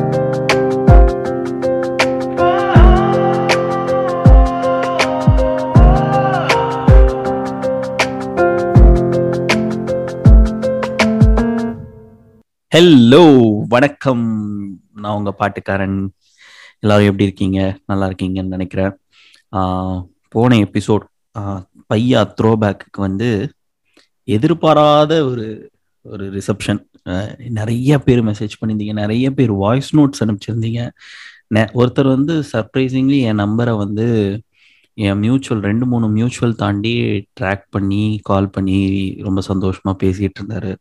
Hello வணக்கம். நான் உங்க பாட்டுக்காரன். எல்லாரும் எப்படி இருக்கீங்க? நல்லா இருக்கீங்கன்னு நினைக்கிறேன். ஆஹ் போன எபிசோட் பையா த்ரோ பேக்கு வந்து எதிர்பாராத ஒரு ஒரு ரிசப்ஷன் நிறைய பேர் மெசேஜ் பண்ணியிருந்தீங்க. நிறைய பேர் வாய்ஸ் நோட்ஸ் அனுப்பிச்சிருந்தீங்க. நெ- ஒருத்தர் வந்து சர்ப்ரைசிங்லி என் நம்பரை வந்து என் மியூச்சுவல் ரெண்டு மூணு மியூச்சுவல் தாண்டி ட்ராக் பண்ணி கால் பண்ணி ரொம்ப சந்தோஷமாக பேசிகிட்டு இருந்தாரு.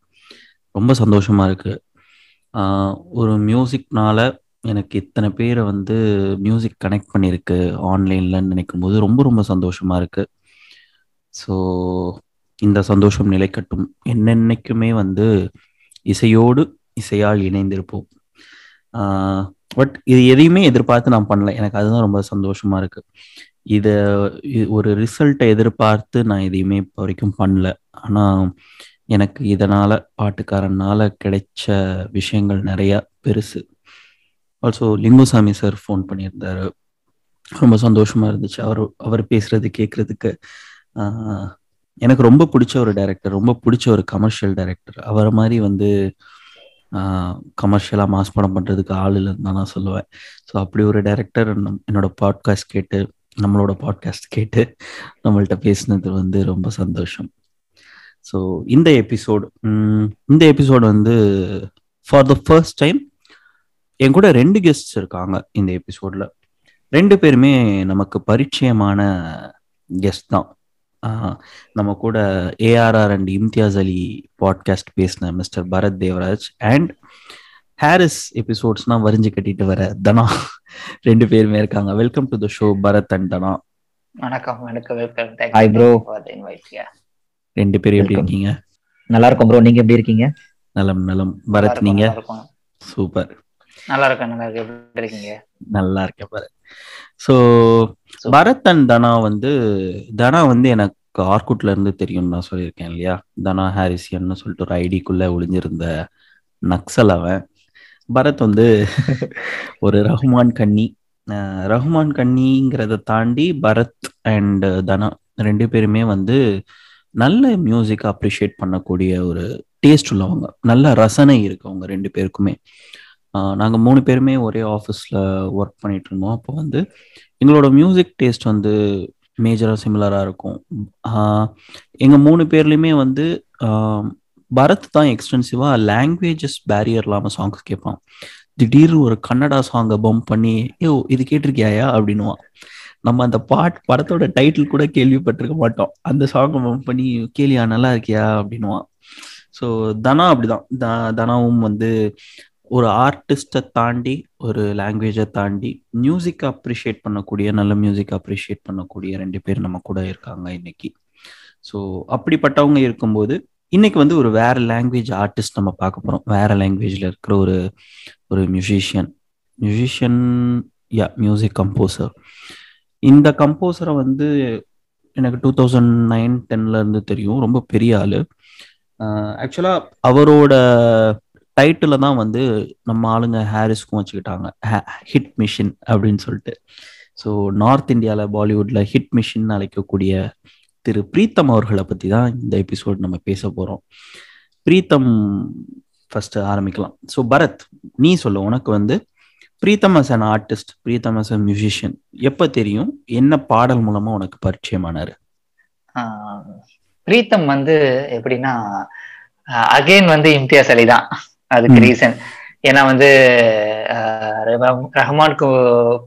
ரொம்ப சந்தோஷமாக இருக்குது ஒரு மியூசிக்னால எனக்கு இத்தனை பேரை வந்து மியூசிக் கனெக்ட் பண்ணியிருக்கு ஆன்லைனில் நினைக்கும் போது ரொம்ப ரொம்ப சந்தோஷமாக இருக்குது ஸோ இந்த சந்தோஷம் நிலைக்கட்டும். என்னென்னைக்குமே வந்து இசையோடு இசையால் இணைந்திருப்போம். பட் இது எதையுமே எதிர்பார்த்து நான் பண்ணல. எனக்கு அதுதான் ரொம்ப சந்தோஷமா இருக்கு. இதை ஒரு ரிசல்ட்டை எதிர்பார்த்து நான் எதையுமே இப்போ வரைக்கும் பண்ணல. ஆனால் எனக்கு இதனால பாட்டுக்காரனால கிடைச்ச விஷயங்கள் நிறைய பெருசு. ஆல்சோ லிங்குசாமி சார் ஃபோன் பண்ணியிருந்தாரு. ரொம்ப சந்தோஷமா இருந்துச்சு. அவர் அவர் பேசுறது கேட்கறதுக்கு எனக்கு ரொம்ப பிடிச்ச ஒரு டைரக்டர் ரொம்ப பிடிச்ச ஒரு கமர்ஷியல் டைரக்டர் அவரை மாதிரி வந்து கமர்ஷியலாக மாஸ் படம் பண்ணுறதுக்கு ஆள் இல்லைன்னு தான் நான் சொல்லுவேன். ஸோ அப்படி ஒரு டைரக்டர் என்னோட பாட்காஸ்ட் கேட்டு நம்மளோட பாட்காஸ்ட் கேட்டு நம்மள்ட்ட பேசினது வந்து ரொம்ப சந்தோஷம். ஸோ இந்த எபிசோடு இந்த எபிசோடு வந்து ஃபார் த ஃபர்ஸ்ட் டைம் என் கூட ரெண்டு கெஸ்ட்ஸ் இருக்காங்க இந்த எபிசோடில் ரெண்டு பேருமே நமக்கு பரிச்சயமான கெஸ்ட் தான். நம்ம கூட ARR and Imtiaz Ali podcast பேசின mister Bharat Devaraj and Harris எபிசோட்ஸ்னா வரிஞ்சு கட்டிட்டு வர தனா. ரெண்டு பேருமே இருக்காங்க. Welcome to the show Bharat and Dhana. வணக்கம் வணக்கம் வெல்கம் bro. இன்வைட் ரெண்டு பேரும் எப்படி. இருக்கீங்க? நல்லா இருக்கும் ப்ரோ நீங்க எப்படி இருக்கீங்க? நலம் நலம். பரத் நீங்க? சூப்பர். நல்லா இருக்கும் நல்லா இருக்கீங்க? இருக்கேன் Bharat. So Super. Bharat and Dhana வந்து தனா வந்து எனக்கு ஆர்குட்ல இருந்து தெரியும் நான் சொல்லியிருக்கேன் இல்லையா? தனா ஹாரிசியன்னு சொல்லிட்டு ஒரு ஐடிக்குள்ள ஒளிஞ்சிருந்த நக்சல் அவன். பரத் வந்து ஒரு ரஹ்மான் கன்னி. ரஹ்மான் கன்னிங்கிறத தாண்டி பரத் அண்ட் தனா ரெண்டு பேருமே வந்து நல்ல மியூசிக் அப்ரிஷியேட் பண்ணக்கூடிய ஒரு டேஸ்ட் உள்ளவங்க. நல்ல ரசனை இருக்கு அவங்க ரெண்டு பேருக்குமே. ஆஹ் நாங்க மூணு பேருமே ஒரே ஆஃபீஸ்ல ஒர்க் பண்ணிட்டு இருந்தோம். அப்போ வந்து எங்களோட மியூசிக் டேஸ்ட் வந்து மேஜராக சிமிலராக இருக்கும். எங்கள் மூணு பேர்லையுமே வந்து ஆஹ் பரத் தான் எக்ஸ்டென்சிவாக லாங்குவேஜஸ் பேரியர் இல்லாமல் சாங்ஸ் கேட்பான் திடீர்னு ஒரு கன்னடா சாங்கை பம்ப் பண்ணி ஐயோ இது கேட்டிருக்கியாயா? அப்படின்னுவான். நம்ம அந்த பாட் படத்தோட டைட்டில் கூட கேள்விப்பட்டிருக்க மாட்டோம். அந்த சாங்கை பம்ப் பண்ணி கேளியா நல்லா இருக்கியா? அப்படின்னுவான். ஸோ தனா அப்படிதான். த- தனாவும் வந்து ஒரு ஆர்டிஸ்டை தாண்டி ஒரு லாங்குவேஜை தாண்டி மியூசிக் அப்ரிஷியேட் பண்ணக்கூடிய நல்ல மியூசிக் அப்ரிஷியேட் பண்ணக்கூடிய ரெண்டு பேர் நம்ம கூட இருக்காங்க இன்னைக்கு. ஸோ அப்படிப்பட்டவங்க இருக்கும்போது இன்னைக்கு வந்து ஒரு வேற லாங்குவேஜ் ஆர்டிஸ்ட் நம்ம பார்க்க போகிறோம் வேற லாங்குவேஜில் இருக்கிற ஒரு ஒரு musician musician yeah music composer இந்த கம்போசரை வந்து எனக்கு டூ தௌசண்ட் நைன் டென்ல இருந்து தெரியும். ரொம்ப பெரிய ஆள். ஆக்சுவலாக அவரோட டைட்டில் தான் வந்து நம்ம ஆளுங்க ஹாரிஸ்க்கும் வச்சுக்கிட்டாங்க. ஹிட் மிஷின் அப்படின்னு சொல்லிட்டு. ஸோ நார்த் இந்தியாவில் பாலிவுட்டில் ஹிட் மிஷின் அழைக்கக்கூடிய திரு பிரீத்தம் அவர்களை பற்றி தான் இந்த எபிசோட் நம்ம பேச போகிறோம் பிரீத்தம் ஃபஸ்ட்டு ஆரம்பிக்கலாம். ஸோ பரத் நீ சொல்லு. உனக்கு வந்து Pritam as an artist Pritam as a musician எப்போ தெரியும்? என்ன பாடல் மூலமாக உனக்கு பரிச்சயமானார்? பிரீத்தம் வந்து எப்படின்னா அகைன் வந்து இம்தியாஸ் அலி தான். அதுக்கு. ரீசன் ஏன்னா வந்து ரஹ்மானுக்கு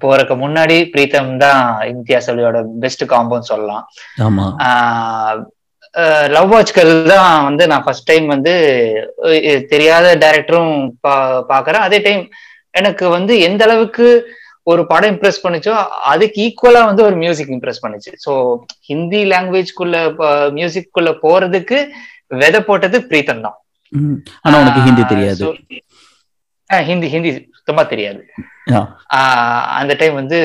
போறதுக்கு முன்னாடி பிரீத்தம் தான் இம்தியாஸ் அலியோட பெஸ்ட் காம்போன்னு சொல்லலாம். ஆமா. லவ் வாட்ச்கள் தான் வந்து நான் ஃபர்ஸ்ட் டைம் வந்து தெரியாத டைரக்டரும் பா பாக்குறேன். அதே டைம் எனக்கு வந்து எந்த அளவுக்கு ஒரு படம் இம்ப்ரெஸ் பண்ணுச்சோ அதுக்கு ஈக்குவலா வந்து ஒரு மியூசிக் இம்ப்ரெஸ் பண்ணுச்சு. ஸோ ஹிந்தி லாங்குவேஜ்குள்ள மியூசிக் குள்ள போறதுக்கு விதை போட்டது பிரீத்தம் தான். ஆனா உனக்கு ஹிந்தி தெரியாது. ஹிந்தி ஹிந்தி சுத்தமா தெரியாது. அந்த டைம் வந்து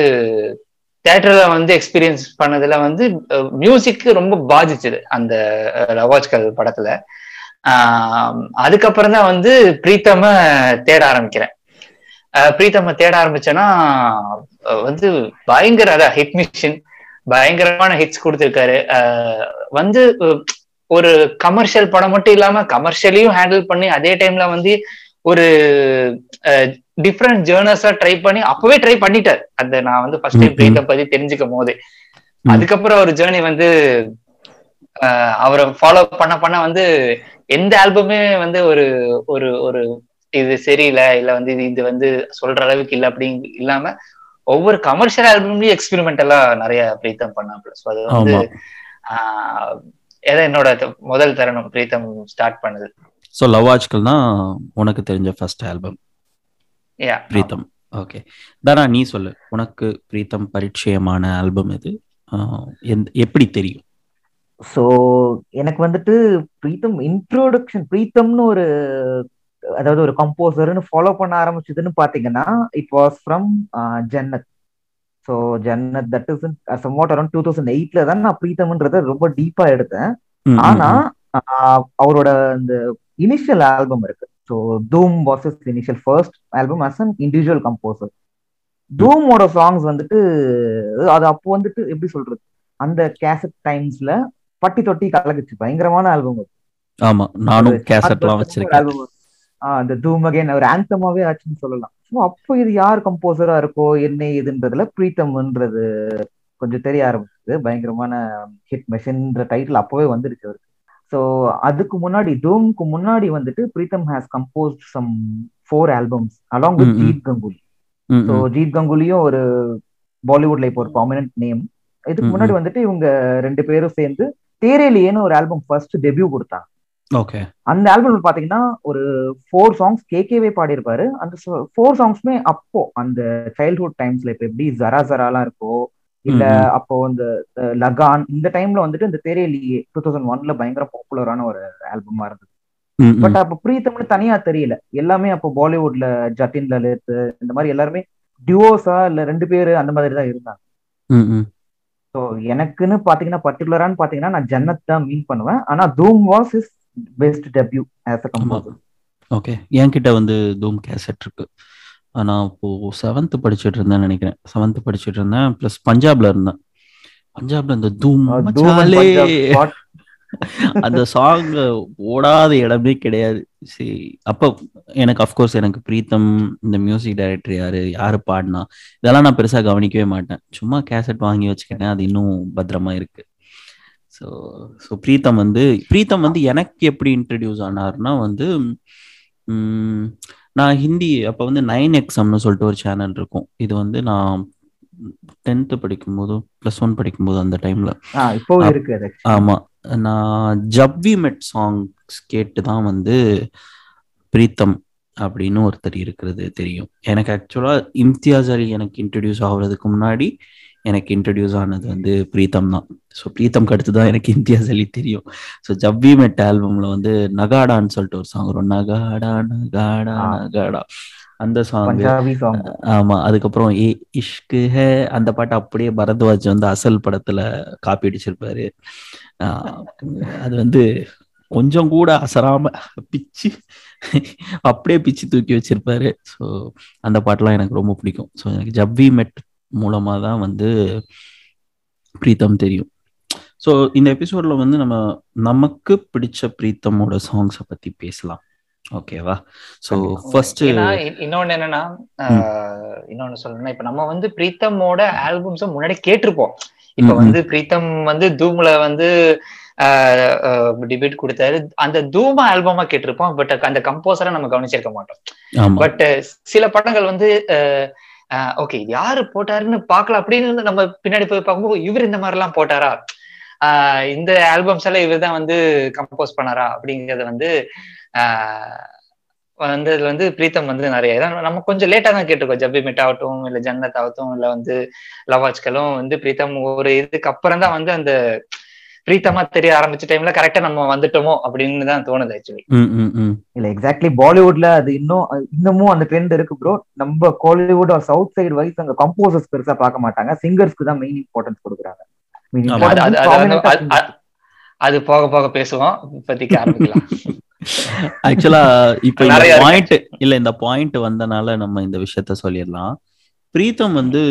தியேட்டர்ல வந்து எக்ஸ்பீரியன்ஸ் பண்ணதுல வந்து மியூசிக் ரொம்ப பாதிச்சது அந்த லவாஜ்கல் படத்துல. ஆஹ் அதுக்கப்புறம் தான் வந்து பிரீத்தம தேட ஆரம்பிக்கிறேன். பிரீத்தம் தேட ஆரம்பிச்சேன்னா வந்து பயங்கர அதான் ஹிட் மிஷின் பயங்கரமான ஹிட்ஸ் கொடுத்திருக்காரு. வந்து ஒரு கமர்ஷியல் படம் மட்டும் இல்லாம கமர்ஷியலையும் ஹேண்டில் பண்ணி அதே டைம்ல வந்து ஒரு டிஃப்ரெண்ட் ஜேர்னஸா ட்ரை பண்ணி அப்பவே ட்ரை பண்ணிட்டார் அந்த நான் வந்து ஃபர்ஸ்ட் டைம். பிரீத்தம் பத்தி தெரிஞ்சுக்கும் போதே. அதுக்கப்புறம் ஒரு ஜேர்னி வந்து அவரை ஃபாலோ பண்ண பண்ண வந்து எந்த ஆல்பமே வந்து ஒரு ஒரு ஒரு இது சரியில்லை இல்ல வந்து இது இது வந்து சொல்ற அளவுக்கு இல்ல அப்படிங்க இல்லாம ஒவ்வொரு கமர்ஷியல் ஆல்பம்லயும் எக்ஸ்பெரிமெண்டலா நிறைய பிரீத்தம் பண்ணாப்ல ஸோ அது வந்து ஏதோ என்னோட முதல் தருணம் பிரீத்தம் ஸ்டார்ட் பண்ணுது. ஸோ லவ் ஆஜ்கள் தான் உனக்கு தெரிஞ்ச ஃபர்ஸ்ட் ஆல்பம் யா பிரீத்தம். ஓகே தானா நீ சொல்லு. உனக்கு பிரீத்தம் பரிச்சயமான ஆல்பம் எது? எந்த- எப்படி தெரியும்? ஸோ எனக்கு வந்துட்டு பிரீத்தம் இன்ட்ரோடக்ஷன் பிரீத்தம்னு ஒரு அதாவது ஒரு கம்போசர்னு ஃபாலோ பண்ண ஆரம்பிச்சதுன்னு பாத்தீங்கன்னா it was from Jannat so Jannat that is somewhat around two thousand எயிட்ல தான் நான் பிரீத்தம்ன்றத ரொம்ப டீப்பா எடுத்தேன். ஆனா அவரோட இந்த இனிஷியல் ஆல்பம் இருக்கு. So Dhoom was is initial first album as an individual composer தூமோட songs வந்துட்டு அது அப்போ வந்துட்டு எப்படி சொல்றது? அந்த கேசட் டைம்ஸ்ல பட்டி தொட்டி கலகுச்சு பயங்கரமான ஆல்பம் ஆமா நானும் கேசட்லாம் வச்சிருக்கேன். ஆல்பம் அந்த தூம் அகைன் ஒரு ஆந்தமாவே ஆச்சுன்னு சொல்லலாம். ஸோ அப்போ இது யார் கம்போசரா இருக்கோ என்ன ஏதுன்றதுல பிரீத்தம்ன்றது கொஞ்சம் தெரிய ஆரம்பிச்சது பயங்கரமான ஹிட் மெஷின்ற டைட்டில் அப்பவே வந்துருச்சு அவருக்கு ஸோ அதுக்கு முன்னாடி தூம்க்கு முன்னாடி வந்துட்டு Pritam has composed some four albums along with. Jeet Ganguly so. Jeet கங்குலியும் ஒரு பாலிவுட்ல இப்போ ஒரு ப்ராமினன்ட் நேம் இதுக்கு முன்னாடி. வந்துட்டு இவங்க ரெண்டு பேரும் சேர்ந்து தேரேலியேன்னு ஒரு ஆல்பம் ஃபர்ஸ்ட் டெபியூ கொடுத்தாங்க அந்த ஆல்பம் பாத்தீங்கன்னா ஒரு ஃபோர் சாங்ஸ் கேகேவே பாடியிருப்பாரு அந்த ஃபோர் சாங்ஸ்மே அப்போ அந்த சைல்ட்ஹுட் டைம்ஸ்ல இப்ப எப்படி ஜரா ஜராலாம் இருக்கோ இல்ல. அப்போ இந்த லகான் இந்த டைம்ல வந்துட்டு இந்த தேரேலியே டூ தௌசண்ட் ஒன்ல பயங்கர பாப்புலரான ஒரு ஆல்பமா இருந்தது. பட் அப்ப பிரீத்தம்னு தனியா தெரியல எல்லாமே அப்போ பாலிவுட்ல ஜட்டின் லலித் இந்த மாதிரி எல்லாருமே டிவோஸா இல்ல ரெண்டு பேரு அந்த மாதிரி தான் இருந்தாங்க. ஸோ எனக்குன்னு பாத்தீங்கன்னா பர்டிகுலரான்னு பாத்தீங்கன்னா நான் ஜன்னத் தான் மீன் பண்ணுவேன் ஆனா Dhoom was is best debut as a composer okay என்கிட்ட வந்து தூம் கேசட் இருக்கு. நான் இப்போ செவன்த் படிச்சுட்டு இருந்தேன் நினைக்கிறேன். செவன்த் படிச்சுட்டு இருந்தேன். ப்ளஸ் பஞ்சாப்ல இருந்தேன். பஞ்சாப்ல இந்த தூம் அந்த சாங் ஓடாத இடமே கிடையாது. சரி அப்போ எனக்கு அஃப்கோர்ஸ் எனக்கு பிரீத்தம் இந்த மியூசிக் டைரக்டர் யாரு யாரு பாடினா இதெல்லாம் நான் பெருசா கவனிக்கவே மாட்டேன். சும்மா கேசட் வாங்கி வச்சுக்கிட்டேன். அது இன்னும் பத்திரமா இருக்கு. ஸோ ஸோ பிரீத்தம் வந்து பிரீத்தம் வந்து எனக்கு எப்படி இன்ட்ரடியூஸ் ஆனார்னா வந்து நான் ஹிந்தி அப்போ வந்து நைன் எக்ஸம்னு சொல்லிட்டு ஒரு சேனல் இருக்கும். இது வந்து நான் டென்த்து படிக்கும்போது ப்ளஸ் ஒன் படிக்கும்போது அந்த டைம்ல இப்போ இருக்கு அது. ஆமா. நான் ஜப்வி மெட் சாங்ஸ் கேட்டு தான் வந்து பிரீத்தம் அப்படின்னு ஒருத்தர் இருக்கிறது தெரியும். எனக்கு ஆக்சுவலா இம்தியாஸ் அலி எனக்கு இன்ட்ரடியூஸ் ஆகுறதுக்கு முன்னாடி எனக்கு இன்ட்ரடியூஸ் ஆனது வந்து பிரீத்தம் தான். ஸோ பிரீத்தம்க்கு அடுத்து தான் எனக்கு இம்தியாஸ் அலி தெரியும். ஸோ ஜவ்வி மெட் ஆல்பம்ல வந்து நகாடான்னு சொல்லிட்டு ஒரு சாங் வரும். நகாடா நகாடா. நகாடா. அந்த சாங் ஆமா அதுக்கப்புறம் ஏ இஷ்கு ஹே அந்த பாட்டு அப்படியே பரத்வாஜ் வந்து அசல் படத்துல காப்பி அடிச்சிருப்பாரு. அது வந்து கொஞ்சம் கூட அசராம பிச்சு அப்படியே பிச்சு தூக்கி வச்சிருப்பாரு. ஸோ அந்த பாட்டெல்லாம் எனக்கு ரொம்ப பிடிக்கும். ஸோ எனக்கு ஜவ்வி மெட் மூலமா தான் வந்து பிரீத்தம் தெரியும். ஸோ இந்த எபிசோட்ல வந்து நம்ம நமக்கு பிடிச்ச பிரீத்தமோட சாங்ஸை பத்தி பேசலாம். ஓகேவா கண்டிப்பா. ஃபர்ஸ்ட் இன்னொன்னு என்னன்னா இன்னொன்னு சொல்லணும்னா இப்ப நம்ம வந்து பிரீத்தமோட ஆல்பம்ஸ் முன்னாடி கேட்டிருப்போம். இப்ப. வந்து பிரீத்தம் வந்து தூம்ல வந்து டிபேட் கொடுத்தாரு. அந்த தூம ஆல்பமா கேட்டிருப்போம் பட் அந்த கம்போசரை நம்ம கவனிச்சிருக்க மாட்டோம். பட் சில படங்கள் வந்து ஓகே யாரு போட்டாருன்னு பாக்கலாம் அப்படின்னு நம்ம பின்னாடி போய் பார்க்கும்போது இவர் இந்த மாதிரி எல்லாம் போட்டாரா? ஆஹ் இந்த ஆல்பம்ஸ் எல்லாம் இவர் தான் வந்து கம்போஸ் பண்ணாரா? அப்படிங்கறத வந்து ஆஹ் வந்து இதுல வந்து பிரீத்தம் வந்து நிறைய. நம்ம கொஞ்சம் லேட்டா தான் கேட்டிருக்கோம். ஜப்பி மிட் ஆகட்டும் இல்ல ஜன்னத் ஆகட்டும் இல்ல வந்து லவாஜ்களும் வந்து பிரீத்தம் ஒரு இதுக்கு அப்புறம் தான் வந்து அந்த பிரீத்தமா தெரிய ஆரம்பிச்ச டைம்ல கரெக்டா நம்ம வந்துட்டோமோ அப்படின்னு தான் தோணுது ஆக்சுவலி ம் ம் ம். இல்ல எக்ஸாக்ட்லி பாலிவுட்ல அது இன்னும் இன்னமும் அந்த ட்ரெண்ட் இருக்கு ப்ரோ நம்ம கோலிவுட் சவுத் சைடு வைஸ் அங்க கம்போசர்ஸ் பெருசா பார்க்க மாட்டாங்க. சிங்கர்ஸ்க்கு தான் மெயின் இம்பார்ட்டன்ஸ் கொடுக்குறாங்க. அது- போக போக பேசுவோம். இப்போதைக்கு ஆரம்பிக்கலாம். ஆக்சுவலா இப்ப இந்த. பாயிண்ட் இல்ல இந்த பாயிண்ட் வந்தனால நம்ம இந்த விஷயத்த சொல்லிடலாம். பிரீத்தம் வந்து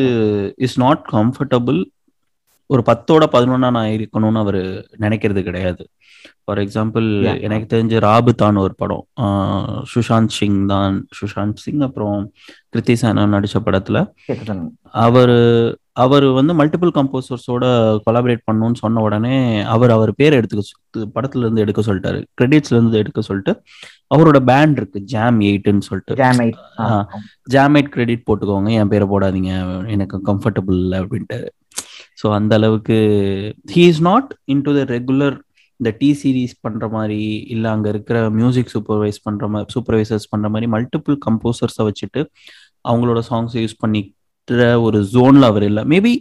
இஸ் நாட் கம்ஃபர்டபுள் ஒரு பத்தோட பதினொன்னா நான் இருக்கணும்னு அவர் நினைக்கிறது கிடையாது. For example. எனக்கு தெரிஞ்ச ராபுதான் ஒரு படம். சுஷாந்த் சிங் தான். சுஷாந்த் சிங் அப்புறம் கிருத்தி சேனன் நடிச்ச படத்துல. அவர் அவர் வந்து மல்டிபிள் கம்போசர்ஸோட கொலாபரேட் பண்ணணும்னு சொன்ன உடனே அவர் அவர் பேர் எடுத்துக்க படத்துல இருந்து எடுக்க சொல்லிட்டாரு. கிரெடிட்ஸ்ல இருந்து எடுக்க சொல்லிட்டு அவரோட பேண்ட் இருக்கு ஜாம் எயிட்னு சொல்லிட்டு. ஆ. ஜாமேட் கிரெடிட் போட்டுக்கோங்க என் பேரை போடாதீங்க எனக்கு கம்ஃபர்டபுள் அப்படின்ட்டு. ஸோ அந்த அளவுக்கு he is not in to the regular இந்த டி சீரீஸ் பண்ற மாதிரி இல்லை அங்கே இருக்கிற மியூசிக் சூப்பர்வைஸ் பண்ற மாதிரி சூப்பர்வைசர்ஸ் பண்ற மாதிரி மல்டிபிள் கம்போசர்ஸை வச்சுட்டு அவங்களோட சாங்ஸ் யூஸ் பண்ணிக்கிற ஒரு ஜோன்ல அவர் இல்லை. Maybe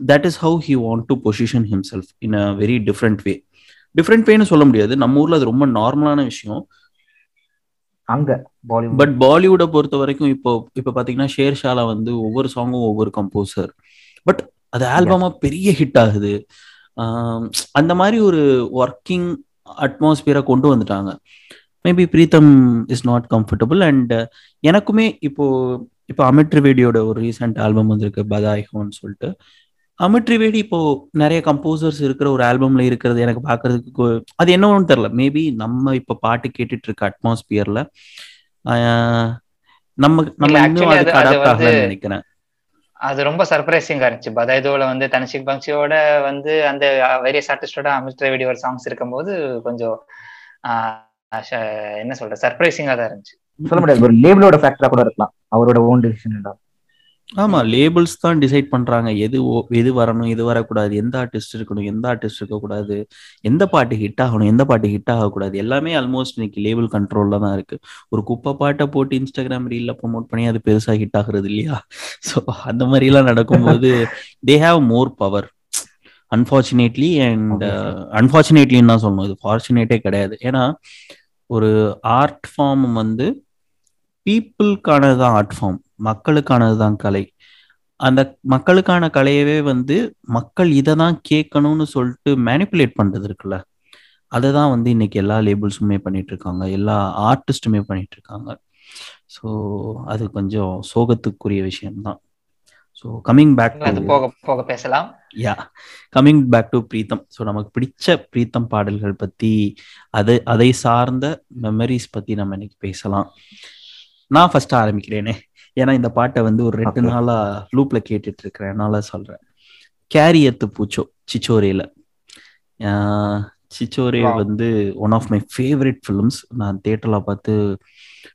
that is how he want to position himself in a very different way different வேன்னு சொல்ல முடியாது. நம்ம ஊர்ல அது ரொம்ப நார்மலான விஷயம். அங்க பாலிவுட் பட் பாலிவுட்டை பொறுத்த வரைக்கும் இப்போ இப்போ பாத்தீங்கன்னா ஷேர்ஷால வந்து ஒவ்வொரு சாங்கும் ஒவ்வொரு கம்போசர் பட் அது ஆல்பமா பெரிய ஹிட் ஆகுது. அந்த மாதிரி ஒரு ஒர்க்கிங் அட்மாஸ்பியரை கொண்டு வந்துட்டாங்க. Maybe Pritam is not comfortable and எனக்குமே இப்போ இப்போ அமித் திரிவேடியோட ஒரு ரீசெண்ட் ஆல்பம் வந்திருக்கு பதாய்ஹோன்னு சொல்லிட்டு. அமித் திரிவேடி இப்போ நிறைய கம்போசர்ஸ் இருக்கிற ஒரு ஆல்பம்ல இருக்கிறது எனக்கு பார்க்கிறதுக்கு அது என்னன்னு தெரியல. மேபி நம்ம இப்போ பாட்டு கேட்டுட்டு இருக்க அட்மாஸ்பியர்ல நம்ம நம்ம இன்னும் அதுக்கு அது- அது அடாப்ட் ஆகலன்னு நினைக்கிறேன். அது ரொம்ப சர்ப்ரைசிங்கா இருந்துச்சு. பதாய்தோல வந்து தனிஷிக் பங்ஷியோட வந்து அந்த வேரியஸ் ஆர்டிஸ்டோட அமித் வீடியோ ஒரு சாங்ஸ் இருக்கும்போது கொஞ்சம் ஆஹ் என்ன சொல்ற சர்ப்ரைசிங்கா தான் இருந்துச்சு. சொல்ல முடியாது. ஒரு லேபிளோட ஃபேக்டரா கூட இருக்கலாம். அவரோட ஓன் டிசிஷன் ஆமா லேபிள்ஸ் தான் டிசைட் பண்றாங்க. எது எது வரணும் எது வரக்கூடாது எந்த ஆர்டிஸ்ட் இருக்கணும் எந்த ஆர்டிஸ்ட் இருக்கக்கூடாது எந்த பாட்டு ஹிட் ஆகணும் எந்த பாட்டு ஹிட் ஆகக்கூடாது எல்லாமே ஆல்மோஸ்ட் இன்னைக்கு லேபிள் கண்ட்ரோல்ல தான் இருக்கு. ஒரு குப்பை பாட்டை போட்டு இன்ஸ்டாகிராம் ரீல்ல ப்ரோமோட் பண்ணி அது பெருசா ஹிட் ஆகுறது இல்லையா? ஸோ அந்த மாதிரி எல்லாம் நடக்கும்போது they have more power unfortunately and அன்பார்ச்சுனேட்லின்னு தான் சொல்லணும். இது ஃபார்ச்சுனேட்டே கிடையாது. ஏன்னா ஒரு ஆர்ட் ஃபார்ம் வந்து பீப்புளுக்கானது தான் ஆர்ட் ஃபார்ம் மக்களுக்கானது தான் கலை. அந்த மக்களுக்கான கலையவே வந்து மக்கள் இதை தான் கேட்கணும்னு சொல்லிட்டு மேனிப்புலேட் பண்றது இருக்குல்ல. அதை தான் வந்து இன்னைக்கு எல்லா லேபிள்ஸுமே பண்ணிட்டு இருக்காங்க எல்லா ஆர்டிஸ்ட்டுமே பண்ணிட்டு இருக்காங்க ஸோ அது கொஞ்சம் சோகத்துக்குரிய விஷயம்தான். ஸோ கம்மிங் பேக் அது போக போக பேசலாம். Yeah coming back to Pritam. So நமக்கு பிடிச்ச பிரீத்தம் பாடல்கள் பத்தி அதை அதை சார்ந்த மெமரிஸ் பத்தி நம்ம இன்னைக்கு பேசலாம். நான் ஃபர்ஸ்ட் ஆரம்பிக்கிறேனே. ஏன்னா இந்த பாட்டை வந்து ஒரு ரெண்டு. நாளா லூப்ல கேட்டுட்டு இருக்கிறேன் சொல்றேன். கேரியத்து பூச்சோ சிச்சோரேல. சிச்சோரே. வந்து one of my favourite films நான் தேட்டர்ல பார்த்து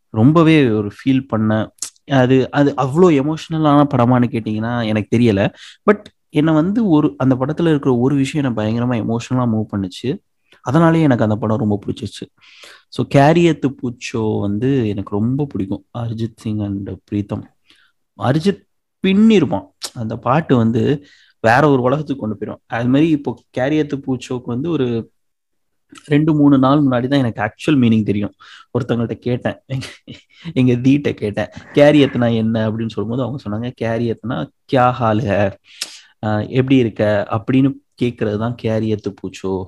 ரொம்பவே ஒரு ஃபீல் பண்ண அது அது அவ்வளோ எமோஷனலான படமான்னு கேட்டிங்கன்னா எனக்கு தெரியல. பட் என்னை வந்து ஒரு அந்த படத்துல இருக்கிற ஒரு விஷயம் என்னை பயங்கரமா எமோஷனலா மூவ் பண்ணுச்சு. அதனாலேயே எனக்கு அந்த படம் ரொம்ப பிடிச்சிச்சு ஸோ கேரியத்து பூச்சோ வந்து எனக்கு ரொம்ப பிடிக்கும். அரிஜித் சிங் அண்ட் பிரீத்தம். அரிஜித் பின்னிருப்பான். அந்த பாட்டு வந்து வேற ஒரு உலகத்துக்கு கொண்டு போயிடும் அது மாதிரி இப்போ கேரியத்து பூச்சோக்கு வந்து ஒரு ரெண்டு மூணு நாள் முன்னாடி தான் எனக்கு ஆக்சுவல் மீனிங் தெரியும். ஒருத்தவங்கள்ட்ட கேட்டேன். எங்க- எங்க தீட்ட கேட்டேன். கேரியத்னா என்ன அப்படின்னு சொல்லும்போது அவங்க சொன்னாங்க கேரியத்னா கியா ஹால் எப்படி இருக்க? அப்படின்னு கேட்கறது தான் கேரியத்து பூச்சோ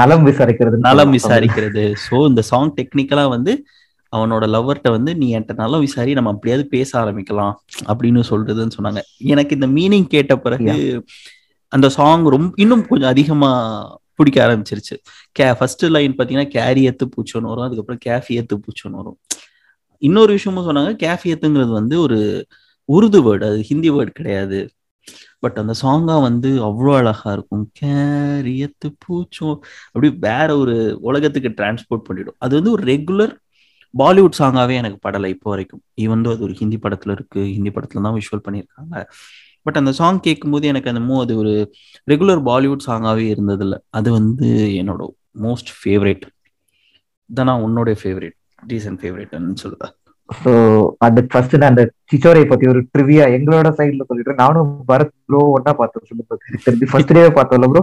நலம் விசாரிக்கிறது நலம் விசாரிக்கிறது. ஸோ இந்த சாங் டெக்னிக்கலா வந்து அவனோட லவ்வர்கிட்ட வந்து நீ என்கிட்ட நலம் விசாரி நம்ம அப்படியாவது பேச ஆரம்பிக்கலாம் அப்படின்னு சொல்றதுன்னு சொன்னாங்க. எனக்கு இந்த மீனிங் கேட்ட பிறகு அந்த சாங் ரொம்ப இன்னும் கொஞ்சம் அதிகமா பிடிக்க ஆரம்பிச்சிருச்சு. கே ஃபர்ஸ்ட் லைன் பார்த்தீங்கன்னா கேரியத்து பூச்சோன்னு வரும். அதுக்கப்புறம் கேஃபியத்து பூச்சோன்னு வரும். இன்னொரு விஷயமும் சொன்னாங்க கேஃபியத்துங்கிறது வந்து ஒரு உருது வேர்டு அது ஹிந்தி வேர்டு கிடையாது. பட் அந்த சாங்கா வந்து அவ்வளோ அழகா இருக்கும். கேரியத்து பூச்சோ அப்படி வேற ஒரு உலகத்துக்கு டிரான்ஸ்போர்ட் பண்ணிடும். அது வந்து ஒரு ரெகுலர் பாலிவுட் சாங்காவே எனக்கு படலை இப்போ வரைக்கும். ஈவன் அது ஒரு ஹிந்தி படத்துல இருக்கு. ஹிந்தி படத்துல தான் விஷுவல் பண்ணியிருக்காங்க. பட் அந்த சாங் கேட்கும்போது எனக்கு என்னமோ அது ஒரு ரெகுலர் பாலிவுட் சாங்காவே இருந்ததில்ல. அது வந்து என்னோட மோஸ்ட் ஃபேவரேட் தானா உன்னோட ஃபேவரேட் ரீசன்ட் ஃபேவரேட்னு சொல்லுவேன் ஸோ அது ஃபர்ஸ்ட் நான் அந்த சிச்சோரை பத்தி ஒரு ட்ரிவியா எங்களோட சைடுல சொல்லிட்டு நானும் பரத் ப்ரோ ஒன்னா பார்த்தோம். சொல்லி ஃபர்ஸ்ட் டே பார்த்தோம்ல ப்ரோ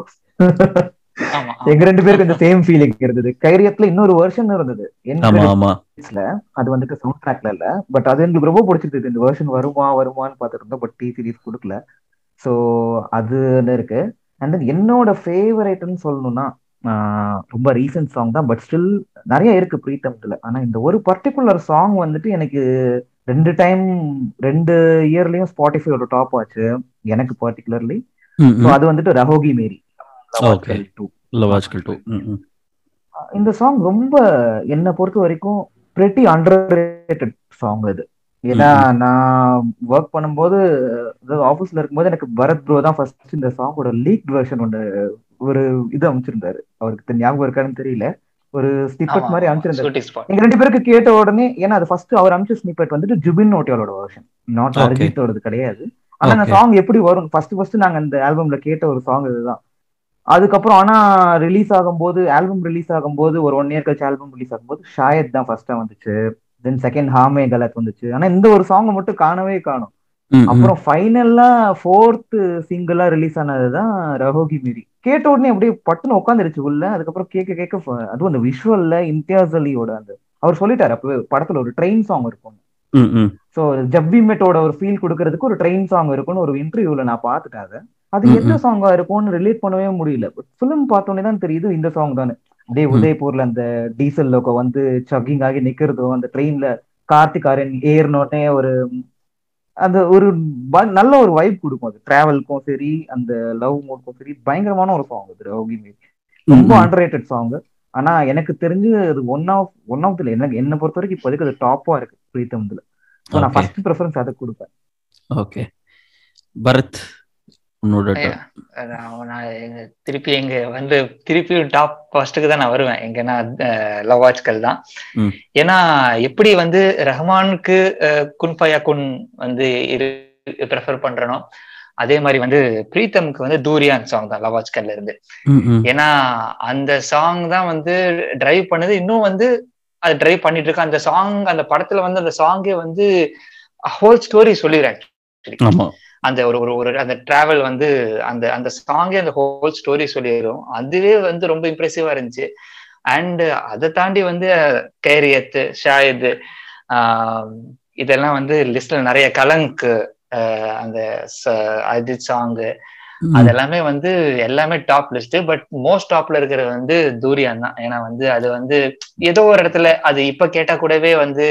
எங்க ரெண்டு பேருக்கு இந்த சேம் ஃபீலிங் இருந்தது. கைரியத்துல இன்னொரு வருஷன் இருந்தது. என்ல அது வந்துட்டு சவுண்ட் ட்ராக்ல இல்ல. பட் அது எங்களுக்கு ரொம்ப பிடிச்சிருந்தது. இந்த வருஷன் வருமா வருமான்னு பார்த்துட்டு இருந்தோம். பட் டி சீரிஸ் கொடுக்கல. ஸோ அதுன்னு இருக்கு. அண்ட் தென் என்னோட ஃபேவரேட்னு சொல்லணும்னா ரொம்ப ரீசன்ட் சாங் தான் பட் ஸ்டில் நிறைய இருக்கு பிரீத்தம்ல ஆனா இந்த ஒரு பர்டிகுலர் சாங் வந்துட்டு எனக்கு ரெண்டு டைம் ரெண்டு இயர்லயும் ஸ்பாட்டிஃபையோட டாப் ஆச்சு எனக்கு பர்டிகுலர்லி. அது வந்துட்டு ரஹோகி மேரி. இந்த சாங் ரொம்ப என்னை பொறுத்த வரைக்கும் பிரெட்டி அண்டர் சாங் இது ஏன்னா நான் ஒர்க் பண்ணும்போது ஆஃபீஸ்ல இருக்கும்போது எனக்கு பரத் ப்ரோ தான் ஃபர்ஸ்ட் இந்த சாங்கோட லீக் வெர்ஷன் ஒன்று ஒரு இது அமைச்சிருந்தாரு. அவருக்கு ஞாபகம் இருக்கான்னு தெரியல. ஒரு ஸ்னிப்பெட் மாதிரி அமைச்சிருந்தாரு. எங்க ரெண்டு பேருக்கு கேட்ட உடனே ஏன்னா அது ஃபர்ஸ்ட் அவர் அமைச்ச ஸ்னிப்பெட் வந்துட்டு ஜுபின் நோட்டியாலோட வெர்ஷன் நாட். அரிஜித்தோடது கிடையாது. ஆனா அந்த. சாங் எப்படி வரும்? ஃபர்ஸ்ட் ஃபர்ஸ்ட் நாங்க அந்த ஆல்பம்ல கேட்ட ஒரு சாங் இதுதான். அதுக்கப்புறம் ஆனா ரிலீஸ் ஆகும்போது ஆல்பம் ரிலீஸ் ஆகும்போது ஒரு ஒன் இயர் கழிச்சு ஆல்பம் ரிலீஸ் ஆகும்போது ஷாயத் தான் ஃபர்ஸ்டா வந்துச்சு. தென் செகண்ட் ஹாமே கலத் வந்துச்சு. ஆனா இந்த ஒரு சாங் மட்டும் காணவே காணும். அப்புறம் ஃபைனல்லா ஃபோர்த் சிங்கிளா ரிலீஸ் ஆனதுதான் ரஹோகி மீரி கேட்ட உடனே அப்படியே பட்டுன்னு உட்காந்துருச்சு உள்ள அதுக்கப்புறம் கேட்க கேட்க அதுவும் அந்த விஷுவல்ல இம்தியாஸ் அலியோட அந்த அவர் சொல்லிட்டாரு அப்பவே படத்துல ஒரு ட்ரெயின் சாங் இருக்கும். ஸோ ஜப்பி மெட்டோட ஒரு ஃபீல் கொடுக்கறதுக்கு ஒரு ட்ரெயின் சாங் இருக்கும்னு ஒரு இன்டர்வியூல நான் பார்த்துட்டேன் அதை அது எந்த. சாங்கா இருக்கும்னு ரிலேட் பண்ணவே முடியல பட் ஃபிலிம் பார்த்தோன்னே தான் தெரியுது இந்த சாங் தானே அப்படியே. உதய்பூர்ல அந்த டீசல் லோக்கோ வந்து சக்கிங் ஆகி நிக்கிறதும் அந்த ட்ரெயின்ல கார்த்திகாரன் ஏறினோடனே ஒரு அந்த ஒரு நல்ல ஒரு வைப் கொடுக்கும் அது. டிராவலுக்கும் சரி அந்த லவ் மூடுக்கும் சரி பயங்கரமான ஒரு சாங் அது ரவுகி மீரி ரொம்ப ம், ம். அண்டர் சாங் ஆனா எனக்கு தெரிஞ்சு அது ஒன் ஆஃப் ஒன் ஆஃப் எனக்கு என்ன பொறுத்த வரைக்கும் இப்போதைக்கு அது டாப்பா இருக்கு பிரீத்தம்ல ஸோ நான். ஃபர்ஸ்ட் ப்ரிஃபரன்ஸ் அதை கொடுப்பேன். ஓகே பரத் உன்னோட. நான் திருப்பி எங்க வந்து திருப்பியும் டாப் ஃபர்ஸ்ட்டுக்கு தான் நான் வருவேன். எங்கன்னா லவாஜ்கள் தான். ஏன்னா எப்படி வந்து ரஹ்மானுக்கு குன் ஃபயா குன் வந்து இரு ப்ரெஃபர் பண்றனோ அதே மாதிரி வந்து பிரீத்தமுக்கு வந்து தூரியான் சாங் தான் லவாஜ்கல்ல இருந்து. ஏன்னா அந்த சாங் தான் வந்து டிரைவ் பண்ணுது. இன்னும் வந்து அது டிரைவ் பண்ணிட்டு இருக்கு. அந்த சாங் அந்த படத்துல வந்து அந்த சாங்கே வந்து ஹோல் ஸ்டோரி சொல்லிடுறேன் அந்த ஒரு ஒரு ஒரு அந்த டிராவல் வந்து அந்த அந்த சாங்கே அந்த ஹோல் ஸ்டோரி சொல்லிடும் அதுவே வந்து ரொம்ப இம்ப்ரெசிவா இருந்துச்சு. அண்ட் அதை தாண்டி வந்து கேரியத் ஷாயித் இதெல்லாம் வந்து லிஸ்ட்ல நிறைய கலங்க் ஆஹ் அந்த அஜித் சாங்கு. அதெல்லாமே வந்து எல்லாமே டாப் லிஸ்ட் பட் மோஸ்ட் டாப்ல இருக்கிறது வந்து தூரியான் தான். ஏன்னா வந்து அது வந்து ஏதோ ஒரு இடத்துல அது இப்ப கேட்டா கூடவே வந்து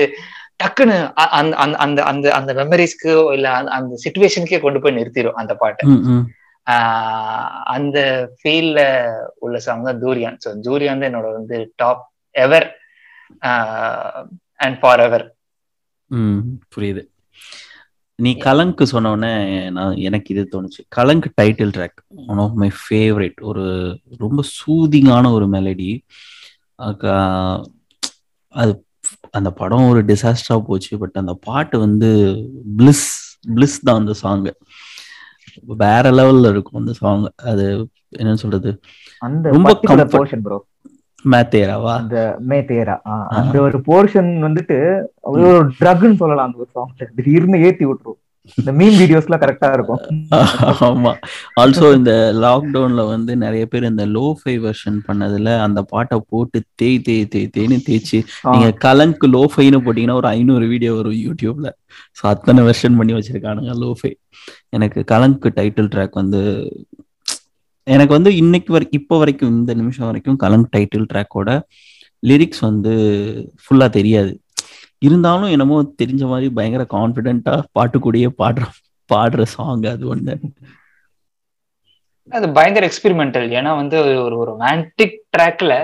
டக்குன்னு அந்த அந்த அந்த அந்த மெமரிஸ்க்கு இல்ல அந்த- சுச்சுவேஷனுக்கே கொண்டு போய் நிறுத்திடும் அந்த பாட்டை. அந்த ஃபீல்ல உள்ள சாங் தான் தூரியான் ஸோ தூரியான் தான் என்னோட வந்து top ever and for ever புரியுது. நீ கலங்க் சொன்ன உடனே நான் எனக்கு இது தோணுச்சு. Kalank title track one of my favourite ஒரு ரொம்ப சூதிங்கான ஒரு மெலடி அது அந்த படம் ஒரு டிசாஸ்டரா போச்சு பட் அந்த பாட்டு வந்து பிளிஸ் பிளிஸ் தான் அந்த சாங்கு வேற லெவல்ல இருக்கும் அந்த சாங் அது என்ன சொல்றது? அந்த ரொம்ப. போர்ஷன் ப்ரோ மேத்தேராவா? அந்த மே தேரா அந்த ஒரு போர்ஷன் வந்துட்டு ஒரு ட்ரக்னு சொல்லலாம் அந்த ஒரு சாங் திடீர்னு ஏத்தி விட்டுரும். இந்த மீன் வீடியோஸ்லாம் கரெக்டா இருக்கும். ஆமா. ஆல்சோ இந்த லாக்டவுன்ல வந்து நிறைய பேர் இந்த லோ ஃபை வெர்ஷன் பண்ணதுல அந்த பாட்டை போட்டு தேய் தேய் தேய் தேய்னு தேய்ச்சி நீங்க கலங்க் லோ ஃபைன்னு போட்டீங்கன்னா ஒரு ஐநூறு வீடியோ வரும் யூடியூப்ல. ஸோ அத்தனை வெர்ஷன் பண்ணி வச்சிருக்கானுங்க லோ ஃபை எனக்கு கலங்க் டைட்டில் ட்ராக் வந்து எனக்கு வந்து இன்னைக்கு வரை இப்போ வரைக்கும் இந்த நிமிஷம் வரைக்கும் கலங்க் டைட்டில் ட்ராக்கோட லிரிக்ஸ் வந்து ஃபுல்லா தெரியாது. இருந்தாலும் என்னமோ தெரிஞ்ச மாதிரி பயங்கர கான்ஃபிடென்ட்டா பாட்டுக்கூடியே பாடுற பாடுற சாங் அது ஒண்ணு. அது பயங்கர எக்ஸ்பெரிமெண்டல் ஏன்னா வந்து ஒரு ஒரு ரொமான்டிக் ட்ராக்ல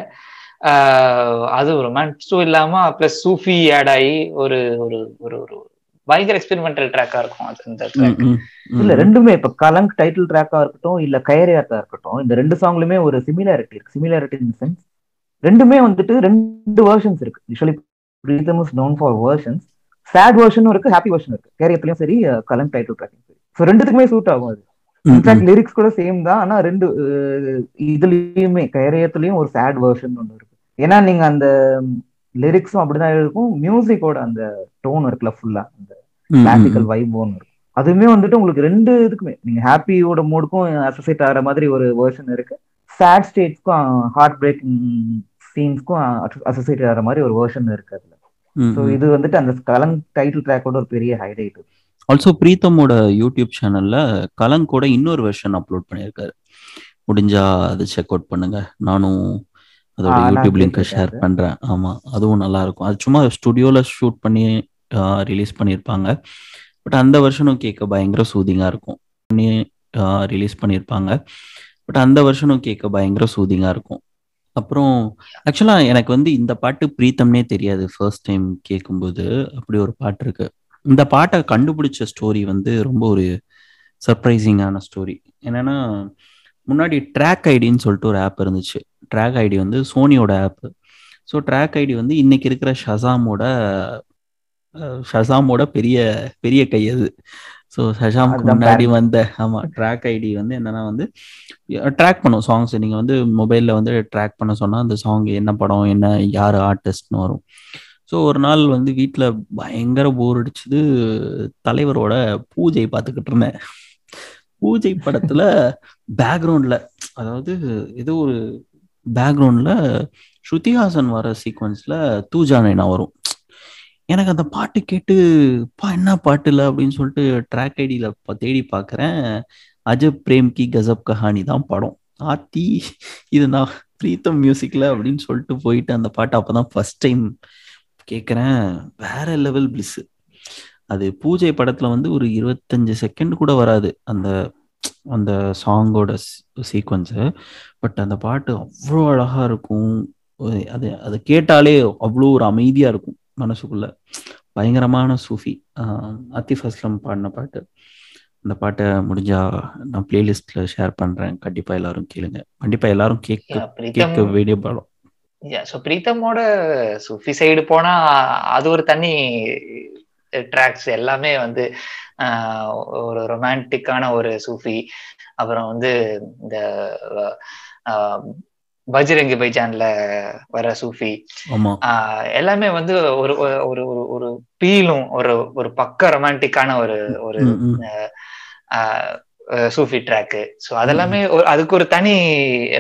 அது ரொமான்ஸும் இல்லாம பிளஸ் சூஃபி ஆட் ஆகி ஒரு ஒரு ஒரு ஒரு பயங்கர எக்ஸ்பெரிமெண்டல் ட்ராக்கா இருக்கும் அது இந்த ட்ராக். இல்ல ரெண்டுமே இப்ப கலங்க் டைட்டில் ட்ராக்கா இருக்கட்டும் இல்ல கயரியாத்தா இருக்கட்டும் இந்த ரெண்டு சாங்லயுமே ஒரு சிமிலாரிட்டி இருக்கு. சிமிலாரிட்டி இன் சென்ஸ் ரெண்டுமே வந்துட்டு ரெண்டு வெர்ஷன்ஸ் இருக்கு. Usually Pritam is known for versions sad வெர்ஷனும் இருக்கு ஹாப்பி வெர்ஷன் இருக்கு. கேரியத்துலயும் சரி கலங்க் டைட்டில் ட்ராக்கும் சரி. ஸோ ரெண்டுத்துக்குமே சூட் ஆகும் அது. இன்ஃபேக்ட் லிரிக்ஸ் கூட சேம் தான் ஆனா ரெண்டு இதுலயுமே கைரயத்துலயும் ஒரு சேட் வெர்ஷன் ஒன்று இருக்கு. ஏன்னா நீங்க அந்த லிரிக்ஸும் அப்படிதான் இருக்கும் மியூசிக்கோட அந்த டோன் இருக்குல்ல ஃபுல்லா அந்த கிளாசிக்கல் வைப் ஒன்று இருக்கும். அதுவுமே வந்துட்டு உங்களுக்கு ரெண்டு இதுக்குமே நீங்க ஹாப்பியோட மூடுக்கும் அசோசியேட் ஆகிற மாதிரி ஒரு வெர்ஷன் இருக்கு. சேட் ஸ்டேட்ஸ்க்கும் ஹார்ட் பிரேக்கிங் சீன்ஸ்க்கும் அசோசியேட் ஆகிற மாதிரி ஒரு வெர்ஷன் இருக்கு அதுல. ஸோ. இது வந்துட்டு அந்த கலங் டைட்டில் ட்ராக்கோட ஒரு பெரிய ஹைலைட் ஆல்சோ பிரீத்தமோட யூடியூப் சேனல்ல கலங்கோட இன்னொரு வெர்ஷன் அப்லோட் பண்ணியிருக்காரு. முடிஞ்சா அது செக் அவுட் பண்ணுங்க. நானும் அதோட யூடியூப் லிங்க் ஷேர். பண்றேன். ஆமா அதுவும் நல்லா இருக்கும் அது சும்மா ஸ்டுடியோல ஷூட் பண்ணி ரிலீஸ் பண்ணியிருப்பாங்க. பட் அந்த வருஷனும் கேட்க பயங்கர சூதிங்கா இருக்கும். பண்ணி ரிலீஸ் பண்ணியிருப்பாங்க. பட் அந்த வருஷனும் கேட்க பயங்கர சூதிங்கா இருக்கும். அப்புறம் ஆக்சுவலா எனக்கு வந்து இந்த பாட்டு பிரீத்தம்னே தெரியாது. ஃபர்ஸ்ட் டைம் கேட்கும்போது அப்படி ஒரு பாட்டு இருக்கு. இந்த பாட்டை கண்டுபிடிச்ச ஸ்டோரி வந்து ரொம்ப ஒரு சர்ப்ரைசிங்கான ஸ்டோரி என்னன்னா முன்னாடி ட்ராக் ஐடின்னு சொல்லிட்டு ஒரு ஆப் இருந்துச்சு. ட்ராக் ஐடி வந்து சோனியோட ஆப் ஸோ ட்ராக் ஐடி வந்து இன்னைக்கு இருக்கிற ஷசாமோட ஷசாமோட பெரிய பெரிய கை அது. ஸோ அதுதான் முன்னாடி. வந்த ஆமா ட்ராக் ஐடி வந்து என்னன்னா வந்து ட்ராக் பண்ணும் சாங்ஸ் நீங்க வந்து மொபைல்ல வந்து ட்ராக் பண்ண சொன்னா அந்த சாங் என்ன படம் என்ன யார் ஆர்டிஸ்ட்னு வரும். ஸோ ஒரு நாள் வந்து வீட்டில் பயங்கர போர் அடிச்சுது தலைவரோட பூஜை பார்த்துக்கிட்டு இருந்தேன். பூஜை படத்துல பேக்ரவுண்ட்ல அதாவது ஏதோ ஒரு பேக்ரவுண்ட்ல ஸ்ருதிஹாசன் வர சீக்வன்ஸ்ல தூஜா நைனா வரும். எனக்கு அந்த பாட்டு கேட்டு பா என்ன பாட்டு இல்லை அப்படின்னு சொல்லிட்டு ட்ராக் ஐடியில் தேடி பார்க்குறேன் அஜப் பிரேம் கி கசப் கஹானி தான் படம். ஆத்தி இது நான் பிரீத்தம் மியூசிக்ல அப்படின்னு சொல்லிட்டு போயிட்டு அந்த பாட்டு அப்பதான் ஃபர்ஸ்ட் டைம் கேட்குறேன் வேற லெவல் பிளிஸ் அது பூஜை படத்துல வந்து ஒரு இருபத்தஞ்சு செகண்ட் கூட வராது. அந்த அந்த சாங்கோட சீக்வன்ஸு பட் அந்த பாட்டு அவ்வளோ அழகா இருக்கும். அது அதை கேட்டாலே அவ்வளோ ஒரு அமைதியாக இருக்கும். மனசுக்குள்ள பயங்கரமான சூஃபி அத்திஃப் அஸ்லம் பாடின பாட்டு. அந்த பாட்டை முடிஞ்சா நான் பிளேலிஸ்ட்ல ஷேர் பண்றேன். கண்டிப்பா எல்லாரும் கேளுங்க. கண்டிப்பா எல்லாரும் கேட்க கேட்க வேண்டிய படம். ஸோ பிரீத்தமோட சுஃபி சைடு போனா அது ஒரு தனி ட்ராக்ஸ் எல்லாமே வந்து ஒரு ரொமான்டிக்கான ஒரு சூஃபி. அப்புறம் வந்து இந்த பஜ்ரங்கி பைஜான்ல வர சூஃபி. எல்லாமே வந்து ஒரு ஒரு ஒரு ஒரு பீலும் ஒரு ஒரு பக்க ரொமான்டிக்கான ஒரு ஒரு சூஃபி ட்ராக்கு ஸோ அதெல்லாமே ஒரு அதுக்கு ஒரு தனி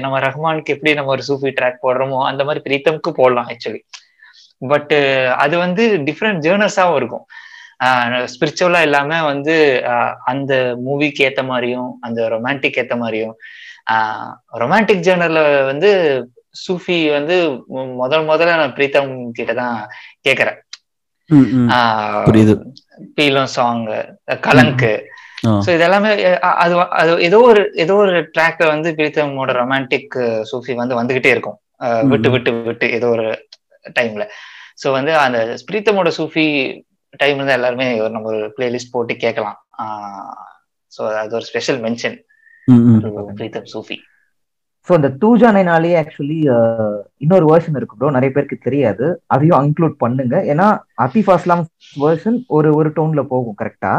நம்ம ரஹ்மானுக்கு எப்படி நம்ம ஒரு சூஃபி ட்ராக் போடுறோமோ அந்த மாதிரி பிரீத்தம்க்கு போடலாம் ஆக்சுவலி பட் அது வந்து டிஃப்ரெண்ட் ஜேர்னஸாகவும் இருக்கும். ஸ்பிரிச்சுவலா இல்லாம வந்து அந்த மூவிக்கு ஏத்த மாதிரியும் அந்த ரொமான்டிக் ஏத்த மாதிரியும் ரொமான்டிக் ஜேர்னர்ல வந்து சூஃபி வந்து முதல் முதல்ல நான் பிரீத்தம் கிட்ட தான் கேக்குறேன். புரியுது. பீலம் சாங் கலங்கு. சோ இதெல்லாமே அது அது ஏதோ ஒரு ஏதோ ஒரு ட்ராக்ல வந்து பிரீத்தமோட ரொமான்டிக் சூஃபி வந்து வந்துகிட்டே இருக்கும் விட்டு. விட்டு விட்டு ஏதோ ஒரு டைம்ல சோ வந்து அந்த பிரீத்தமோட சூஃபி டைம்ல தான் எல்லாருமே ஒரு நம்ம ஒரு பிளேலிஸ்ட் போட்டு கேட்கலாம் சோ அது ஒரு ஸ்பெஷல் மென்ஷன் ம். பிரீத்தம் சூஃபி ஸோ இந்த தூஜா நைனாலே ஆக்சுவலி இன்னொரு வெர்ஷன் இருக்கு ப்ரோ நிறைய பேருக்கு தெரியாது. அதையும் இன்க்ளூட் பண்ணுங்க. ஏன்னா அத்திஃப் அஸ்லாம் வெர்ஷன் ஒரு ஒரு டோன்ல போகும் கரெக்டா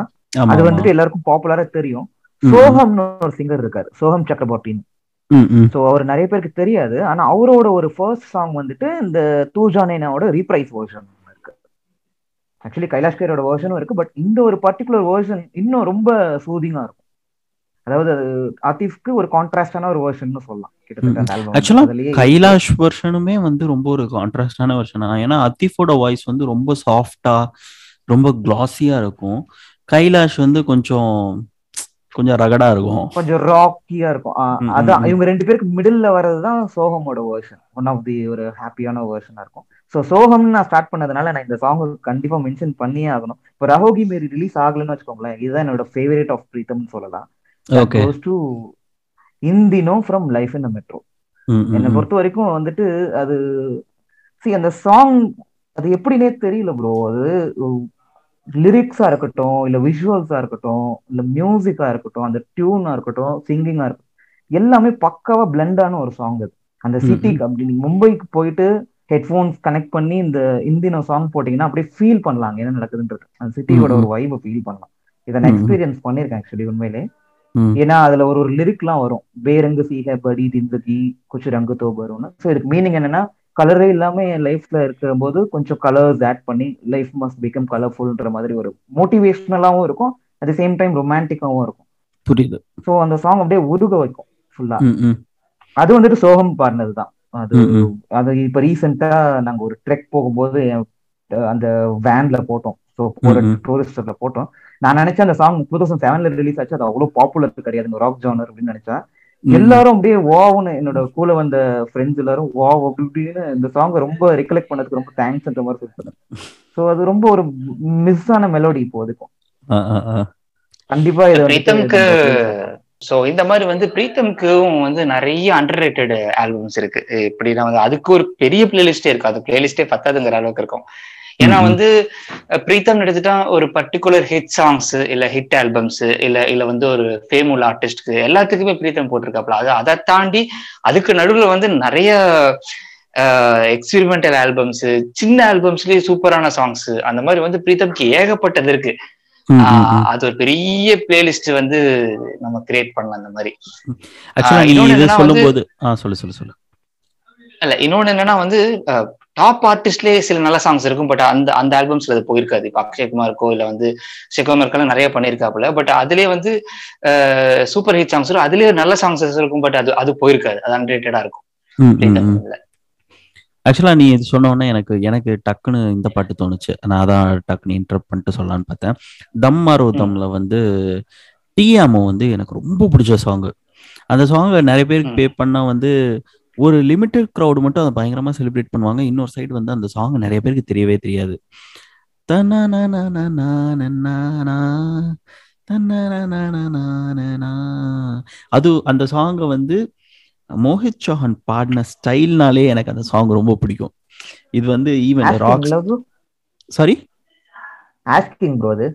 அது. வந்துட்டு எல்லாருக்கும் பாப்புலரா தெரியும். ம், சோகம்னு ஒரு சிங்கர் இருக்காரு. சோகம் சக்கரபோர்ட்டின்னு ம், ம். ஸோ அவர் நிறைய பேருக்கு தெரியாது. ஆனா அவரோட ஒரு ஃபர்ஸ்ட் சாங் வந்துட்டு இந்த தூஜா நைனாவோட ரீப்ரைஸ் வெர்ஷன் இருக்கு. ஆக்சுவலி கைலாஷ் கேரோட வெர்ஷனும் இருக்கு. பட் இந்த ஒரு பர்டிகுலர் வெர்ஷன் இன்னும் ரொம்ப சூதிங்கா இருக்கும். அதாவது அது ஆத்திஃப்க்கு ஒரு கான்ட்ராஸ்டான ஒரு வெர்ஷன் சொல்லலாம். கிட்டத்தட்ட. ஆக்சுவலா கைலாஷ் வெர்ஷனுமே வந்து ரொம்ப ஒரு கான்ட்ராஸ்டான வெர்ஷன் ஏன்னா அத்திஃபோட வாய்ஸ் வந்து ரொம்ப சாஃப்டா ரொம்ப கிளாஸியா இருக்கும். கைலாஷ் வந்து கொஞ்சம் கொஞ்சம் ரகடா இருக்கும். கொஞ்சம் ராக்கியா இருக்கும். அதான். இவங்க ரெண்டு பேருக்கு மிடில்ல வர்றதுதான் சோகமோட வெர்ஷன் ஒன் ஆஃப் தி ஒரு ஹாப்பியான வெர்ஷனா இருக்கும். ஸோ சோகம்னு நான் ஸ்டார்ட் பண்ணதுனால நான் இந்த சாங் கண்டிப்பா மென்ஷன் பண்ணியே ஆகணும். இப்போ ரஹோகி மேரி ரிலீஸ் ஆகலன்னு வச்சுக்கோங்களேன் இதுதான் என்னோட ஃபேவரட் ஆஃப் பிரீத்தம்னு சொல்லலாம். ஓகே டு இந்தினோ ஃப்ரம் லைஃப் இன் மெட்ரோ என்னை பொறுத்த வரைக்கும் வந்துட்டு அது see அந்த சாங் அது எப்படினே தெரியல ப்ரோ அது லிரிக்ஸா இருக்கட்டும் இல்ல விஷுவல்ஸா இருக்கட்டும் இல்ல மியூசிக்கா இருக்கட்டும் அந்த டியூனா இருக்கட்டும் சிங்கிங்கா இருக்கட்டும் எல்லாமே பக்காவா பிளெண்டான ஒரு சாங் அது. அந்த சிட்டிக்கு அப்படி நீங்க மும்பைக்கு போயிட்டு ஹெட்ஃபோன்ஸ் கனெக்ட் பண்ணி இந்த இந்தின சாங் போட்டீங்கன்னா அப்படியே ஃபீல் பண்ணலாம் என்ன நடக்குதுன்றது. அந்த சிட்டியோட ஒரு வைபை ஃபீல் பண்ணலாம். இதை நான். எக்ஸ்பீரியன்ஸ் பண்ணியிருக்கேன் ஆக்சுவலி உண்மையிலே. ஏன்னா அதுல ஒரு ஒரு லிரிக்லாம் வரும். பேரங்கு சீஹ படி திந்தகி குச்சு ரங்கு தோ வரும்னு. ஸோ இதுக்கு மீனிங் என்னன்னா கலரே இல்லாம என் லைஃப்ல இருக்கிற போது கொஞ்சம் கலர்ஸ் ஆட் பண்ணி லைஃப் மஸ்ட் பிகம் கலர்ஃபுல்ன்ற மாதிரி ஒரு மோட்டிவேஷனலாவும் இருக்கும். அட் சேம் டைம் ரொமான்டிக்காவும் இருக்கும். புரியுது. ஸோ அந்த சாங் அப்படியே உருக வைக்கும் ஃபுல்லா. அது வந்துட்டு சோகம் பாடினது தான். அது. அது இப்ப ரீசெண்டா நாங்க ஒரு ட்ரெக் போகும்போது அந்த வேன்ல போட்டோம். ஸோ ஒரு. டூரிஸ்டர்ல போட்டோம். நான் நினைச்சேன் அந்த சாங் டூ தௌசண்ட் செவன்ல ரிலீஸ் ஆச்சு. அது அவ்வளவு பாப்புலர் கிடையாதுங்க ராக் ஜானர் அப்படின்னு நினைச்சேன். எல்லாரும் அப்படியே வாவ்னு என்னோட கூட வந்த ஃப்ரெண்ட்ஸ் எல்லாரும் வாவ் அப்படி இப்படின்னு இந்த சாங்கை ரொம்ப ரெக்கலெக்ட் பண்ணதுக்கு ரொம்ப தேங்க்ஸ்ன்ற மாதிரி சொல்லிட்டு ஸோ அது ரொம்ப ஒரு மிஸ் ஆன மெலோடி இப்போ அதுக்கும் ஆ, ஆ, ஆ. கண்டிப்பா இது பிரீத்தம்க்கு சோ இந்த மாதிரி வந்து பிரீத்தம்க்கும் வந்து நிறைய அண்டர் ரேட்டட் ஆல்பம்ஸ் இருக்கு இப்படின்னா வந்து அதுக்கு ஒரு பெரிய பிளேலிஸ்டே இருக்கு. அது பிளேலிஸ்டே பத்தாதுங்கிற அளவுக்கு இருக்கும். ஏன்னா. வந்து பிரீத்தம் எடுத்துட்டா ஒரு பர்டிகுலர் ஹிட் சாங்ஸ் இல்ல ஹிட் ஆல்பம்ஸ் இல்ல இல்ல வந்து ஒரு ஃபேம் உள்ள ஆர்டிஸ்ட்க்கு எல்லாத்துக்குமே பிரீத்தம் போட்டிருக்காப்ல அது அதை தாண்டி அதுக்கு நடுவுல வந்து நிறைய எக்ஸ்பெரிமெண்டல் ஆல்பம்ஸ் சின்ன ஆல்பம்ஸ்லயே சூப்பரான சாங்ஸ் அந்த மாதிரி வந்து பிரீத்தம்க்கு ஏகப்பட்டது இருக்கு. அது ஒரு பெரிய பிளேலிஸ்ட் வந்து நம்ம கிரியேட் பண்ணலாம் அந்த மாதிரி. ஆக்சுவலா நீ இன்னொன்னு இது என்னன்னா சொல்லும் வந்து- போது ஆ சொல்லு சொல்லு சொல்லு. இல்ல இன்னொன்னு என்னன்னா வந்து டாப் ஆர்டிஸ்ட்லயே சில நல்ல சாங்ஸ் இருக்கும் பட் அந்த அந்த ஆல்பம்ஸ்ல அது போயிருக்காது. இப்ப அக்ஷய்குமாருக்கோ இல்ல வந்து சிவகுமாருக்கெல்லாம் நிறைய பண்ணியிருக்காப்புல. பட் அதுலயே வந்து சூப்பர் ஹிட் சாங்ஸ் இருக்கும் அதுலயே நல்ல சாங்ஸ் இருக்கும் பட் அது அது போயிருக்காது. அது அன்ரேட்டடா இருக்கும். ஆக்சுவலா நீ இது சொன்ன உடனே எனக்கு எனக்கு டக்குன்னு இந்த பாட்டு தோணுச்சு. நான் அதான் டக்குன்னு இன்டர்ப் பண்ணிட்டு சொல்லலான்னு பார்த்தேன். தம் மாரோ தம்ல வந்து டிஎம்ஓ வந்து எனக்கு ரொம்ப பிடிச்ச சாங் அந்த சாங்கை நிறைய பேருக்கு. பே பண்ணா வந்து ஒரு லிமிட்டட் க்ரௌடு மட்டும் அதை பயங்கரமாக செலிப்ரேட் பண்ணுவாங்க. இன்னொரு சைடு வந்து அந்த சாங் நிறைய பேருக்கு தெரியவே தெரியாது. அது அந்த சாங்கை வந்து மோஹித் சௌஹான் பாடின ஸ்டைல்னாலே எனக்கு அந்த சாங் ரொம்ப பிடிக்கும். இது வந்து even rock sorry asking bro அது.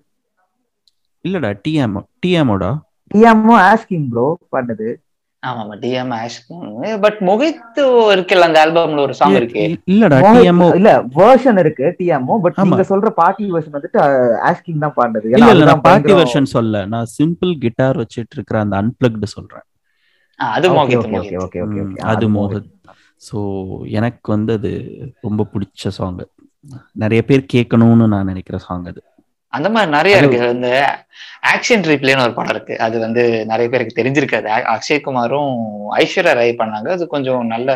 இல்லடா டிஎம் டிஎம்ஓடா டிஎம்ஓ ஆஸ்கிங் ப்ரோ பண்ணது ஆமா டிஎம் ஆஷ் பட் மொஹித் இருக்குல்ல அந்த ஆல்பம்ல ஒரு சாங் இருக்கு? இல்லடா டிஎம்ஓ இல்ல வேர்ஷன் இருக்கு டிஎம்ஓ பட். நீங்க சொல்ற பார்ட்டி வெர்ஷன் வந்துட்டு ஆஸ்கிங் தான் இல்ல இல்ல அதுதான் நான் பார்ட்டி. வெர்ஷன் சொல்ல நான் சிம்பிள் கிட்டார் வச்சிட்டு இருக்கிற அந்த அன்பிளக்டு சொல்றேன். அது மோஹித் okay, ம், okay. அது மோஹித். ஸோ எனக்கு வந்து அது ரொம்ப பிடிச்ச சாங் நிறைய பேர் கேட்கணும்னு நான் நினைக்கிற சாங் அது. அந்த மாதிரி நிறைய இருக்கு. இந்த ஆக்ஷன் ரீப்ளேன்னு ஒரு படம் இருக்கு. அது வந்து நிறைய பேருக்கு தெரிஞ்சிருக்காது. அக்ஷய்குமாரும் ஐஸ்வர்யா ராய் பண்ணாங்க. அது கொஞ்சம் நல்ல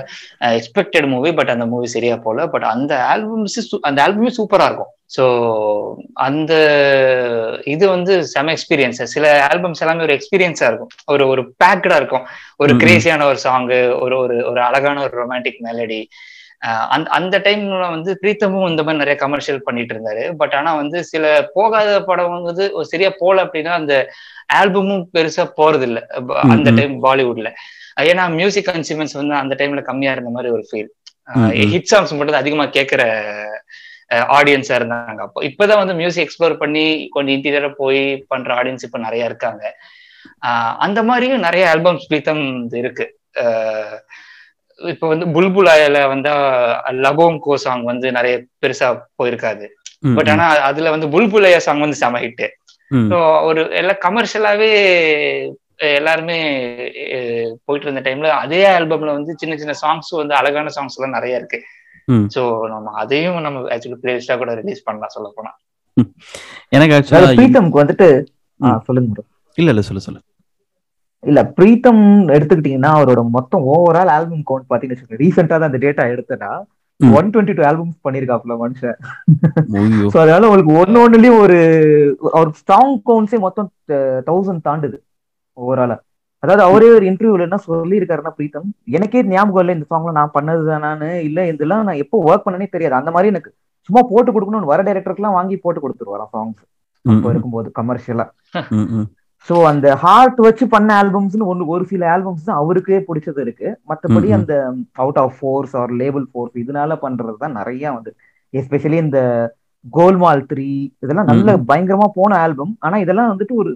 எக்ஸ்பெக்டட் மூவி பட் அந்த மூவி சரியா போல. பட் அந்த ஆல்பம்ஸ் அந்த ஆல்பமே சூப்பரா இருக்கும். ஸோ அந்த இது வந்து செம எக்ஸ்பீரியன்ஸ் சில ஆல்பம்ஸ் எல்லாமே ஒரு எக்ஸ்பீரியன்ஸா இருக்கும். ஒரு ஒரு பேக்கடா இருக்கும். ஒரு. கிரேசியான ஒரு சாங்கு ஒரு ஒரு ஒரு அழகான ஒரு ரொமான்டிக் மெலடி அந்த அந்த டைம்ல வந்து பிரீத்தமும் இந்த மாதிரி நிறைய கமர்ஷியல் பண்ணிட்டு இருந்தாரு பட் ஆனா வந்து சில போகாத படம் வந்து ஒரு சரியா போல அப்படின்னா அந்த ஆல்பமும் பெருசா போறது இல்ல அந்த. டைம் பாலிவுட்ல. ஏன்னா மியூசிக் கன்சியூமன்ஸ் வந்து அந்த டைம்ல கம்மியா இருந்த மாதிரி ஒரு ஃபீல். ஹிட் சாங்ஸ் மட்டும் தான் அதிகமா கேட்கிற ஆடியன்ஸா இருந்தாங்க அப்போ. இப்பதான் வந்து மியூசிக் எக்ஸ்ப்ளோர் பண்ணி கொஞ்சம் இன்டீரியரா போய் பண்ற ஆடியன்ஸ் இப்ப நிறைய இருக்காங்க. அந்த மாதிரியும் நிறைய ஆல்பம்ஸ் பிரீத்தம் இருக்கு. இப்ப வந்து புல்புலாயில வந்தா லபோம் கோ சாங் வந்து நிறைய பெருசா போயிருக்காது. பட் ஆனா அதுல வந்து புல்புலையா சாங் வந்து செம ஹிட் ம், ஸோ ஒரு எல்லாம் கமர்ஷியலாவே எல்லாருமே போயிட்டு இருந்த டைம்ல அதே ஆல்பம்ல வந்து சின்ன சின்ன சாங்ஸ் வந்து அழகான சாங்ஸ் எல்லாம் நிறைய இருக்கு. ஸோ நம்ம அதையும் நம்ம ஆக்சுவலி பிளேலிஸ்டா கூட ரிலீஸ் பண்ணலாம் சொல்ல போனா. எனக்கு ஆக்சுவலா வந்துட்டு. சொல்லுங்க. இல்ல இல்ல சொல்லு சொல்லு. இல்ல பிரீத்தம் எடுத்துக்கிட்டீங்கன்னா அவரோட மொத்தம் ஓவரால் ஆல்பம் கவுண்ட் பாத்தீங்கன்னா ரீசெண்டா தான் அந்த டேட்டா எடுத்தனா. ஒன் டுவெண்ட்டி டூ ஆல்பம்ஸ் பண்ணிருக்காப்ல மனுஷன். சோ அதனால உங்களுக்கு ஒன்னு ஒண்ணுலயும் ஒரு அவர் ஸ்ட்ராங் கவுண்ட்ஸே மொத்தம் தௌசண்ட் தாண்டுது ஓவராலா அதாவது அவரே ஒரு இன்டர்வியூல என்ன சொல்லியிருக்காருன்னா பிரீத்தம் எனக்கே ஞாபகம் இல்லை இந்த சாங்ல நான் பண்ணது தானான்னு இல்ல இதெல்லாம் நான் எப்போ ஒர்க் பண்ணனே தெரியாது. அந்த மாதிரி எனக்கு சும்மா போட்டு கொடுக்கணும்னு வர டைரக்டருக்குலாம் வாங்கி போட்டு கொடுத்துருவாராம் சாங்ஸ் இப்போ இருக்கும்போது கமர்ஷியலா சோ அந்த ஹார்ட் வச்சு பண்ண ஆல்பம்ஸ்னு ஒன்னு ஒரு சில ஆல்பம்ஸ் தான் அவருக்கே பிடிச்சது இருக்கு. மத்தபடி ம், ம். அந்த out of force are label force இதனால பண்றது தான் நிறைய வந்து. எஸ்பெஷலி இந்த கோல்மால் த்ரீ இதெல்லாம் நல்ல பயங்கரமா போன ஆல்பம் ஆனா இதெல்லாம் வந்துட்டு ஒரு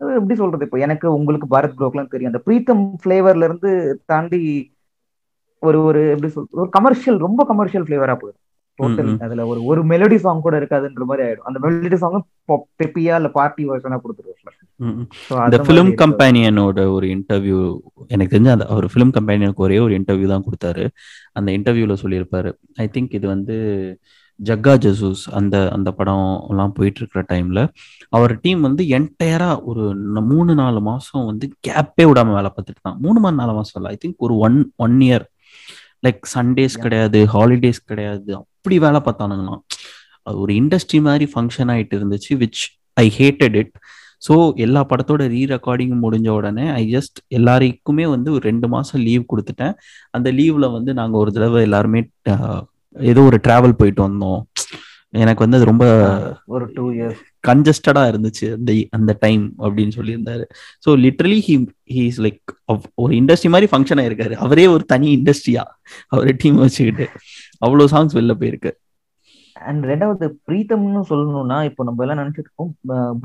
எப்படி சொல்றது இப்போ? எனக்கு உங்களுக்கு பாரத் ப்ரோக்லாம் தெரியும். அந்த பிரீத்தம் ஃபிளேவர்ல இருந்து தாண்டி ஒரு ஒரு எப்படி சொல்றது ஒரு கமர்ஷியல் ரொம்ப கமர்ஷியல் ஃபிளேவரா போயிடும். டோட்டல். அதுல ஒரு ஒரு மெலடி சாங் கூட இருக்காதுன்ற மாதிரி ஆயிடும். அந்த மெலடி சாங் பெப்பியா இல்ல பார்ட்டி வெர்ஷனா கொடுத்துருவாங்க அந்த ஃபிலிம். கம்பேனியனோட ஒரு இன்டர்வியூ எனக்கு தெரிஞ்ச அந்த அவர் ஃபிலிம் கம்பேனியனுக்கு ஒரே ஒரு இன்டர்வியூ தான் கொடுத்தாரு. அந்த இன்டர்வியூல சொல்லியிருப்பாரு. ஐ திங்க் இது வந்து ஜக்கா ஜசூஸ் அந்த அந்த படம் எல்லாம் போயிட்டு இருக்கிற டைம்ல அவர் டீம் வந்து என்டையரா ஒரு மூணு நாலு மாசம் வந்து கேப்பே விடாம வேலை பார்த்துட்டு தான் மூணு மணி நாலு மாசம் இல்லை. ஐ திங்க் ஒரு one one year like Sundays. கிடையாது ஹாலிடேஸ் கிடையாது. அப்படி வேலை பார்த்தானுங்களாம் அது ஒரு இண்டஸ்ட்ரி மாதிரி ஃபங்க்ஷன் ஆயிட்டு இருந்துச்சு which I hated it so எல்லா படத்தோட ரீ ரெக்கார்டிங் முடிஞ்ச உடனே ஐ ஜஸ்ட் எல்லாருக்குமே வந்து ஒரு ரெண்டு மாசம் லீவ் கொடுத்துட்டேன். அந்த லீவ்ல வந்து நாங்க ஒரு தடவை எல்லாருமே ஏதோ ஒரு டிராவல் போயிட்டு வந்தோம். எனக்கு வந்து அது ரொம்ப ஒரு டூ இயர்ஸ் கன்ஜஸ்டடா இருந்துச்சு அந்த அந்த டைம் அப்படின்னு சொல்லியிருந்தாரு. So literally he he's like ஒரு இண்டஸ்ட்ரி மாதிரி ஃபங்க்ஷன் ஆயிருக்காரு. அவரே ஒரு தனி இண்டஸ்ட்ரியா அவரே டீம் வச்சுக்கிட்டு. அவ்வளோ சாங்ஸ் வெளில போயிருக்கு. அண்ட் ரெண்டாவது பிரீத்தம்னு சொல்லணும்னா இப்போ நம்ம எல்லாம் நினைச்சிட்டு இருக்கோம்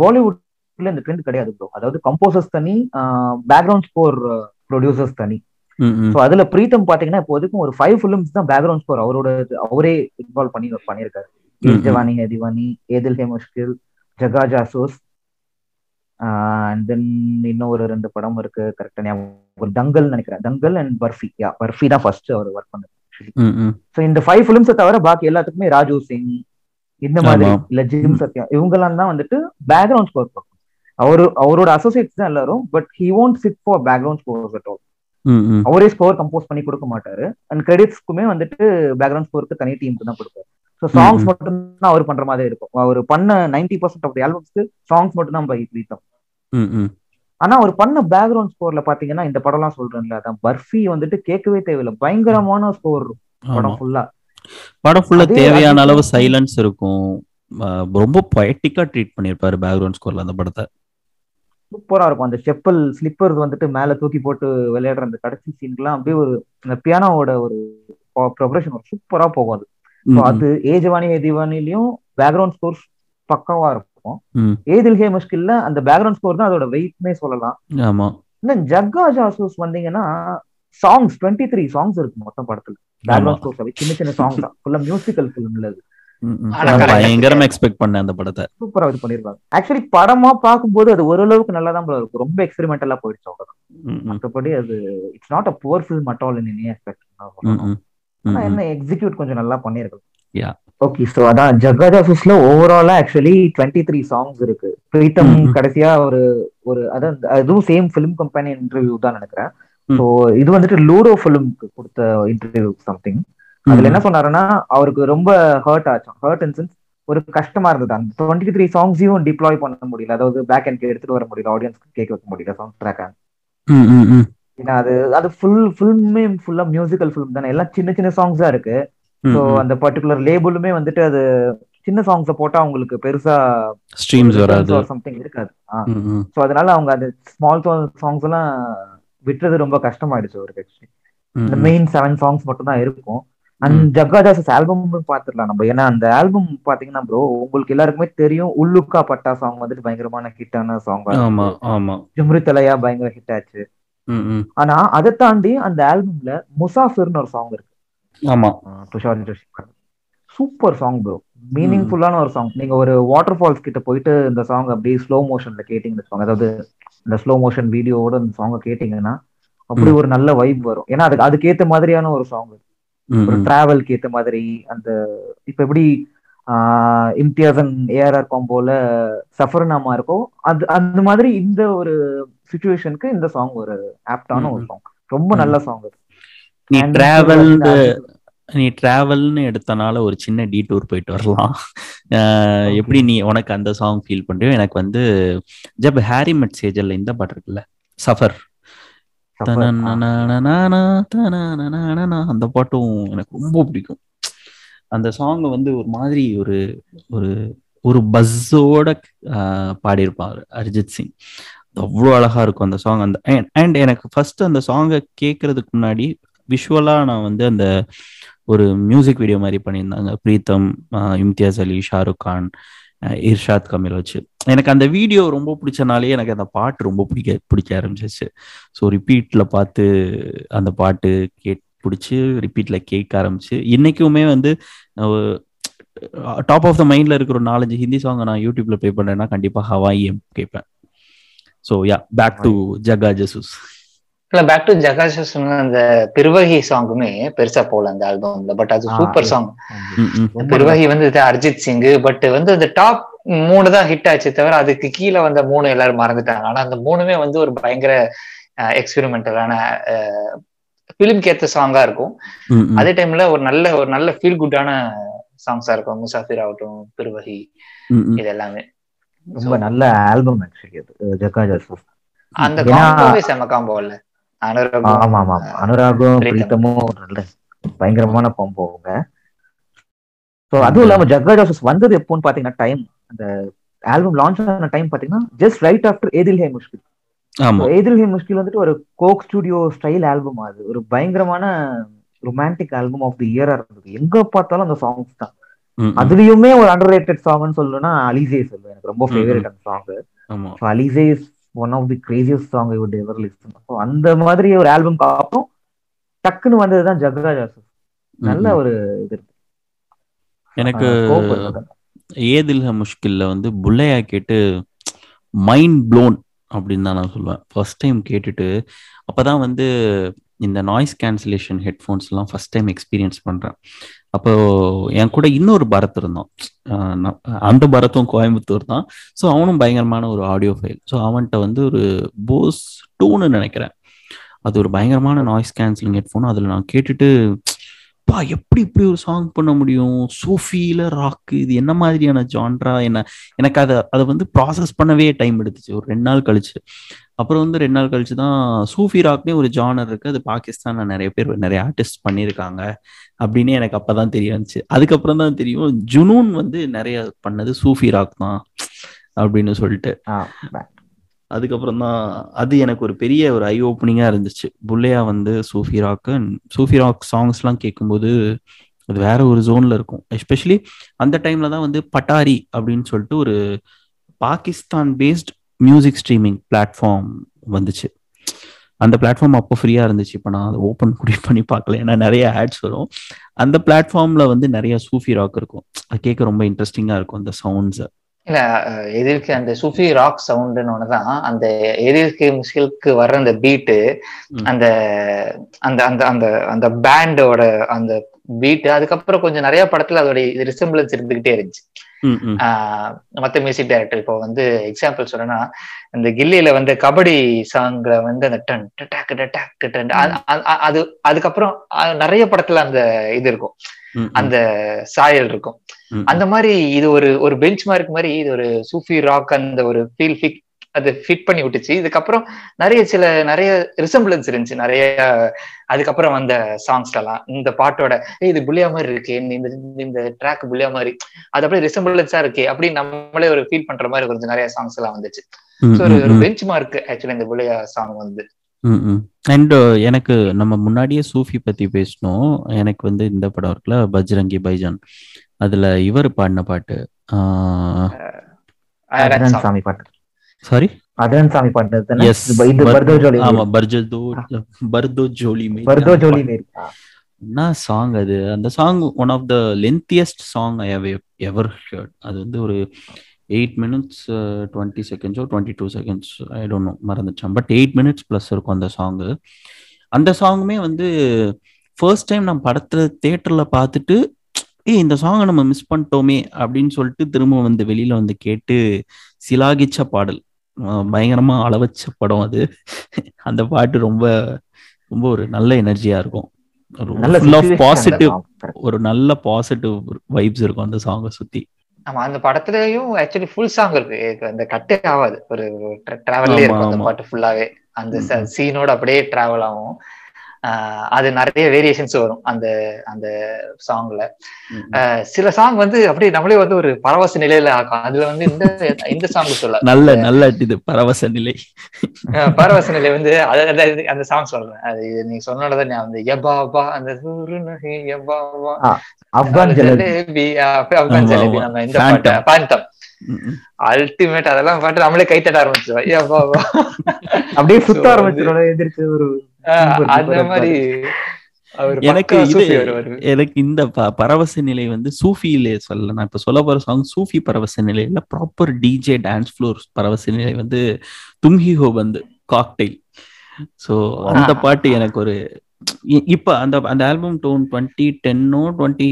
பாலிவுட்ல இந்த ட்ரெண்ட் கிடையாது ப்ரோ அதாவது கம்போசர்ஸ் தனி பேக்ரவுண்ட் ஸ்கோர் ப்ரொடியூசர்ஸ் தனி. ஸோ அதுல பிரீத்தம் பாத்தீங்கன்னா இப்போதைக்கும் ஒரு ஃபைவ் ஃபிலிம்ஸ் தான் பேக்ரவுண்ட் ஸ்கோர் அவரோட அவரே இன்வால்வ் பண்ணி பண்ணியிருக்காரு. ஜவானி திவானி ஏதில் ஹே முஷ்கில் ஜகா ஜாசூஸ் அண்ட் தென் இன்னும் ஒரு ரெண்டு படம் இருக்கு கரெக்டா ஞாபகம் தங்கல் நினைக்கிறேன் தங்கல் அண்ட் பர்ஃபி யா பர்ஃபி தான் ஃபர்ஸ்ட் அவர் ஒர்க் பண்ணது. ஸோ இந்த ஃபைவ் ஃபிலிம்ஸை தவிர பாக்கி எல்லாத்துக்குமே ராஜு சிங் இந்த மாதிரி. இல்ல ஜிம் சத்யா இவங்கெல்லாம் தான் வந்துட்டு பேக்ரவுண்ட் ஸ்கோர் பண்ணும் அவரு அவரோட அசோசியேட்ஸ் தான் எல்லாரும் but he won't sit for background score at all. அவரே ஸ்கோர் கம்போஸ் பண்ணி கொடுக்க மாட்டாரு அண்ட் கிரெடிட்ஸ்க்குமே வந்துட்டு பேக்ரவுண்ட் ஸ்கோருக்கு தனி டீமுக்கு தான் கொடுப்பாரு ஸோ சாங்ஸ். மட்டும் தான் அவர் பண்ற மாதிரி இருக்கும். அவர் பண்ண நைன்டி பர்சன்ட் ஆஃப் ஆல்பம்ஸ்க்கு சாங்ஸ் மட்டும் தான் பை பிரீத்தம். ஆனா அவர் பண்ண பேக்ரவுண்ட் ஸ்கோர்ல பாத்தீங்கன்னா இந்த படம்லாம் சொல்றேன்ல அதான் பர்ஃபி வந்துட்டு கேட்கவே தேவையில்லை. பயங்கரமான ஸ்கோர். படம் ஃபுல்லா படம் ஃபுல்லா தேவையான அளவு சைலன்ஸ் இருக்கும். ரொம்ப பொயட்டிக்கா ட்ரீட் பண்ணியிருப்பாரு பேக்ரவுண்ட் ஸ்கோர்ல அந்த படத்தை. சூப்பரா இருக்கும். அந்த செப்பல் ஸ்லிப்பர்ஸ் வந்துட்டு மேல தூக்கி போட்டு விளையாடுற அந்த கடைசி சீன்லாம் அப்படியே ஒரு அந்த பியானோவோட ஒரு ப்ரொபரேஷன் சூப்பரா போகும் அது. அது ஏ ஜவானி ஏ திவானிலையும் பேக்ரவுண்ட் ஸ்கோர் பக்காவா இருக்கும். ஏதில் ஹே முஷ்கில்ல அந்த பேக்ரவுண்ட் ஸ்கோர் தான் அதோட வெயிட்னே சொல்லலாம். ஆமா. இன்னும் ஜக்கா ஜாசூஸ் வந்தீங்கன்னா சாங்ஸ் டுவெண்ட்டி த்ரீ சாங்ஸ் இருக்கு மொத்தம் படத்துல. பேக்ரவுண்ட் ஸ்கோர்ஸ் சின்ன சின்ன சாங்ஸ் தான். ஃபுல்லா மியூசிக்கல் ஃபிலிம்ல அது. பயங்கரமா எக்ஸ்பெக்ட் பண்ணேன் அந்த படத்தை. சூப்பரா இது பண்ணிருக்காங்க. ஆக்சுவலி படமா பார்க்கும்போது அது ஓரளவுக்கு நல்லா தான் இருக்கும் ரொம்ப எக்ஸ்பெரிமெண்டலா போயிடுச்சு அவ்வளவுதான். மற்றபடி அது it's not a poor film at all in any aspect. என்ன எக்ஸிக்யூட் கொஞ்சம் நல்லா பண்ணிருக்காங்க Yeah. ஓகே சோ அதான் ஜக்காஜாசஸ்ல ஓவராலா ஆக்சுவலி டுவெண்ட்டி த்ரீ சாங்ஸ் இருக்கு. பிரீத்தம். கடைசியா ஒரு ஒரு அதான் அதுவும் சேம் ஃபிலிம் கம்பெனி இன்டர்வியூ தான் நினைக்கிறேன். ஸோ இது வந்துட்டு லூரோ ஃபிலிம்க்கு கொடுத்த இன்டர்வியூ சம்திங் அதுல என்ன சொன்னாருன்னா அவருக்கு ரொம்ப ஹர்ட் ஆச்சு. ஹர்ட் இன் சென்ஸ் ஒரு கஷ்டமா இருந்தது. அந்த டுவெண்ட்டி த்ரீ சாங்ஸையும் டிப்ளாய் பண்ண முடியல. அதாவது பேக் அண்ட் எடுத்துட்டு வர முடியல. ஆடியன்ஸ்க்கு கேட்க வைக்க முடியல. Song track. ஏன்னா அது அது ஃபுல் ஃபில்மே ஃபுல்லா மியூசிக்கல் ஃபிலிம் தானே எல்லாம் சின்ன சின்ன சாங்ஸ் இருக்கு ஸோ. அந்த பர்டிகுலர் லேபிளுமே வந்துட்டு அது சின்ன சாங்ஸை போட்டா அவங்களுக்கு பெருசா ஸ்ட்ரீம்ஸ் வராது சம்திங் இருக்காது. ஸோ அதனால அவங்க அந்த ஸ்மால் சாங்ஸ் எல்லாம் விட்டுறது ரொம்ப கஷ்டமாயிடுச்சு அவருக்கு ஆக்சுவலி இந்த. மெயின் செவன் சாங்ஸ் மட்டும் தான் இருக்கும் அண்ட். ஜக்காதாஸ் ஆல்பம் பாத்துடலாம் நம்ம ஏன்னா அந்த ஆல்பம் பாத்தீங்கன்னா ப்ரோ உங்களுக்கு எல்லாருக்குமே தெரியும் உள்ளுக்கா பட்டா சாங் வந்துட்டு பயங்கரமான ஹிட்டான சாங் ஆமா ஆமா ஜும்ரி தலையா பயங்கர ஹிட் ஆச்சு. ஆனா அதை தாண்டி அந்த ஆல்பம்ல முசாஃபிர்னு ஒரு சாங் இருக்கு. ஆமா. Tushar Joshi super song bro மீனிங்ஃபுல்லான ஒரு சாங் நீங்க ஒரு வாட்டர் ஃபால்ஸ் கிட்ட போயிட்டு இந்த சாங் அப்படியே ஸ்லோ மோஷன்ல கேட்டீங்கன்னு வச்சுக்கோங்க. அதாவது இந்த ஸ்லோ மோஷன் வீடியோவோட இந்த சாங்கை கேட்டீங்கன்னா அப்படி ஒரு நல்ல வைப் வரும். ஏன்னா அதுக்கு அதுக்கேத்த மாதிரியான ஒரு சாங் ஒரு. டிராவல்க்கு ஏத்த மாதிரி அந்த இப்ப எப்படி இம்தியாசன் ஏஆர்ஆர் காம்போல சஃபர்னாமா இருக்கோ அது அந்த மாதிரி இந்த ஒரு சுச்சுவேஷனுக்கு இந்த சாங் ஒரு ஆப்டான ஒரு. சாங் ரொம்ப நல்ல சாங் நீ டிராவல் நீ டிராவல்னு எடுத்தனால ஒரு சின்ன டீடூர் போயிட்டு வரலாம். எப்படி நீ உனக்கு அந்த சாங் ஃபீல் பண்றியோ எனக்கு வந்து ஜப் ஹாரி மெட் சேஜல்ல இந்த பாட்டு இருக்குல்ல சஃபர். அந்த பாட்டும் எனக்கு ரொம்ப பிடிக்கும். அந்த சாங் வந்து ஒரு மாதிரி ஒரு ஒரு ஒரு பஸ்ஸோட பாடியிருப்பார் அரிஜித் சிங். அவ்வளோ அழகா இருக்கும் அந்த சாங் அந்த அண்ட் எனக்கு ஃபர்ஸ்ட் அந்த சாங்கை கேட்கறதுக்கு முன்னாடி விஷுவலா நான் வந்து அந்த ஒரு மியூசிக் வீடியோ மாதிரி பண்ணியிருந்தாங்க. பிரீத்தம் இம்தியாஸ் அலி ஷாருக் கான் இர்ஷாத் கமில் வச்சு. எனக்கு அந்த வீடியோ ரொம்ப பிடிச்சனாலே எனக்கு அந்த பாட்டு ரொம்ப பிடிக்க பிடிக்க ஆரம்பிச்சிச்சு. ஸோ ரிப்பீட்ல பார்த்து அந்த பாட்டு கேட் பிடிச்சி ரிப்பீட்ல கேட்க ஆரம்பிச்சு. இன்னைக்குமே வந்து டாப் ஆஃப் த மைண்ட்ல இருக்கிற ஒரு நாலஞ்சு ஹிந்தி சாங் நான் யூடியூப்ல ப்ளே பண்ணேன்னா கண்டிப்பா ஹவாயி கேட்பேன். So yeah back to Jagga Jasoos இல்ல பேக் டு ஜகாஷ் அந்த பிர்வகி சாங்குமே பெருசா போகல அந்த ஆல்பம்ல பட் அது சூப்பர். சாங். பிர்வகி வந்து அரிஜித் சிங் பட் வந்து அந்த டாப் மூணு தான் ஹிட் ஆச்சு தவிர அதுக்கு கீழே வந்த மூணு எல்லாரும் மறந்துட்டாங்க. ஆனா அந்த மூணுமே வந்து ஒரு பயங்கர எக்ஸ்பெரிமெண்டலான பிலிம்க்கு ஏத்த சாங்கா இருக்கும். அதே டைம்ல ஒரு நல்ல ஒரு நல்ல ஃபீல் குட்டான சாங்ஸா இருக்கும். முசாஃபிர் ஆகட்டும் ம். இது எல்லாமே. ரொம்ப நல்ல ஆல்பம் ஆக்சுவலி அது. ஜக்கா ஜோசப் அந்த காம்போவே செம காம்போ இல்ல. அனுராகும் ஆமா ஆமா ஆமா. அனுராகும் பிரீத்தமும். நல்ல பயங்கரமான போங்க ஸோ அதுவும் இல்லாம ஜக்கா ஜோசப் வந்தது எப்போன்னு பாத்தீங்கன்னா டைம் அந்த ஆல்பம் லான்ச் ஆன டைம் பாத்தீங்கன்னா just right after Ae Dil Hai Mushkil Hai Mushkil வந்துட்டு ஒரு கோக் ஸ்டுடியோ ஸ்டைல் ஆல்பம் அது. ஒரு பயங்கரமான ரொமான்டிக் ஆல்பம் ஆஃப் தி இயரா இருந்தது. எங்க பார்த்தாலும் அந்த சாங்ஸ் தான். அதுலயுமே ஒரு அண்டர் ரேட்டட் சாங்னு சொல்லணும்னா அலிசே சொல்லுவேன் எனக்கு ரொம்ப ஃபேவரட் அந்த song Alizeh is one of the craziest song I would ever so அந்த மாதிரி ஒரு ஆல்பம் அப்புறம் டக்குன்னு வந்ததுதான் ஜகரா ஜோசப் ம், நல்ல. ஒரு இது இருக்கு. எனக்கு. ஏதில் முஷ்கில்ல வந்து புள்ளையா கேட்டு மைண்ட் ப்ளோன் அப்படின்னு தான் நான் சொல்லுவேன் ஃபர்ஸ்ட் டைம் கேட்டுட்டு அப்பதான் வந்து இந்த நாய்ஸ் கேன்சலேஷன் ஹெட்ஃபோன்ஸ்லாம் ஃபர்ஸ்ட் டைம் எக்ஸ்பீரியன்ஸ் பண்ணுறேன் அப்போ என் கூட இன்னொரு பரத் இருந்தான். அந்த பரத்தும் கோயம்புத்தூர் தான். ஸோ அவனும் பயங்கரமான ஒரு ஆடியோ ஃபைல் ஸோ அவன்கிட்ட வந்து ஒரு போஸ் டூன்னு நினைக்கிறேன். அது ஒரு பயங்கரமான நாய்ஸ் கேன்சலிங் ஹெட்ஃபோன் அதில் நான் கேட்டுட்டு அப்பா எப்படி இப்படி ஒரு சாங் பண்ண முடியும்? சோஃபியில ராக்கு இது என்ன மாதிரியான ஜான்ரா என்ன எனக்கு அதை அதை வந்து ப்ராசஸ் பண்ணவே டைம் எடுத்துச்சு. ஒரு ரெண்டு நாள் கழிச்சு. அப்புறம் வந்து ரெண்டு நாள் கழிச்சு தான் சூஃபி ராக்னே ஒரு ஜானர் இருக்கு. அது பாகிஸ்தான்ல நிறைய பேர் நிறைய ஆர்டிஸ்ட் பண்ணியிருக்காங்க அப்படின்னு எனக்கு அப்பதான் தெரிய வந்துச்சு. அதுக்கப்புறம் தான் தெரியும் ஜுனூன் வந்து நிறைய பண்ணது சூஃபி ராக் தான் அப்படின்னு சொல்லிட்டு. அதுக்கப்புறம் தான் அது எனக்கு ஒரு பெரிய ஒரு ஐ ஓப்பனிங்காக இருந்துச்சு. புல்லையா வந்து சூஃபி ராக்கு சூஃபி ராக் சாங்ஸ்லாம் கேட்கும்போது அது வேற ஒரு ஜோனில் இருக்கும். எஸ்பெஷலி அந்த டைம்ல தான் வந்து பட்டாரி அப்படின்னு சொல்லிட்டு ஒரு Pakistan based music streaming platform வந்துச்சு. அந்த பிளாட்ஃபார்ம் அப்போ ஃப்ரீயாக இருந்துச்சு. இப்போ நான் அதை ஓப்பன் கூட பண்ணி பார்க்கல. ஏன்னா நிறைய ஆட்ஸ் வரும். அந்த பிளாட்ஃபார்மில் வந்து நிறைய சூஃபி ராக் இருக்கும். அது கேட்க ரொம்ப இன்ட்ரெஸ்டிங்காக இருக்கும் அந்த சவுண்ட்ஸை இல்ல எதிர்க்கு அந்த சூஃபி ராக் சவுண்டுன்னு ஒண்ணுதான் அந்த எதிர்க்கு முஸ்கிலுக்கு வர்ற அந்த பீட்டு. அந்த அந்த அந்த அந்த அந்த பேண்டோட அந்த பீட் அதுக்கப்புறம் கொஞ்சம் நிறைய படத்துல அதோட ரிசம்பிளன்ஸ் இருந்துகிட்டே இருந்துச்சு. மத்த மியூசிக் டைரக்டர் இப்போ வந்து எக்ஸாம்பிள் சொல்லணும்னா இந்த கில்லியில வந்து கபடி சாங்ல வந்து அந்த டன் டக் டக் டன் அது- அது- அது அதுக்கப்புறம் நிறைய படத்துல அந்த இது இருக்கும். அந்த சாயல் இருக்கும். அந்த மாதிரி இது ஒரு ஒரு பெஞ்ச் மார்க் மாதிரி இது ஒரு சூஃபி ராக் அந்த ஒரு ஃபீல் ஃபிட் அது ஃபிட் பண்ணி விட்டுச்சு. இதுக்கப்புறம் நிறைய சில நிறைய ரிசம்பிளன்ஸ் இருந்துச்சு. நிறைய அதுக்கப்புறம் வந்த சாங்ஸ்ல எல்லாம் இந்த பாட்டோட "ஏய், இது புள்ளியா மாதிரி இருக்கு. இந்த இந்த ட்ராக் புள்ளியா மாதிரி. அது அப்படியே ரிசம்பிளன்ஸா இருக்கே அப்படின்னு நம்மளே ஒரு ஃபீல் பண்ற மாதிரி கொஞ்சம் நிறைய சாங்ஸ் எல்லாம் வந்துச்சு ஒரு. பெஞ்ச் மார்க் ஆக்சுவலி இந்த புள்ளியா சாங் வந்து. அண்ட் எனக்கு நம்ம முன்னாடியே சூஃபி பத்தி பேசணும் எனக்கு வந்து இந்த படம் இருக்குல்ல பஜ்ரங்கி பைஜான். அதுல இவர் பாடின பாட்டு சாமி பாட்டு. சாரி அதரன் சாமி பாட்டு எஸ் பர்தோ ஜோலி ஆமா பர்ஜதோ பர்தோ ஜோலி மேரி பர்தோ ஜோலி மேரி. என்ன சாங் அது? அந்த song one of the lengthiest song I have ever heard அது வந்து ஒரு eight minutes twenty செகண்ட்ஸோ twenty two seconds I don't know மறந்துச்சேன் but eight minutes plus இருக்கும் அந்த சாங்கு அந்த சாங்குமே வந்து ஃபர்ஸ்ட் டைம் நான் படத்துல தேட்டர்ல பார்த்துட்டு ஏய் இந்த சாங்கை நம்ம மிஸ் பண்ணிட்டோமே அப்படின்னு சொல்லிட்டு திரும்ப வந்து வெளியில வந்து கேட்டு சிலாகிச்ச பாடல். பயங்கரமா அளவச்ச படம் அது. அந்த பாட்டு ரொம்ப ரொம்ப ஒரு நல்ல எனர்ஜியா இருக்கும். பாசிட்டிவ். ஒரு நல்ல பாசிட்டிவ் வைப்ஸ் இருக்கும் அந்த சாங்கை சுத்தி. ஆமா அந்த படத்துலயும் ஆக்சுவலி ஃபுல் சாங் இருக்கு. அந்த கட்டே ஆகாது. ஒரு டிராவல்லே இருக்கும் அந்த. பாட்டு ஃபுல்லாவே அந்த. சீனோட அப்படியே டிராவல் ஆகும். அது நிறைய வேரியேஷன்ஸ் வரும் அந்த அந்த சாங்ல சில சாங் வந்து அப்படியே நம்மளே வந்து ஒரு பரவச நிலையில ஆக்கும். அதுல வந்து இந்த இந்த சாங் சொல்ல நல்ல நல்ல இது பரவச நிலை. பரவச நிலை வந்து அந்த சாங் சொல்றேன். அது நீ சொன்னதான் நான் வந்து எபாபா அந்த எபாபா ஆ, ஆப்கான் ஜலபி. ஆமா, ஜலேபி. நம்ம இந்த பாட்டு Phantom. பாந்தம் ம், ம். அல்டிமேட் அதெல்லாம் பாட்டு நம்மளே கைத்தட்ட ஆரம்பிச்சிருவோம். அப்படியே சுத்த ஆரம்பிச்சிடும் எதிர்த்து ஒரு அந்த மாதிரி எனக்கு இது எனக்கு இந்த பரவச நிலை வந்து சூஃபியிலே சொல்ல நான் இப்ப சொல்ல போற சாங் சூஃபி பரவச நிலை இல்ல ப்ராப்பர் டிஜே டான்ஸ் ஃப்ளோர் பரவச நிலை வந்து தும்ஹி ஹோ வந்து காக்டெயில் ஸோ அந்த. பாட்டு எனக்கு ஒரு இப்ப அந்த அந்த ஆல்பம் டோன் twenty டென்னோ twenty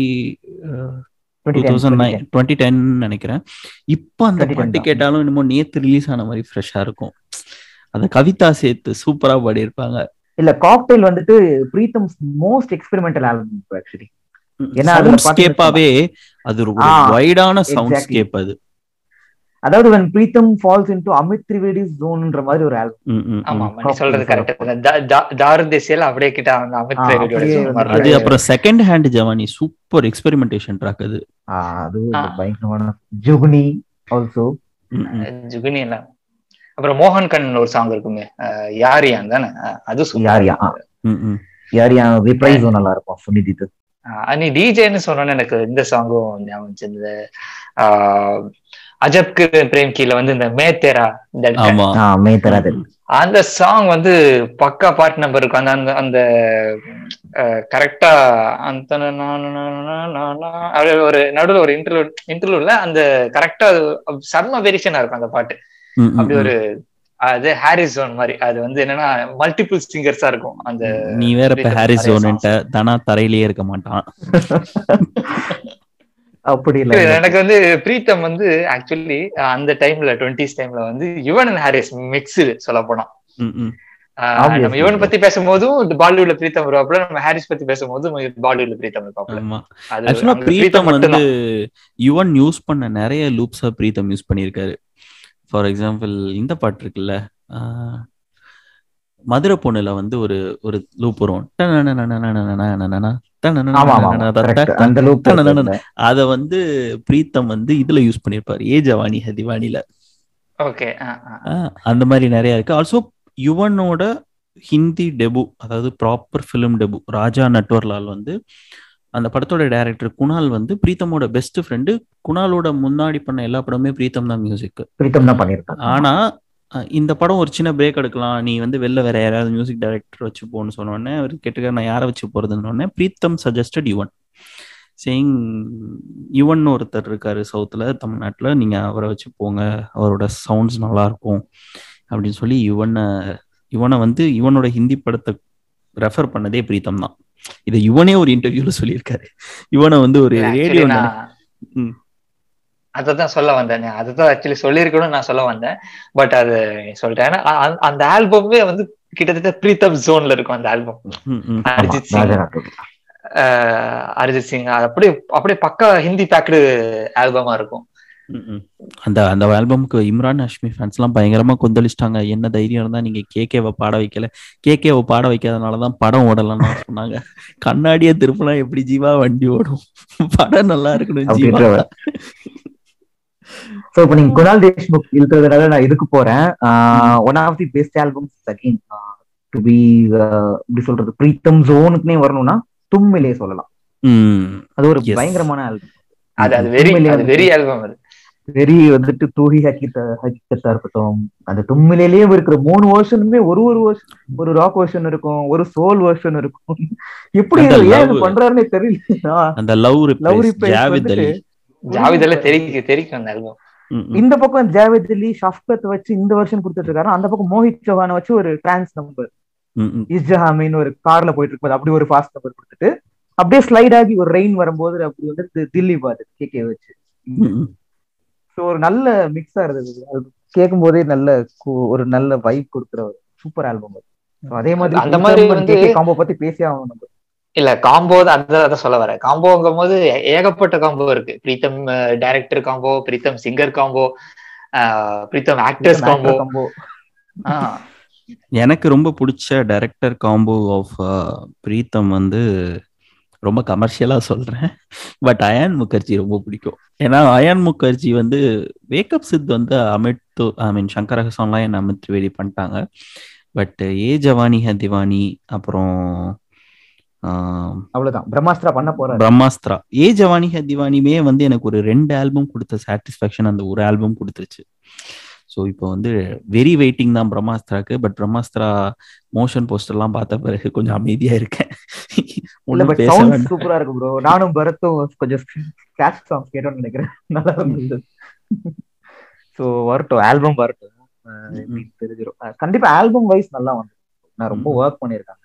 two 2010, thousand 2010. Nine twenty ten நினைக்கிறேன். இப்போ அந்த 2010 பாட்டு. கேட்டாலும் இன்னமும் நேத்து ரிலீஸ் ஆன மாதிரி ஃப்ரெஷ்ஷா இருக்கும். அந்த கவிதா சேர்த்து சூப்பரா பாடியிருப்பாங்க. இல்ல காக்டெயில் வந்துட்டு Pritam most experimental album actually ஏன்னா அதுல சவுண்ட் ஸ்கேப்பாவே அது ஒரு வைடான சவுண்ட் exactly. ஸ்கேப் அது அதாவது when Pritam falls into Amit Trivedi's ஜோன்ன்ற மாதிரி ஒரு ஆல்பம் ஆமா நீ சொல்றது கரெக்ட் தாரு தேசியில அப்படியே கிட்ட அந்த அமித் திரிவேடியோட அது. அப்புறம் second hand Jawaani super experimentation track அது அது. பயங்கரமான ஜுகுனி ஆல்சோ. ஜுகினி எல்லாம் அப்புறம் மோகன் கண் ஒரு சாங் இருக்குமே யாரியான் தானே? அது. யாரியா ஆ, ம், ம். யாரியா ரிப்ரைஸும் நல்லா இருக்கும் சுனிதித்து நீ டிஜேன்னு சொன்னோன்னு எனக்கு இந்த சாங்கும் ஞாபகம் ஆஹ் அஜப்கு பிரேம் கீழ வந்து இந்த மேத்தேரா தட்கன். ஆமா. ஆ மே தராது அந்த சாங் வந்து பக்கா பாட்டு நம்பர் இருக்கும் அந்த அந்த அந்த கரெக்டா அந்த ஒரு நடுவுல ஒரு இன்டர்லூட் இன்டர்லூட்ல அந்த கரெக்டா சர்ம வேரியேஷனா இருக்கும் அந்த பாட்டு. அப்படி. ஒரு அது ஹாரிஸ் ஜோன் மாதிரி அது வந்து என்னன்னா மல்டிபிள் சிங்கர்ஸா இருக்கும் அந்த நீ வேற இப்ப ஹாரிஸ். ஜோன்ட்ட தானா தரையிலேயே இருக்க மாட்டான் அப்படி இல்ல எனக்கு வந்து பிரீத்தம் வந்து ஆக்சுவலி அந்த டைம்ல டுவெண்ட்டிஸ் டைம்ல வந்து யுவன் அண்ட் ஹாரிஸ் மிக்ஸ் சொல்ல போனா ம், ம். நம்ம. யுவன் பத்தி பேசும்போதும் பாலிவுட்ல பிரீத்தம் வருவாப்புல நம்ம ஹாரிஸ் பத்தி பேசும்போது பாலிவுட்ல பிரீத்தம் அங்க பிரீத்தம் வந்து மட்டும்தான். யுவன் யூஸ் பண்ண நிறைய லூப்ஸா பிரீத்தம் யூஸ் பண்ணியிருக்காரு ஃபார் எக்ஸாம்பிள் இந்த பாட்டு இருக்குல்ல ஆஹ், மதுரை பொண்ணுல வந்து ஒரு ஒரு லூப் வரும். அத வந்து பிரீத்தம் வந்து இதுல யூஸ் பண்ணிருப்பாரு ஏ ஜவானி ஹதிவானில அந்த மாதிரி நிறைய இருக்கு. ஆல்சோ யுவனோட ஹிந்தி டெபு அதாவது proper film debut Raja Natwarlal வந்து அந்த படத்தோட டைரக்டர் குணால் வந்து பிரீத்தமோட பெஸ்ட் ஃப்ரெண்டு குணாலோட முன்னாடி பண்ண எல்லா படமே பிரீத்தம் தான் மியூசிக் பிரீத்தம் தான் பண்ணிருக்காங்க ஆனா இந்த படம் ஒரு சின்ன பிரேக் எடுக்கலாம். நீ வந்து வெளில வேற யாராவது மியூசிக் டைரக்டர் வச்சு போன்னு சொன்னோடனே அவர் கேட்டுக்க நான் யாரை வச்சு போறதுன்னு உடனே பிரீத்தம் சஜஸ்டட் யுவன். சேயிங் யுவன் ஒருத்தர் இருக்காரு சவுத்துல தமிழ்நாட்டுல. நீங்க அவரை வச்சு போங்க. அவரோட சவுண்ட்ஸ் நல்லா இருக்கும் அப்படின்னு சொல்லி யுவனை யுவனை வந்து யுவனோட ஹிந்தி படத்தை ரெஃபர் பண்ணதே பிரீத்தம் தான். இதை யுவனே ஒரு இன்டர்வியூல சொல்லியிருக்காரு. யுவனை வந்து ஒரு ரேடியோ ம். அததான் சொல்ல வந்தேன். அதுதான் ஆக்சுவலி சொல்லியிருக்கணும்னு நான் சொல்ல வந்தேன். பட் அது சொல்லிட்டேன். அந்த ஆல்பமே வந்து கிட்டத்தட்ட பிரீத்தம் ஜோன்ல இருக்கும் அந்த ஆல்பம். அரிஜித் சிங். அரிஜித் சிங். அது அப்படியே அப்படியே பக்கா ஹிந்தி பேக்டு ஆல்பமா இருக்கும். அந்த அந்த ஆல்பம்க்கு இம்ரான் ஹஷ்மி ஃபேன்ஸ் எல்லாம் பயங்கரமா கொந்தளிச்சிட்டாங்க. என்ன தைரியம் இருந்தா நீங்க கேகேவை பாட வைக்கல. கேகேவை பாட வைக்காதனாலதான் படம் ஓடலன்னு சொன்னாங்க. கண்ணாடியை திருப்பினா எப்படி ஜீவா வண்டி ஓடும்? படம் நல்லா இருக்கணும் ஜீவா. சோ இப்போ நீங்க குணால் தேஷ்முக் இருக்கிறதுனால நான் இதுக்கு போறேன். One of the best albums again to be இப்படி சொல்றது? பிரீத்தம் ஜோனுக்குனே வரணும்னா தும்மிலே சொல்லலாம். ம் அது ஒரு. பயங்கரமான ஆல்பம் அது அது வெரி அது வெரி ஆல்பம் அது. வெறி வந்துட்டு தூஹி ஹக்கித்த ஹக்கித்தா இருக்கட்டும் அந்த தும்மிலேயே இருக்கிற மூணு வருஷனுமே ஒரு ஒரு வருஷன் ஒரு ராக் வெர்ஷன் இருக்கும் ஒரு சோல் வெர்ஷன் இருக்கும் எப்படி ஏன். பண்றாருன்னே தெரியல அந்த லவ் லவ் ம். இந்த பக்கம் ஜாவேத் அலி ஷஃப்கத் வச்சு இந்த வருஷன் கொடுத்துட்டு இருக்காரு அந்த பக்கம் மோஹித் சௌஹானை வச்சு ஒரு டிரான்ஸ் நம்பர். இஸ்ஜஹாமின்னு ஒரு கார்ல போயிட்டு இருக்கும்போது அப்படி ஒரு ஃபாஸ்ட் நம்பர் கொடுத்துட்டு அப்படியே ஸ்லைட் ஆகி ஒரு ரெயின் வரும்போது அப்படி வந்து தில்லி பாது கேக்கே வச்சு ம், ம். ஸோ ஒரு நல்ல மிக்ஸா இருந்தது அது கேட்கும் போதே நல்ல கு- ஒரு நல்ல வைப் கொடுக்குற ஒரு சூப்பர் ஆல்பம் அது. So அதே மாதிரி அந்த மாதிரி வந்து- காம்போ பத்தி பேசி ஆகணும் நம்ம. இல்ல காம்போ அதான் அதான் சொல்ல வரேன். காம்போங்கும் போது ஏகப்பட்ட காம்போ இருக்கு. Pritam director combo Pritam singer combo Pritam actors combo combo எனக்கு ரொம்ப பிடிச்ச டைரக்டர் காம்போ ஆஃப் பிரீத்தம் வந்து ரொம்ப கமர்ஷியலா சொல்றேன். பட் அயான் முகர்ஜி ரொம்ப பிடிக்கும். ஏன்னா அயான் முகர்ஜி வந்து வேக்கப் சித் வந்து அமித் ஐ மீன் சங்கர் ஹசான்லாம் என்ன அமித் திரிவேதி பண்ணிட்டாங்க. பட் ஏ ஜவானி ஹ திவானி அப்புறம் அவ்வளவுதான். பிரம்மாஸ்திரா பண்ண போறாரு. பிரம்மாஸ்திரா. ஏ ஜவானி ஹ திவானிமே வந்து எனக்கு ஒரு ரெண்டு ஆல்பம் கொடுத்த சாட்டிஸ்ஃபேக்ஷன் அந்த ஒரு ஆல்பம் கொடுத்துருச்சு. ஸோ இப்போ வந்து வெரி வெயிட்டிங் தான் பிரம்மாஸ்திராக்கு பட் பிரம்மாஸ்திரா மோஷன் போஸ்டர்லாம் பார்த்த பிறகு கொஞ்சம் அமைதியா இருக்கேன். சூப்பரா இருக்கு ப்ரோ நானும் பரத்தும் கொஞ்சம் கேஷ் சாங்ஸ் கேட்டோம்னு நினைக்கிறேன். நல்லா இருந்தது. ஸோ வரட்டும். ஆல்பம் வரட்டும். தெரிஞ்சிடும் கண்டிப்பா ஆல்பம் வைஸ் நல்லா வந்து நான் ரொம்ப ஒர்க் பண்ணியிருக்காங்க.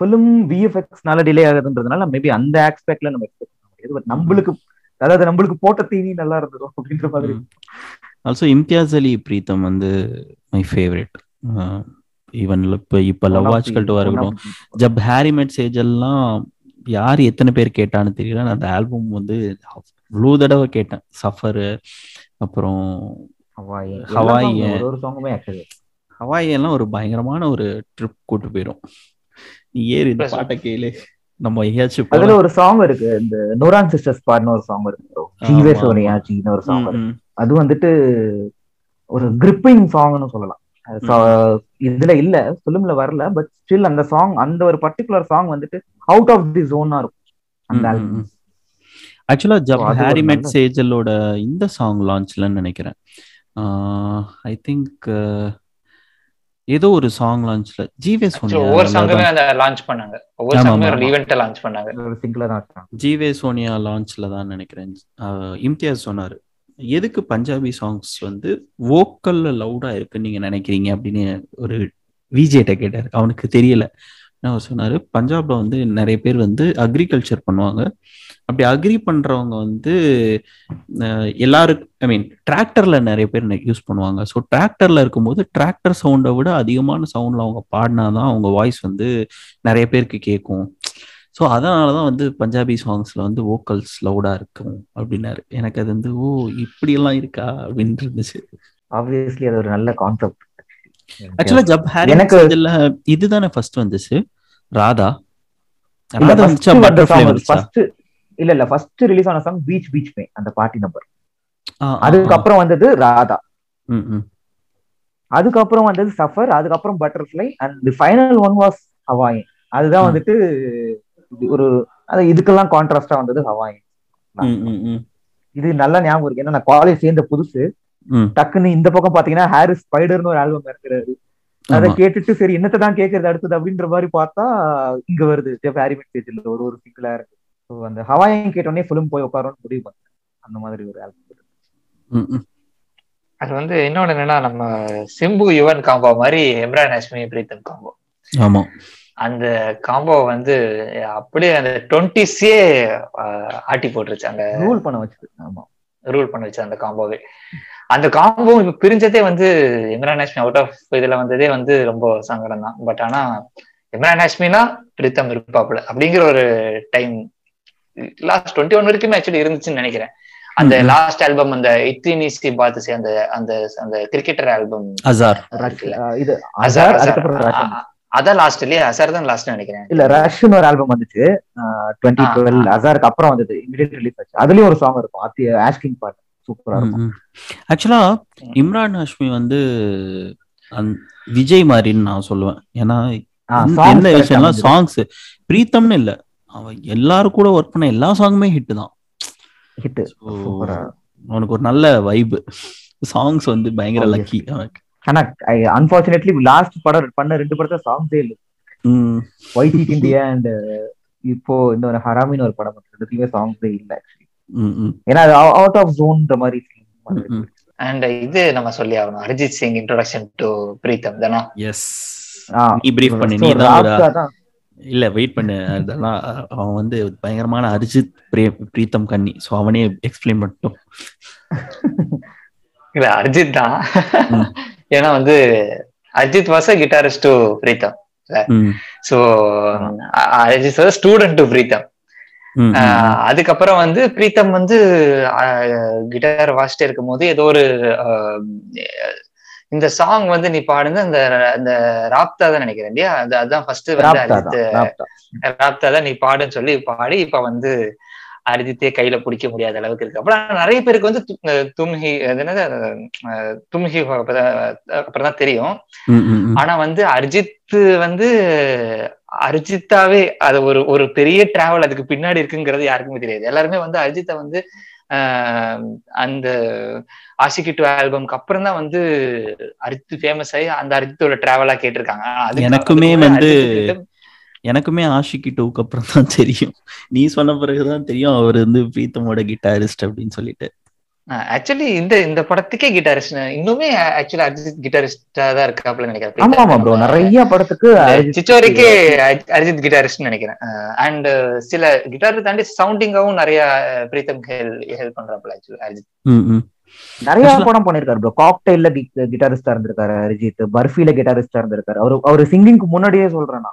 ஃபிலிம் விஎஃப்எக்ஸ்னால டிலே ஆகுதுன்றதுனால மேபி அந்த ஆஸ்பெக்ட்ல நம்ம எக்ஸ்பெக்ட் பண்ண முடியாது பட் நம்மளுக்கு அதாவது நம்மளுக்கு போட்ட தீனி நல்லா இருந்ததும் அப்படின்ற மாதிரி. ஆல்சோ இம்தியாஸ் அலி பிரீத்தம் வந்து மை ஃபேவரட் ஈவன் இப்போ இப்போ love One of watch the- cult one of வரட்டும் ஜப் ஹாரி மெட் சேஜெல்லாம் யார் எத்தனை பேர் கேட்டான்னு தெரியல. நான் அந்த ஆல்பம் வந்து அவ்வளோ தடவை கேட்டேன். சஃபரு அப்புறம் ஹவாய் ஹவாய். எல்லாம் ஒரு பயங்கரமான ஒரு ட்ரிப் கூட்டு போயிடும் நீ ஏறு இந்த பாட்டை கேளு. நம்ம எங்கேயாச்சும் அதுல. ஒரு சாங் இருக்கு இந்த நூரான் சிஸ்டர்ஸ் பாடின ஒரு சாங் இருக்கு. ஜீவே சோனியா. ஜீன்னு ஒரு சாங் இருக்கு. அது வந்துட்டு ஒரு கிரிப்பிங் சாங்னு சொல்லலாம் இதுல இல்ல ஃபிலிம்ல வரல பட் ஸ்டில் அந்த சாங் அந்த ஒரு பர்டிகுலர் சாங் வந்துட்டு அவுட் ஆஃப் தி ஜோனா இருக்கும் அந்த. ஆக்சுவலா ஜப் ஹாரி மெட் சேஜலோட இந்த சாங் லான்ச்லன்னு நினைக்கிறேன் ஐ திங்க் ஏதோ ஒரு சாங் லான்ச்ல ஜீவே Actually, ஒவ்வொரு சாங்குமே சோனியா அந்த லான்ச் பண்ணாங்க. ஒவ்வொரு சாங்குமே ஒரு லான்ச் பண்ணாங்க. ஒரு சிங்கிளா தான் வச்சாங்க. ஜீவே சோனியா லான்ச்ல தான் நினைக்கிறேன். ஆஹ் இம்தியாஸ் சொன்னாரு. எதுக்கு பஞ்சாபி சாங்ஸ் வந்து வோக்கல்ல லவுடா இருக்குன்னு நீங்க நினைக்கிறீங்க? அப்படின்னு ஒரு விஜேட்ட கேட்டாரு. அவனுக்கு தெரியல. அவர் சொன்னாரு பஞ்சாப்ல வந்து நிறைய பேர் வந்து அக்ரிகல்ச்சர் பண்ணுவாங்க. அப்படி அக்ரி பண்றவங்க வந்து எல்லாருக்கும் ஐ மீன் டிராக்டர்ல நிறைய பேர் யூஸ் பண்ணுவாங்க. ஸோ டிராக்டர்ல இருக்கும்போது டிராக்டர் சவுண்டை விட அதிகமான சவுண்ட்ல அவங்க பாடினாதான் அவங்க வாய்ஸ் வந்து நிறைய பேருக்கு கேட்கும் ஸோ அதனால தான் வந்து பஞ்சாபி சாங்ஸ்ல வந்து வோக்கல்ஸ் லவுடா இருக்கும் அப்படின்னாரு. எனக்கு அது வந்து ஓ இப்படியெல்லாம் இருக்கா? அப்படின்னு இருந்துச்சு. ஆப்வியஸ்லி அது ஒரு நல்ல கான்செப்ட் ஆக்சுவலா ஜப் ஹாரி எனக்கு- இதுல இதுதானே ஃபர்ஸ்ட் வந்துச்சு. ராதா. ராதா வந்துச்சா? வந்த பட்டர்ஃப்ளை வந்துச்சா? இல்ல இல்ல ஃபர்ஸ்ட் ரிலீஸ் ஆன சாங் பீச் பீச் மே அந்த பார்ட்டி நம்பர். அதுக்கப்புறம் வந்தது ராதா. அதுக்கப்புறம் வந்தது சஃபர் அதுக்கப்புறம் butterfly and final one was Hawayein அதுதான். வந்துட்டு ஒரு அது இதுக்கெல்லாம் கான்ட்ராஸ்டா வந்தது ஹவாயின். இது நல்லா ஞாபகம் இருக்கு ஏன்னா நான் காலேஜ் சேர்ந்த புதுசு. டக்குன்னு இந்த பக்கம் பாத்தீங்கன்னா ஹாரிஸ் ஸ்பைடர்னு ஒரு ஆல்பம் இருக்கிறாரு அதை. கேட்டுட்டு சரி என்னத்தை தான் கேட்கறது அடுத்தது அப்படின்ற மாதிரி பார்த்தா இங்க வருது ஜெஃப் ஹாரி மெசேஜ்ல ஒரு ஒரு சிங்கிளா இருக்கு ஸோ அந்த ஹவாயின் கேட்டோடனே ஃபிலிம் போய் உட்காரோன்னு முடிவு பண்ணேன். அந்த மாதிரி ஒரு ஆல்பம். அது வந்து இன்னொன்னு என்னன்னா நம்ம சிம்பு யுவன் காம்போ மாதிரி இம்ரான் ஹாஷ்மி பிரீத்தம் காம்போ ஆமா. அந்த காம்போ வந்து அப்படியே அந்த டுவெண்ட்டிஸே ஆட்டி போட்டுருச்சு. அந்த ரூல் பண்ண வச்சது. ஆமா. ரூல் பண்ண வச்சு அந்த காம்போவே அந்த காம்போ இப்ப பிரிஞ்சதே வந்து இம்ரான் ஹாஷ்மி அவுட் ஆஃப் இதுல வந்ததே வந்து ரொம்ப சங்கடம் தான் பட் ஆனா இம்ரான் ஹாஷ்மினா பிரீத்தம் இருப்பாப்புல. அப்படிங்கிற ஒரு டைம் லாஸ்ட் டுவெண்ட்டி ஒன் வரைக்குமே ஆக்சுவலி இருந்துச்சுன்னு நினைக்கிறேன். அந்த. லாஸ்ட் ஆல்பம் அந்த இத்தினிசி பாத்துசி அந்த அந்த அந்த கிரிக்கெட்டர் ஆல்பம் அசார் இது அசார் அதான் லாஸ்ட் இல்லையா? அசார் தான் லாஸ்ட் நினைக்கிறேன். இல்ல ரஷ்னு ஒரு ஆல்பம் வந்துச்சு. Twenty twelve. அசாருக்கு அப்புறம் வந்தது. இமிடியட் ரிலீஸ் ஆச்சு. அதுலயும் ஒரு சாங் இருக்கும். அத்தி ஆஸ்கிங் பாட்டு சூப்பரா இருக்கும். ஆக்சுவலா இம்ரான் ஹாஷ்மி வந்து விஜய் மாதிரின்னு நான் சொல்லுவேன். ஏன்னா என்ன வந்தது. சாங்ஸ் பிரீத்தம்னு இல்ல. அவன் எல்லாரும் கூட ஒர்க் பண்ண எல்லா சாங்குமே ஹிட் தான். ஹிட் அவனுக்கு ஒரு நல்ல வைப் சாங்ஸ் வந்து பயங்கர லக்கி அவனுக்கு ஆனா அன்பார்ச்சுனேட்லி லாஸ்ட் படம் பண்ண ரெண்டு படத்துல சாங்ஸே இல்ல. ம், ஒயிட் ஹீட் இந்தியா அண்ட் இப்போ இந்த ஒரு ஹராமின்னு ஒரு படம். ரெண்டுத்துலயுமே சாங்ஸே இல்ல. ஏன்னா அது அவுட் ஆஃப் ஜோன்ற மாதிரி. அண்ட் இது நம்ம சொல்லி ஆகணும். அரிஜித் சிங் இன்ட்ரோடக்ஷன் டு பிரீத்தம் தானே? Yes. ஆ, நீ brief பண்ணு நீ தான். இல்ல வெயிட் பண்ணு. அதெல்லாம் அவன் வந்து பயங்கரமான அரிஜித் பிரே- பிரீத்தம் கண்ணி. சோ அவனே எக்ஸ்பிளைன் பண்ணிட்டோம். இல்ல அரிஜித் தான். ஏன்னா வந்து Arijit was guitarist to Pritam. So Arijit was student to Pritam. அதுக்கப்புறம் வந்து பிரீத்தம் வந்து கிட்டார் வாசிட்டே இருக்கும் போது ஏதோ ஒரு இந்த சாங் வந்து நீ பாடுங்க இந்த இந்த ராப்தா தான் நினைக்கிறேன் இல்லையா? அது அதான் ஃபர்ஸ்ட் வந்து தான் ராப்தா. தான் நீ பாடுன்னு சொல்லி பாடி இப்ப வந்து அரிஜித்தே கையில பிடிக்க முடியாத அளவுக்கு இருக்கு. அப்புறம் நிறைய பேருக்கு வந்து தும்ஹி என்னது? தும்ஹி அப்புறம் தான் தெரியும். ஆனா வந்து அரிஜித் வந்து அரிஜித்தாவே அது ஒரு ஒரு பெரிய டிராவல் அதுக்கு பின்னாடி இருக்குங்கிறது யாருக்குமே தெரியாது. எல்லாருமே வந்து அரிஜித்தை வந்து அந்த ஆஷிகி டூ ஆல்பம்க்கு அப்புறம் தான் வந்து அரிஜித் ஃபேமஸ் ஆகி அந்த அரிஜித்தோட டிராவலா கேட்டிருக்காங்க. அதுக்கு- எனக்குமே வந்து எனக்குமே ஆஷிகி டூக்கு அப்புறம் தான் தெரியும். நீ சொன்ன பிறகுதான் தெரியும் அவர் வந்து பிரீத்தமோட கிட்டாரிஸ்ட் அப்படின்னு சொல்லிட்டு. ஆக்சுவலி இந்த இந்த படத்துக்கே கிட்டாரிஸ்ட் இன்னுமே ஆக்சுவலி அரிஜித் கிட்டாரிஸ்டா தான் இருக்காப்ல நினைக்கிறேன். ஆமா ஆமா ப்ரோ நிறைய படத்துக்கு சிச்சோரிக்கே அரி- அரிஜித் கிட்டாரிஸ்ட் நினைக்கிறேன். அண்ட் சில கிட்டார் தாண்டி சவுண்டிங்காவும் நிறைய பிரீத்தம் ஹெல்ப் பண்றாப்ல ஆக்சுவலி அரிஜித். ம், ம். நிறைய படம் பண்ணிருக்காரு ப்ரோ காக்டெயில்ல கிட்டாரிஸ்டா இருந்திருக்காரு அரிஜித். பர்ஃபில கிட்டாரிஸ்டா இருந்திருக்காரு. அவரு அவரு சிங்கிங்க்கு முன்னாடியே சொல்றேன்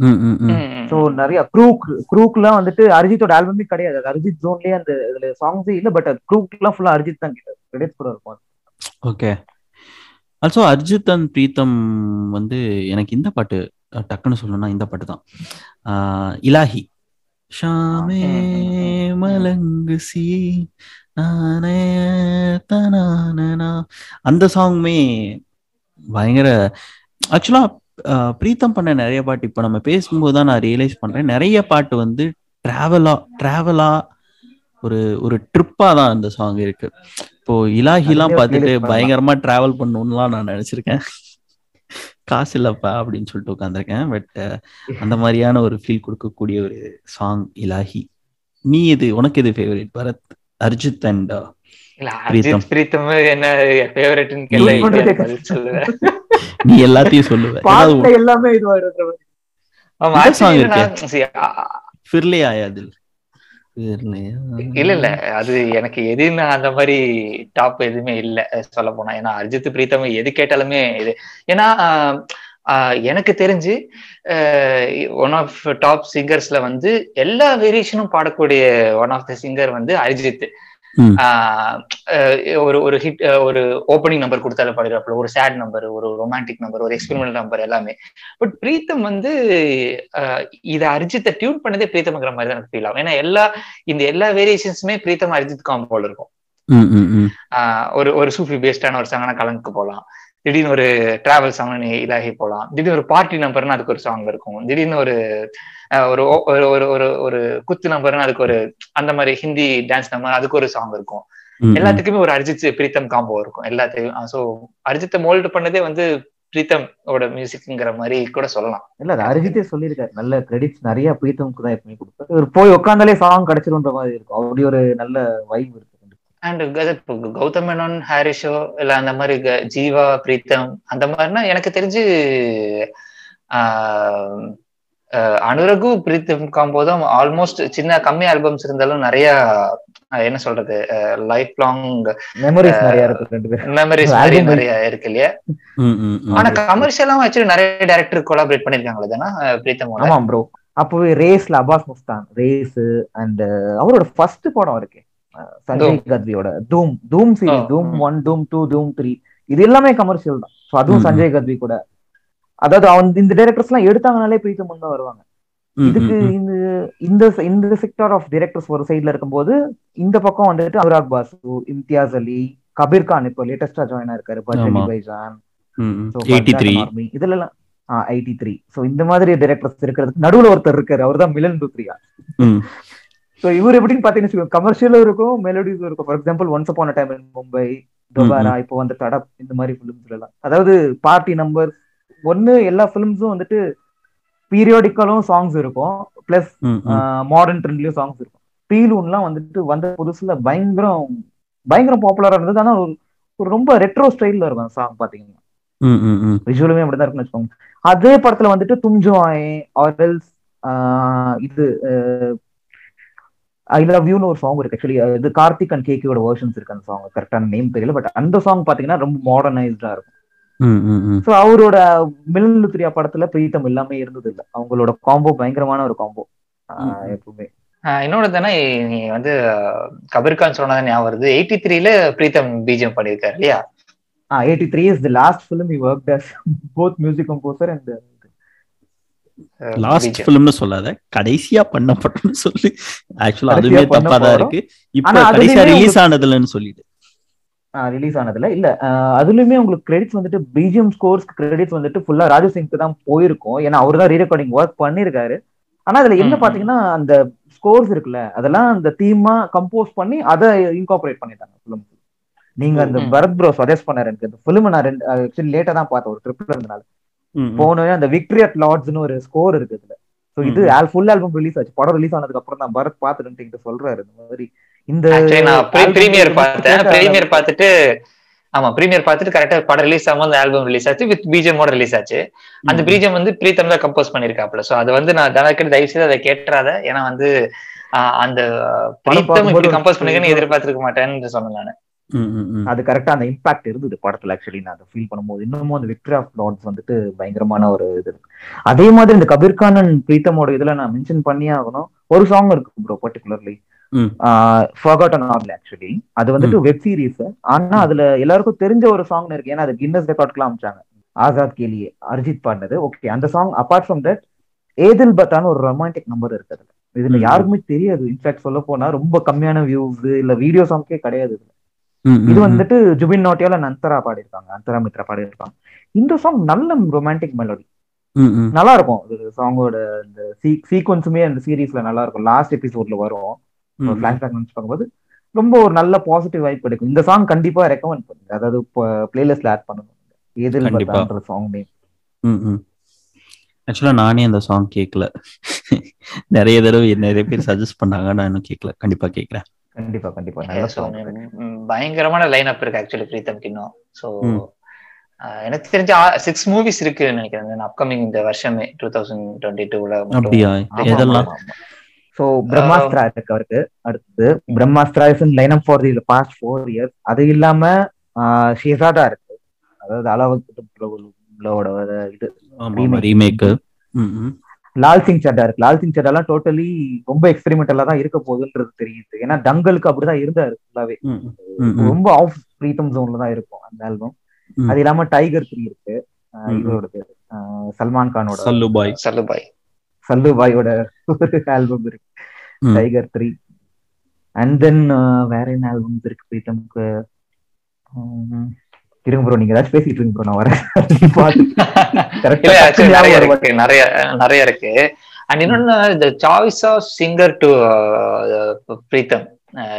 நான் ம், ம், ம். சோ நிறைய க்ரூக் க்ரூக்லாம் வந்துட்டு அரிஜித்தோட ஆல்பமே கிடையாது. அரிஜித் ஜோன்லயே அந்த இதுல சாங்ஸே இல்ல பட் க்ரூக்லாம் ஃபுல்லா அரிஜித் தான் கிட்டார் கிரெடிட்ஸ் கூட இருக்கும். Okay also Arijit and Pritam வந்து எனக்கு இந்த பாட்டு டக்குன்னு சொல்லணும்னா இந்த பாட்டு தான். ஆஹ், இலாஹி. ஷாமே மலங்கு சி. அந்த சாங்குமே பயங்கர ஆக்சுவலா பிரீத்தம் பண்ண நிறைய பாட்டு. இப்போ நம்ம பேசும்போது தான் நான் ரியலைஸ் பண்றேன். நிறைய பாட்டு வந்து டிராவலா டிராவலா ஒரு ஒரு ட்ரிப்பா தான் அந்த சாங் இருக்கு. இப்போ இலாஹிலாம் பார்த்துட்டு. பயங்கரமா டிராவல் பண்ணணும்லாம் நான் நினைச்சிருக்கேன். காசு இல்லப்பா அப்படின்னு சொல்லிட்டு உட்காந்துருக்கேன் பட் அந்த மாதிரியான ஒரு ஃபீல் கொடுக்கக்கூடிய ஒரு சாங் இலாஹி. நீ எது உனக்கு எது ஃபேவரட் பரத் அர்ஜித் அண்ட் பிரீத்தம். பிரீத்தம் என்ன ஃபேவரட்னு நீ நீ எல்லாத்தையும் சொல்லுவ. எல்லாமே. ஆமா இருக்கே. இல்ல இல்ல அது எனக்கு எதுன்னு அந்த மாதிரி டாப் எதுவுமே இல்ல சொல்ல போனா ஏன்னா அரிஜித் பிரீத்தம் எது கேட்டாலுமே இது. ஏன்னா எனக்கு தெரிஞ்சு ஒன் ஆஃப் டாப் சிங்கர்ஸ்ல வந்து எல்லா வேரியேஷனும் பாடக்கூடிய ஒன் ஆஃப் த சிங்கர் வந்து அரிஜித். ஒரு ஒரு ஹிட் ஒரு ஓப்பனிங் நம்பர் கொடுத்தாலும் பாடுறாப்புல ஒரு சேட் நம்பர் ஒரு ரொமான்டிக் நம்பர் ஒரு எக்ஸ்பெரிமெண்ட் நம்பர் எல்லாமே. பட் பிரீத்தம் வந்து இத அரிஜித்தை டியூன் பண்ணதே பிரீத்தம்ங்கிற மாதிரி தான் எனக்கு ஃபீல் ஆகும். ஏன்னா எல்லா இந்த எல்லா வேரியேஷன்ஸுமே பிரீத்தம் அரிஜித் காம்போல இருக்கும். ஒரு ஒரு சூஃபி பேஸ்டான ஒரு சாங்னா கலங்கு போகலாம். திடீர்னு ஒரு டிராவல் சாங்னு இலாகி போகலாம் திடீர்னு ஒரு பார்ட்டி நம்பர்னு அதுக்கு ஒரு சாங் இருக்கும். திடீர்னு ஒரு ஒரு ஒரு ஒரு குத்து நம்பர்னு அதுக்கு ஒரு அந்த மாதிரி ஹிந்தி டான்ஸ் நம்பர் அதுக்கு ஒரு சாங் இருக்கும். எல்லாத்துக்குமே ஒரு அரிஜித் பிரீத்தம் காம்போ இருக்கும். எல்லாத்தையும் ஸோ அரிஜித்தை மோல்டு பண்ணதே வந்து பிரீத்தம் ஓட மியூசிக்ங்கிற மாதிரி கூட சொல்லலாம். இல்ல அது அரிஜித்தே சொல்லியிருக்காரு. நல்ல கிரெடிட்ஸ் நிறைய பிரீத்தம்க்கு தான் எப்பவுமே கொடுப்பாரு. போய் உட்காந்தாலே சாங் கிடைச்சிருன்ற மாதிரி இருக்கும். அப்படி ஒரு நல்ல வைப் இருக்கு. அண்ட் கௌதம் மேனன் ஹாரிஷோ இல்ல அந்த மாதிரி க- ஜீவா பிரீத்தம் அந்த மாதிரினா எனக்கு தெரிஞ்சு அனுரகு பிரீத்தம் காம்போ தான் ஆல்மோஸ்ட் சின்ன கம்மி ஆல்பம்ஸ் இருந்தாலும் நிறைய என்ன சொல்றது லைஃப் லாங் மெமரிஸ் நிறைய இருக்கு மெமரிஸ் நிறைய இருக்கு. நிறைய இருக்கு இல்லையா. ஆனா கமர்ஷியலாவும் ஆக்சுவலி நிறைய டேரக்டர் கொலாபரேட் பண்ணிருக்காங்களே தானே பிரீத்தமோட? ஆமா ப்ரோ அப்பவே ரேஸ்ல அபாஸ் முஸ்தான் ரேஸ் அண்ட் அவரோட ஃபர்ஸ்ட் படம் இருக்கு Sanjay கத்வியோட. Dhoom Dhoom series Dhoom. One Dhoom two Dhoom three இது எல்லாமே கமர்ஷியல் தான். ஸோ அதுவும். சஞ்சய் கத்வி கூட. அதாவது அவன் இந்த டைரக்டர்ஸ் எல்லாம் எடுத்தாங்கனாலே பிரீத்தம் தான் வருவாங்க. இதுக்கு. இந்த இந்த இந்த செக்டார் ஆஃப் டைரக்டர்ஸ் ஒரு சைடுல இருக்கும்போது இந்த பக்கம் வந்துட்டு அனுராக் பாசு இம்தியாஸ் அலி கபீர் கான் இப்போ லேட்டஸ்டா ஜாயின் ஆயிருக்காரு ஆமா. பைஜான் ம், ம். So, 83 Bharat Army, இதுல ஐடி த்ரீ ஸோ இந்த மாதிரி டைரக்டர்ஸ் இருக்கிறதுக்கு நடுவுல ஒருத்தர் இருக்காரு. அவர் தான் மிலன் டுத்ரியா ம், ஸோ இவர் எப்படின்னு பாத்தீங்கன்னா கமர்ஷியலும் இருக்கும் மெலோடிஸும் இருக்கும். For example once upon time in Mumbai Dobara இப்போ வந்து தடப் இந்த மாதிரி ஃபிலிம்ஸ்ல எல்லாம் அதாவது பார்ட்டி நம்பர் ஒன்னு எல்லா ஃபிலிம்ஸும் வந்துட்டு பீரியாடிக்கலும் சாங்ஸ் இருக்கும். பிளஸ். மாடர்ன் ட்ரெண்ட்லயும் சாங்ஸ் இருக்கும். பீலூன்லாம் வந்துட்டு வந்த புதுசுல பயங்கரம் பயங்கரம் பாப்புலரா இருந்தது. ஆனா ஒரு ரொம்ப ரெட்ரோ ஸ்டைல்ல இருக்கும் சாங் பாத்தீங்கன்னா. விஷுவலுமே அப்படிதான் இருக்குன்னு வச்சுக்கோங்க. அதே படத்துல வந்துட்டு தும்ஜோ ஆயே ஆர்எல்ஸ் இது ஐ லவ் யூன்னு ஒரு சாங் இருக்கு. ஆக்சுவலி இது கார்த்திக் அண்ட் கேக்கியோட வெர்ஷன்ஸ் இருக்கு அந்த சாங் கரெக்டான நேம் தெரியல பட் அந்த சாங் பாத்தீங்கன்னா ரொம்ப மாடர்னைஸ்டா இருக்கும். ம், ம், ம். ஸோ அவரோட மிலன் லுத்ரியா படத்துல பிரீத்தம் எல்லாமே இருந்தது இல்ல அவங்களோட காம்போ பயங்கரமான ஒரு காம்போ. எப்பவுமே. ஆஹ் இன்னொன்னு தானே நீ வந்து ஆஹ் கபீர் கான் சொன்னதான் ஞாபகம் வருது. எயிட்டி த்ரீல பிரீத்தம் பிஜிஎம் பண்ணியிருக்காரு இல்லையா? Eighty three is the last film you work as both music composer and last. ஃபிலிம்னு சொல்லாத கடைசியா பண்ண படம்னு சொல்லி ஆக்சுவலா அதுவே தப்பா தான். இருக்கு இப்ப கடைசியா ரிலீஸ் ஆனதுலன்னு சொல்லிடு ரிலீஸ் ஆனதுல இல்ல அதுலயுமே உங்களுக்கு கிரெடிட்ஸ் வந்துட்டு பிஜிஎம் ஸ்கோர்ஸ் கிரெடிட்ஸ் வந்துட்டு ஃபுல்லா ராஜு சிங்க்கு தான் போயிருக்கும் ஏன்னா அவர் தான் ரீரெக்கார்டிங் ஒர்க் பண்ணிருக்காரு ஆனா அதுல என்ன. பாத்தீங்கன்னா அந்த ஸ்கோர்ஸ் இருக்குல்ல அதெல்லாம் அந்த தீமா கம்போஸ் பண்ணி அதை இன்கார்பரேட் பண்ணிட்டாங்க ஃபிலிம் நீங்க அந்த. பரத் ப்ரோ சஜஸ்ட் பண்ணாரு எனக்கு அந்த ஃபிலிம் நான் ரெண்டு ஆக்சுவலி லேட்டா தான் பார்த்தேன் ஒரு ட்ரிப்ல இருந்தனால. போனோடனே அந்த விக்டரி அட் லார்ட்ஸ்னு ஒரு ஸ்கோர் இருக்கு இதுல. ஸோ இது ஃபுல் ஆல்பம் ரிலீஸ் ஆச்சு. படம் ரிலீஸ் ஆனதுக்கு அப்புறம் தான் பரத் பார்த்துட்டு சொல்றாரு இந்த மாதிரி. இந்த Actually நான் album ப்ரீமியர் பார்த்தேன். ப்ரீமியர் பார்த்துட்டு ஆமா ப்ரீமியர் பார்த்துட்டு கரெக்டா படம் ரிலீஸ் ஆகும் அந்த ஆல்பம் ரிலீஸ் ஆச்சு. வித் பிஜிஎமோட ரிலீஸ் ஆச்சு. அந்த ம். பிஜிஎம் வந்து பிரீத்தம் தான் கம்போஸ் பண்ணிருக்காப்ல சோ அது வந்து நான் தனக்கு தயவு செய்து அதை கேட்டுறாத. ஏன்னா வந்து அந்த பிரீத்தம் இப்படி கம்போஸ் பண்ணிக்கன்னு எதிர்பார்த்திருக்க மாட்டேன்னு சொன்னேன் நானு. அது கரெக்டா அந்த இம்பாக்ட் இருந்தது படத்துல ஆக்சுவலி நான் அதை ஃபீல் பண்ணும்போது இன்னமும் அந்த விக்டரி ஆஃப் லார்ட்ஸ் வந்துட்டு பயங்கரமான ஒரு இது அதே மாதிரி இந்த கபீர் கான் அண்ட் பிரீத்தமோட இதுல நான் மென்ஷன் பண்ணியே ஆகணும். ஒரு சாங் இருக்கு ப்ரோ பர்டிகுலர்லி. ஃபர்காட்டன் ஆகல ஆக்சுவலி அது வந்துட்டு வெப் சீரிஸ் ஆனா அதுல எல்லாருக்கும் தெரிஞ்ச ஒரு சாங் இருக்கு. ஏன்னா அது கின்னஸ் ரெக்கார்ட்க்குலாம் அமைச்சாங்க ஆசாத் கேலியே அரிஜித் பாடினது. ஓகே அந்த song apart from that Ae Dil பத்தான்னு ஒரு ரொமான்டிக் நம்பர் இருக்கு அதுல. இதுல. யாருக்குமே தெரியாது. இன்ஃபேக்ட் சொல்ல போனா ரொம்ப கம்மியான வியூஸ் இல்ல வீடியோ சாங்கே கிடையாது இதுல. இது வந்துட்டு ஜுபின் நோட்டியால நந்தரா பாடியிருக்காங்க அந்தரா மித்ரா பாடியிருக்காங்க. இந்த சாங் நல்ல ரொமான்டிக் மெலோடி நல்லா இருக்கும் சாங்கோட இந்த சீக்வன்ஸுமே அந்த சீரீஸ்ல நல்லா இருக்கும் லாஸ்ட் எபிசோட்ல வரும். ஃபிளாஷ்பேக் நினைச்சு பார்க்கும்போது ரொம்ப ஒரு நல்ல பாசிட்டிவ் வைப் கிடைக்கும். இந்த சாங் கண்டிப்பா ரெக்கமெண்ட் பண்ணுங்க. அதாவது பிளேலிஸ்ட்ல ஆட் பண்ணணும் எதில் சாங் நேம். ஆக்சுவலா நானே அந்த சாங் கேட்கல நிறைய தடவை நிறைய பேர் சஜஸ்ட் பண்ணாங்க. நான் இன்னும் கேட்கல கண்டிப்பா கேட்கறேன் கண்டிப்பா கண்டிப்பா. நல்ல So, சாங் பயங்கரமான லைன் அப் இருக்கு ஆக்சுவலி பிரீத்தம்க்கு இன்னும் ஸோ ம். எனக்கு தெரிஞ்ச சிக்ஸ் மூவிஸ் இருக்குன்னு நினைக்கிறேன். அப்கமிங் இந்த வருஷமே டூ தௌசண்ட் டுவெண்ட்டி டூல அப்படியா எதெல்லாம்? சோ பிரம்மாஸ்திரா இருக்கு அவருக்கு. அடுத்து Brahmastra is in line up for the past four years அது இல்லாம ஷேசாடா இருக்கு. அதாவது அளவுக்கு இது. ரீமேக் லால் சிங் சட்டா இருக்கு. லால் சிங் சட்டாலாம் டோட்டலி ரொம்ப எக்ஸ்பெரிமெண்டலா தான் இருக்க போகுதுன்றது தெரியுது. ஏன்னா டங்கலுக்கு அப்படிதான் இருந்தாரு ஃபுல்லாவே ரொம்ப ஆஃப் பிரீத்தம் ஜோன்ல தான் இருக்கும் அந்த ஆல்பம். அது இல்லாம டைகர் த்ரீ இருக்கு. இவரோடது சல்மான் கானோட சல்லு பாய் சல்லுபாய். சல்லு பாயோட ஒரு ஆல்பம் இருக்கு. டைகர் த்ரீ அண்ட் தென் வேற என்ன ஆல்பம்ஸ் இருக்கு பிரீத்தம்க்கு? இருங்க ப்ரோ நீங்க ஏதாச்சும் பேசிட்டு இருங்க ப்ரோ நான் வரேன். நிறைய இருக்கு நிறைய நிறைய இருக்கு. அண்ட் இன்னொன்னு இந்த choice of singer to Pritam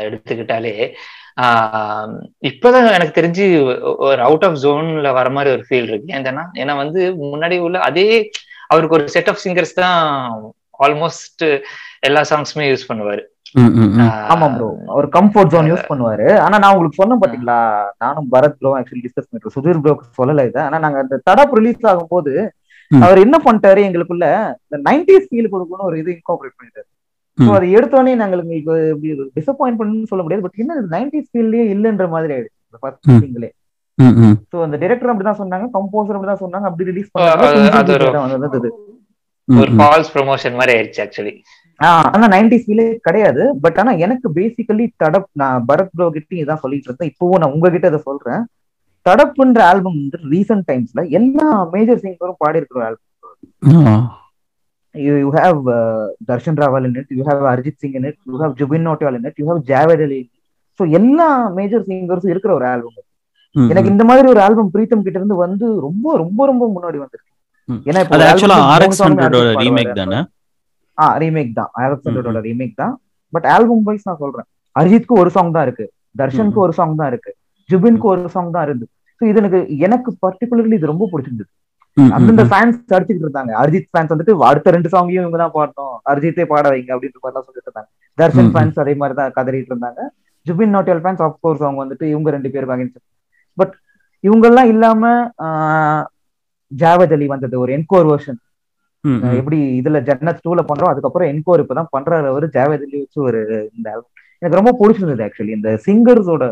எடுத்துக்கிட்டாலே இப்பதான் எனக்கு தெரிஞ்சு ஒரு அவுட் ஆஃப் ஜோன்ல வர மாதிரி ஒரு ஃபீல் இருக்கு. ஏன்னா ஏன்னா வந்து முன்னாடி உள்ள அதே அவருக்கு ஒரு செட் ஆஃப் சிங்கர்ஸ் தான் ஆல்மோஸ்ட் எல்லா சாங்ஸுமே யூஸ் பண்ணுவாரு. ஆமா ப்ரோ அவர் கம்ஃபர்ட் ஜோன் யூஸ் பண்ணுவாரு. ஆனா நான் உங்களுக்கு சொன்னேன் பாத்தீங்களா? நானும் பரத் ப்ரோ ஆக்சுவலி டிஸ்கஸ் பண்ணிட்டு சுதீர் ப்ரோ சொல்லல இதை. ஆனா நாங்க அந்த தடப் ரிலீஸ் ஆகும்போது ம். அவர் என்ன பண்ணிட்டாரு எங்களுக்குள்ள? இந்த நைன்டிஸ் ஃபீல் கொடுக்கணும் ஒரு இது இன்கார்பரேட் பண்ணிட்டாரு. ஸோ. அதை எடுத்தோடனே நாங்களுக்கு டிசப்பாயிண்ட் பண்ணு சொல்ல முடியாது. பட் என்ன நைன்டிஸ் ஃபீல்டே இல்லைன்ற மாதிரி ஆயிடுச்சு. ஃபர்ஸ்ட் ம். சிங்கிளே ம், ம். ஸோ அந்த டைரக்டர் அப்படிதான் சொன்னாங்க கம்போசர் அப்படிதான் சொன்னாங்க. அப்படி ரிலீஸ் அது- அது ஒரு- பண்ணாங்க ஒரு. ஃபால்ஸ் ப்ரொமோஷன் மாதிரி ஆயிடுச்சு ஆக்சுவலி ஆனா நைன்டிஸ் ஃபீலே கிடையாது. பட் ஆனா எனக்கு பேசிக்கலி தடப் நான் பரத் ப்ரோ கிட்டயும் இதான் சொல்லிட்டு இருந்தேன். இப்பவும் நான் உங்ககிட்ட இதை சொல்றேன். தடப்புன்ற ஆல்பம் வந்து ரீசெண்ட் டைம்ஸ்ல எல்லா மேஜர் சிங்கரும் பாடி இருக்கிற album. You have Darshan Raval in it you have Arijit Singh in it you have Jubin Nautiyal in it you have Javed Ali so எல்லா மேஜர் சிங்கர்ஸும் இருக்கிற ஒரு ஆல்பம் எனக்கு. இந்த மாதிரி ஒரு ஆல்பம் பிரீத்தம் கிட்ட இருந்து வந்து ரொம்ப ரொம்ப ரொம்ப முன்னாடி வந்திருக்கு. ஏன்னா இப்போ ஆ ரீமேக் தான். அலெக்சாண்டரோட ரீமேக் தான். பட் ஆல்பம் வைஸ் நான் சொல்றேன். அரிஜித்க்கு ஒரு சாங் தான் இருக்கு. தர்ஷனுக்கு ஒரு சாங் தான் இருக்கு. ஜுபின்க்கு ஒரு சாங் தான் இருந்து. ஸோ இது எனக்கு எனக்கு பர்டிகுலர்லி இது ரொம்ப பிடிச்சிருந்தது. அந்தந்த. ஃபேன்ஸ் அடிச்சுட்டு இருந்தாங்க. அரிஜித் ஃபேன்ஸ் வந்துட்டு அடுத்த ரெண்டு சாங்கையும் இவங்க தான் பாடணும். அரிஜித்தே பாட வைங்க அப்படின்ற மாதிரிலாம் சொல்லிட்டு இருந்தாங்க. தர்ஷன். ஃபேன்ஸ் அதே மாதிரி தான் கதறிட்டு இருந்தாங்க. ஜுபின் நோட்டியல் ஃபேன்ஸ் ஆஃப்கோர்ஸ் அவங்க வந்துட்டு இவங்க ரெண்டு பேர் வாங்கிச்சு பட் இவங்கெல்லாம் இல்லாம ஆஹ், ஜாவத் அலி வந்தது ஒரு என்கோர் வெர்ஷன். எப்படி இதுல ஜன்னத் டூல பண்றோம் அதுக்கப்புறம் என்கோர் இப்பதான் பண்றாரு அவரு. ஜாவேத் அலி வச்சு ஒரு இந்த. எனக்கு ரொம்ப பிடிச்சிருந்தது ஆக்சுவலி இந்த சிங்கர்ஸோட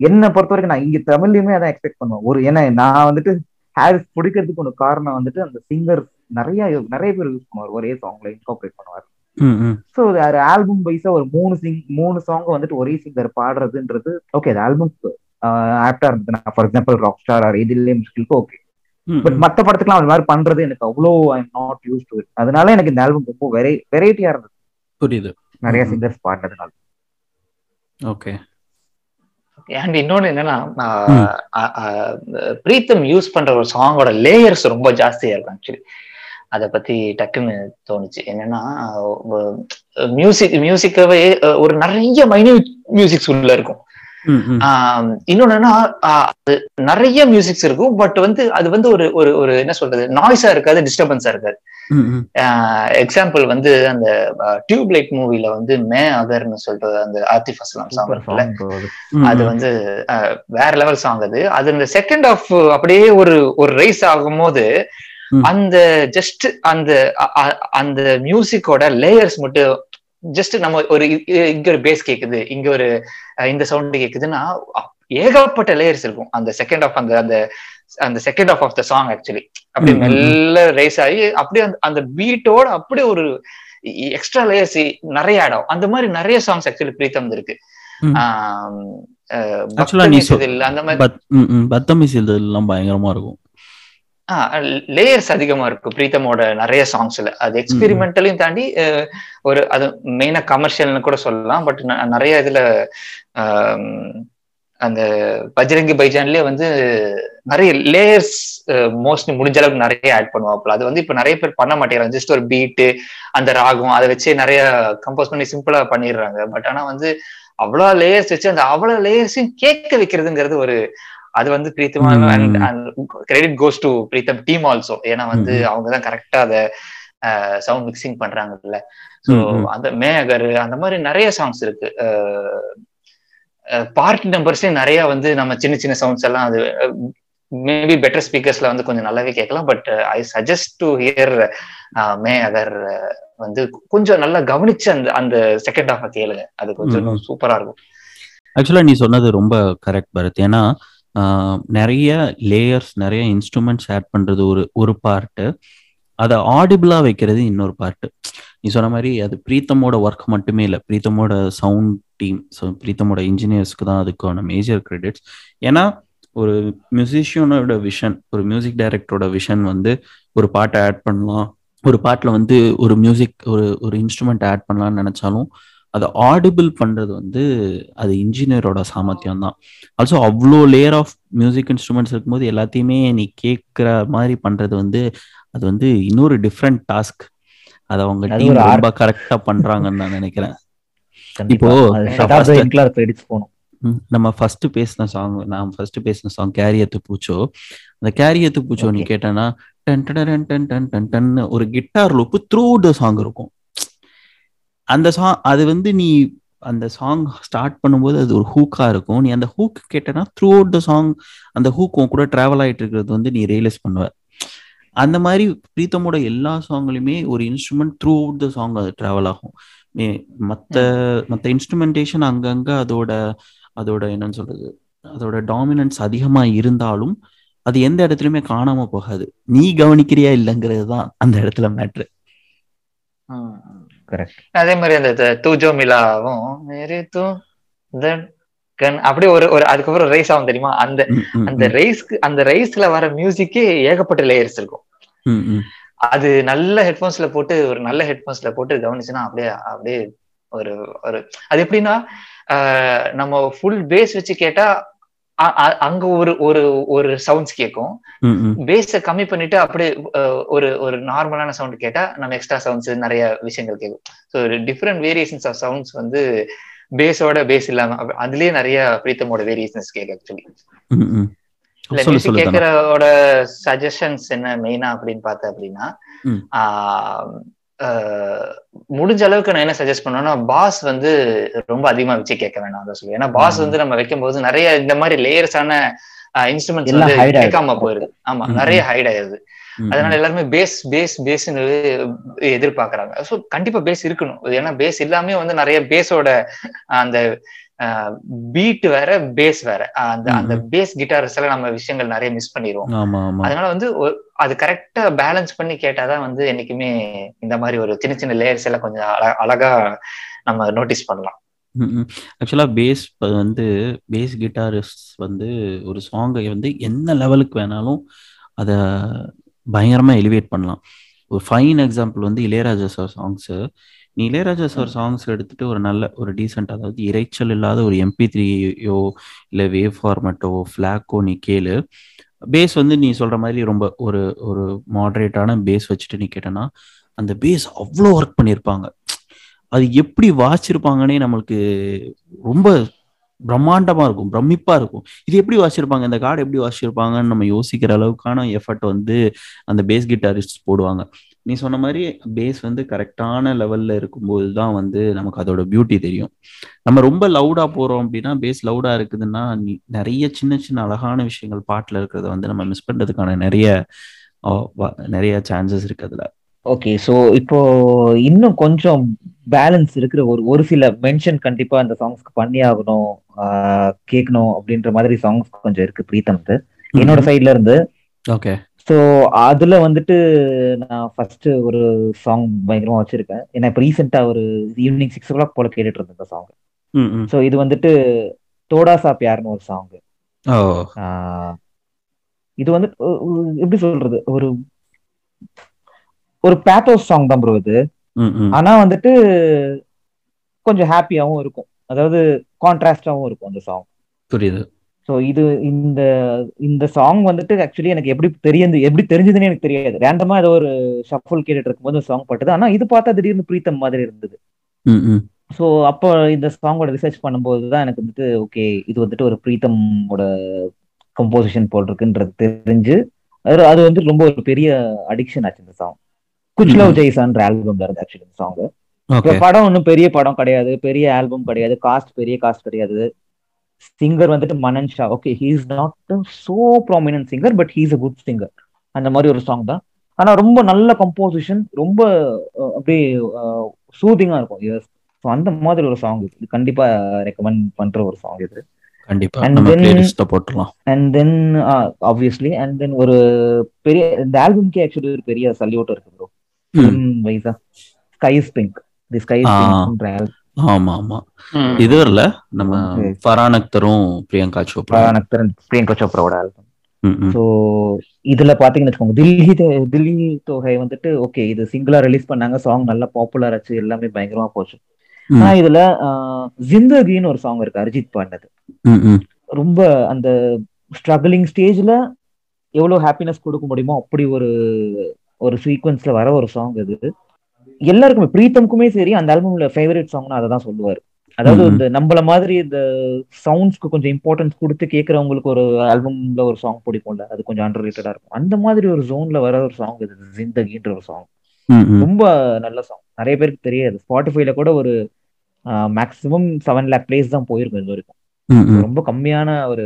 என்னை பொறுத்த வரைக்கும் நான் இங்க தமிழ்லயுமே அதான் எக்ஸ்பெக்ட் பண்ணுவேன். ஒரு ஏன்னா நான் வந்துட்டு ஹாரிஸ் பிடிக்கிறதுக்கு ஒரு காரணம் வந்துட்டு அந்த சிங்கர் நிறைய நிறைய பேர் யூஸ் பண்ணுவார். ஒரே சாங்ல இன்கார்பரேட் பண்ணுவார். ஸோ ஆல்பம் வைஸா ஒரு மூணு சிங் மூணு சாங் வந்துட்டு ஒரே சிங்கர் பாடுறதுன்றது ஓகே அது ஆல்பம் ஆப்டா இருந்தது for example rock star or எதிலே முஸ்கிலுக்கு ஓகே பட். மத்த படத்துக்குலாம் அது மாதிரி பண்றது எனக்கு அவ்வளோ I not use to it அதனால எனக்கு இந்த ஆல்பம் ரொம்ப வெரை வெரைட்டியா இருந்தது. புரியுது. நிறைய. சிங்கர்ஸ் பாடினதுனால. ஓகே அண்ட் இன்னொன்னு என்னன்னா பிரீத்தம் யூஸ் பண்ற ஒரு சாங்கோட லேயர்ஸ் ரொம்ப ஜாஸ்தியா இருக்கும் ஆக்சுவலி அத பத்தி டக்குன்னு தோணுச்சு. என்னன்னா மியூசிக் மியூசிக்கவே ஒரு நிறைய மைன்யூட் மியூசிக்ஸ் உள்ள இருக்கும். ஆஹ் அது நிறைய மியூசிக்ஸ் இருக்கும் பட் வந்து அது வந்து ஒரு ஒரு ஒரு என்ன சொல்றது நாய்ஸா இருக்காது டிஸ்டர்பன்ஸா இருக்காது. எக்ஸாம்பிள் வந்து அந்த டியூப் லைட் மூவில வந்து மே அகர்னு சொல்லிட்டு அந்த ஆத்திஃப் அஸ்லாம் சாங் இருக்குல்ல அது. வந்து வேற லெவல் சாங் அது அது இந்த செகண்ட் ஆஃப் அப்படியே ஒரு ஒரு ரைஸ் ஆகும்போது ம். அந்த ஜஸ்ட் அந்த அந்த மியூசிக்கோட லேயர்ஸ் மட்டும் ஜஸ்ட் நம்ம ஒரு இங்க ஒரு பேஸ் கேக்குது இங்க ஒரு இந்த சவுண்ட் கேக்குதுன்னா ஏகப்பட்ட லேயர்ஸ் இருக்கும். அந்த செகண்ட் ஆஃப் அந்த அந்த அந்த second half of the song actually அப்படியே. மெல்ல ரைஸ் ஆகி அப்படியே அந்த- பீட்டோட அப்படியே ஒரு எக்ஸ்ட்ரா லேயர்ஸ் நிறைய ஆட் ஆகும். அந்த மாதிரி நிறைய சாங்ஸ் ஆக்சுவலி பிரீத்தம் இருக்கு Actually, நீ அந்த மாதிரி பயங்கரமா இருக்கும். லேயர்ஸ் அதிகமா இருக்கும் பிரீத்தமோட நிறைய சாங்ஸ்ல அது எக்ஸ்பெரிமெண்டலையும் தாண்டி ஒரு அது மெயினா கமர்ஷியல்னு கூட சொல்லலாம் பட் நிறைய இதுல அந்த பஜ்ரங்கி பைஜான்லயே வந்து நிறைய லேயர்ஸ் மோஸ்ட்லி முடிஞ்ச அளவுக்கு நிறைய ஆட் பண்ணுவாப்புல. அது வந்து இப்ப நிறைய பேர் பண்ண மாட்டேங்கிறாங்க. ஜஸ்ட் ஒரு பீட்டு அந்த ராகம் அதை வச்சே நிறைய கம்போஸ் பண்ணி சிம்பிளா பண்ணிடுறாங்க. பட் ஆனா வந்து அவ்வளவு லேயர்ஸ் வச்சு அந்த அவ்வளவு லேயர்ஸையும் கேட்க வைக்கிறதுங்கிறது ஒரு அது வந்து பிரீத்தமா credit goes to Pritam team also ஏன்னா வந்து. அவங்க தான் கரெக்டா அதை சவுண்ட் மிக்சிங் பண்றாங்கல்ல. ஸோ ம், ம். அந்த மேகர் அந்த மாதிரி நிறைய சாங்ஸ் இருக்கு. பார்ட்டி நம்பர்ஸே நிறைய வந்து நம்ம சின்ன சின்ன சவுண்ட்ஸ் எல்லாம் அது மேபி பெட்டர் ஸ்பீக்கர்ஸ்ல வந்து கொஞ்சம் நல்லாவே கேட்கலாம். But I suggest to hear may other வந்து கொஞ்சம் நல்லா கவனிச்சு அந்த அந்த செகண்ட் ஹாஃப் கேளுங்க. அது கொஞ்சம். சூப்பரா இருக்கும். ஆக்சுவலா நீ சொன்னது ரொம்ப கரெக்ட் பரத். ஏன்னா நிறைய லேயர்ஸ் நிறைய இன்ஸ்ட்ருமெண்ட்ஸ் ஆட் பண்ணுறது ஒரு ஒரு பார்ட்டு அதை ஆடிபிளாக வைக்கிறது இன்னொரு பார்ட்டு நீ சொன்ன மாதிரி அது பிரீத்தமோட ஒர்க் மட்டுமே இல்லை. பிரீத்தமோட சவுண்ட் டீம் ஸோ பிரீத்தமோட இன்ஜினியர்ஸ்க்கு தான் அதுக்கான மேஜர் கிரெடிட்ஸ் ஏன்னா ஒரு மியூசிஷியனோட விஷன் ஒரு மியூசிக் டைரக்டரோட விஷன் வந்து ஒரு பாட்டை ஆட் பண்ணலாம். ஒரு பாட்டில் வந்து ஒரு மியூசிக் ஒரு ஒரு இன்ஸ்ட்ருமெண்ட் ஆட் பண்ணலாம்னு நினச்சாலும் அதை ஆடிபிள் பண்றது வந்து அது இன்ஜினியரோட சாமர்த்தியம் தான் ஆல்சோ அவ்வளோ லேயர் ஆஃப் மியூசிக் இன்ஸ்ட்ருமெண்ட்ஸ் இருக்கும்போது எல்லாத்தையுமே நீ கேட்குற மாதிரி பண்றது வந்து அது வந்து இன்னொரு டிஃப்ரெண்ட் டாஸ்க் அதை அவங்க டீம். ரொம்ப கரெக்டா பண்றாங்கன்னு நான் நினைக்கிறேன். இப்போ போகணும். நம்ம ஃபர்ஸ்ட் பேசின சாங் நான் ஃபர்ஸ்ட் பேசின சாங் கேரியத்து பூச்சோ? அந்த கேரியத்து பூச்சோ நீ Okay. கேட்டனா டன் டன் டன் டன் டன் டன் ஒரு guitar loop through the song இருக்கும். அந்த சாங் அது வந்து நீ அந்த சாங் ஸ்டார்ட் பண்ணும்போது அது ஒரு ஹூக்கா இருக்கும். நீ அந்த ஹூக் கேட்டனா த்ரூ அவுட் த சாங் அந்த ஹூக் உன் கூட டிராவல் ஆயிட்டு இருக்கிறது வந்து நீ ரியலைஸ் பண்ணுவ. அந்த மாதிரி பிரீத்தமோட எல்லா சாங்லையுமே ஒரு instrument throughout the song அது டிராவல் ஆகும். மே- மற்ற மற்ற இன்ஸ்ட்ருமெண்டேஷன் அங்கங்க அதோட அதோட என்னன்னு சொல்றது அதோட டாமினன்ஸ் அதிகமா இருந்தாலும் அது எந்த இடத்துலயுமே காணாம போகாது. நீ கவனிக்கிறியா இல்லைங்கிறது தான் அந்த இடத்துல மேட்ரு அதே மாதிரி அந்த தூஜோ மிலாவும் அப்படியே ஒரு ஒரு அதுக்கப்புறம் ரைஸ் ஆகும் தெரியுமா? அந்த அந்த ரைஸ்க்கு அந்த ரைஸ்ல வர மியூசிக்கே ஏகப்பட்ட லேயர்ஸ் இருக்கும். அது நல்ல ஹெட்போன்ஸ்ல போட்டு ஒரு நல்ல ஹெட்போன்ஸ்ல போட்டு கவனிச்சுன்னா அப்படியே அப்படியே ஒரு ஒரு அது எப்படின்னா நம்ம ஃபுல் பேஸ் வச்சு கேட்டா அங்க ஒரு ஒரு ஒரு சவுண்ட்ஸ் கேட்கும் பேஸ கம்மி பண்ணிட்டு அப்படியே ஒரு ஒரு நார்மலான சவுண்ட் கேட்டா நம்ம எக்ஸ்ட்ரா சவுண்ட்ஸ் நிறைய விஷயங்கள் கேட்கும் so different variations of sounds வந்து பேஸோட பேஸ் இல்லாம அதுலயே நிறைய பிரீத்தமோட வேரியேஷன்ஸ் கேட்க ஆக்சுவலி இல்ல மியூசிக். கேட்கறோட சஜஷன்ஸ் என்ன மெயினா அப்படின்னு பார்த்த அப்படின்னா முடிஞ்ச அளவுக்கு நான் என்ன சஜஸ்ட் பண்ணுவேன்னா பாஸ் வந்து ரொம்ப அதிகமா வச்சு கேட்க வேணாம் தான் சொல்லுவேன் ஏன்னா பாஸ். வந்து நம்ம வைக்கும்போது நிறைய இந்த மாதிரி லேயர்ஸான இன்ஸ்ட்ருமெண்ட்ஸ் எல்லாம் வந்து. கேட்காம போயிருது ஆமா நிறைய. ஹைட் ஆயிருது அதனால எல்லாருமே பேஸ் பேஸ் பேஸ்னு எதிர்பார்க்கறாங்க ஸோ கண்டிப்பா பேஸ் இருக்கணும் ஏன்னா பேஸ் இல்லாமே வந்து நிறைய பேஸோட அந்த பீட் வேற பேஸ் வேற. அந்த அந்த. பேஸ் கிட்டார்ஸ் எல்லாம் நம்ம விஷயங்கள் நிறைய மிஸ் பண்ணிடுவோம் அதனால வந்து அது கரெக்டா பேலன்ஸ் பண்ணி கேட்டாதான் வந்து என்னைக்குமே இந்த மாதிரி ஒரு சின்ன சின்ன லேயர்ஸ் எல்லாம் கொஞ்சம் அழ- அழகா நம்ம நோட்டீஸ் பண்ணலாம். ஆக்சுவலா பேஸ் வந்து பேஸ் கிட்டாரிஸ்ட் வந்து ஒரு சாங்கை வந்து என்ன லெவலுக்கு வேணாலும் அதை பயங்கரமா எலிவேட் பண்ணலாம். ஒரு ஃபைன் எக்ஸாம்பிள் வந்து இளையராஜா சார் சாங்ஸ் நீ இளையராஜா சார் சாங்ஸ் எடுத்துட்டு ஒரு நல்ல ஒரு டீசென்ட் அதாவது இரைச்சல் இல்லாத ஒரு எம்பி த்ரீயோ இல்லை வேவ் ஃபார்மேட்டோ ஃபிளாக்கோ நீ கேளு. பேஸ் வந்து நீ சொல்ற மாதிரி ரொம்ப ஒரு ஒரு மாடரேட்டான பேஸ் வச்சுட்டு நீ கேட்டனா அந்த பேஸ் அவ்வளோ ஒர்க் பண்ணியிருப்பாங்க அது எப்படி வாசிச்சிருப்பாங்கன்னே நம்மளுக்கு ரொம்ப பிரம்மாண்டமா இருக்கும் பிரமிப்பா இருக்கும். இது எப்படி வாசிச்சிருப்பாங்க? இந்த கார்டு எப்படி வாசிச்சிருப்பாங்கன்னு நம்ம யோசிக்கிற அளவுக்கான எஃபர்ட் வந்து அந்த பேஸ் கிட்டாரிஸ்ட் போடுவாங்க. நீ சொன்ன மாதிரி பேஸ் வந்து கரெக்டான லெவல்ல இருக்கும்போது தான் வந்து நமக்கு அதோட பியூட்டி தெரியும். நம்ம ரொம்ப லவுடா போறோம் அப்படின்னா பேஸ் லவுடா இருக்குதுன்னா நீ நிறைய சின்ன சின்ன அழகான விஷயங்கள் பாட்டுல இருக்கிறத வந்து நம்ம மிஸ் பண்றதுக்கான நிறைய நிறைய சான்சஸ் இருக்கு அதுல. ஓகே சோ இப்போ இன்னும் கொஞ்சம் பேலன்ஸ் இருக்கிற ஒரு ஒரு சில மென்ஷன் கண்டிப்பா அந்த சாங்ஸ்க்கு பண்ணி ஆகணும் ஆஹ் கேட்கணும் அப்படின்ற மாதிரி சாங்ஸ் கொஞ்சம் இருக்கு பிரீத்தம்க்கு என்னோட சைட்ல இருந்து. ஓகே ஸோ அதுல வந்துட்டு நான் ஃபர்ஸ்ட் ஒரு சாங் பயங்கரமா வச்சிருக்கேன். ஏன்னா இப்போ ரீசெண்டா ஒரு ஈவினிங் சிக்ஸ் ஓ கிளாக் போல கேட்டுட்டு இருந்தேன் இந்த சாங். ஸோ இது வந்துட்டு தோடா சா பியார்னு ஒரு சாங் இது வந்து எப்படி சொல்றது? ஒரு ஒரு பேத்தோஸ் சாங் தான் ப்ரோ இது. ஆனா வந்துட்டு கொஞ்சம் ஹாப்பியாவும் இருக்கும். அதாவது கான்ட்ராஸ்டாவும் இருக்கும் அந்த சாங் புரியுது. ஸோ இது இந்த இந்த சாங் வந்துட்டு ஆக்சுவலி எனக்கு எப்படி தெரியுது எப்படி தெரிஞ்சதுன்னு எனக்கு தெரியாது. ரேண்டமா ஏதோ ஒரு ஷஃபுல் கேட்டுட்டு இருக்கும்போது சாங் பட்டது. ஆனா இது பார்த்தா திடீர்னு பிரீத்தம் மாதிரி இருந்தது. ஸோ அப்போ இந்த சாங்கோட ரிசர்ச் பண்ணும்போது தான் எனக்கு வந்துட்டு ஓகே இது வந்துட்டு ஒரு பிரீத்தமோட கம்போசிஷன் போல் இருக்குன்றது தெரிஞ்சு அது அது வந்து ரொம்ப ஒரு பெரிய அடிக்ஷன் ஆச்சு இந்த சாங் குச்லவ் ஜெய்சான்ற ஆல்பம்ல இருந்து ஆக்சுவலி இந்த சாங் படம் ஒன்றும் பெரிய படம் கிடையாது பெரிய ஆல்பம் கிடையாது காஸ்ட் பெரிய காஸ்ட் கிடையாது. சிங்கர் வந்துட்டு Manan Shah. Okay he is not so prominent singer but he's a good singer அந்த மாதிரி ஒரு சாங் தான். ஆனா ரொம்ப நல்ல கம்போசிஷன் ரொம்ப அப்படியே சூதிங்கா இருக்கும். எஸ் ஸோ அந்த மாதிரி ஒரு சாங் இது. கண்டிப்பா ரெக்கமெண்ட் பண்ற ஒரு சாங் இது. கண்டிப்பா. And then obviously and then ஒரு பெரிய இந்த ஆல்பம்க்கே ஆக்சுவலி ஒரு பெரிய சல்யூட் இருக்கு ப்ரோ ம். வைஸா ஸ்கைஸ் பிங்க் தி. பிங்க்ன்ற ஆல்பம் ஆமா ஆமா. இது இல்ல நம்ம. ஃபரான் அக்தரும் பிரியங்கா சோப்ரா நக்தரன் பிரியங்கா சோப்ராவோட ஆல்பம். ஸோ இதுல பாத்தீங்கன்னு வச்சுக்கோங்க தில்லி தே- தில்லி தொகை வந்துட்டு ஓகே இது சிங்கிளா ரிலீஸ் பண்ணாங்க சாங் நல்லா பாப்புலர் ஆச்சு எல்லாமே பயங்கரமா போச்சு. ஆனா இதுல ஜிந்தகின்னு ஒரு சாங் இருக்கு அரிஜித் பாடினது. ரொம்ப அந்த ஸ்ட்ரகிளிங் ஸ்டேஜ்ல எவ்வளவு ஹாப்பினஸ் கொடுக்க முடியுமோ அப்படி ஒரு ஒரு சீக்வன்ஸ்ல வர ஒரு சாங் இது. எல்லாருக்குமே பிரீத்தம்க்குமே சரி அந்த ஆல்பம்ல ஃபேவரட் சாங்னா அதை தான் சொல்லுவாரு. அதாவது. இந்த நம்மள மாதிரி இந்த சவுண்ட்ஸ்க்கு கொஞ்சம் இம்பார்ட்டன்ஸ் கொடுத்து கேட்கறவங்களுக்கு ஒரு ஆல்பம்ல ஒரு சாங் பிடிக்கும்ல அது கொஞ்சம் அண்டர் ரேட்டடா இருக்கும். அந்த மாதிரி ஒரு ஜோன்ல வர ஒரு சாங் இது ஜிந்தகின்ற ஒரு சாங். ரொம்ப நல்ல சாங் நிறைய பேருக்கு தெரியாது. ஸ்பாட்டிஃபைல கூட ஒரு மேக்ஸிமம் செவன் லேக் பிளேஸ் தான் போயிருக்கும் இது வரைக்கும். ரொம்ப கம்மியான ஒரு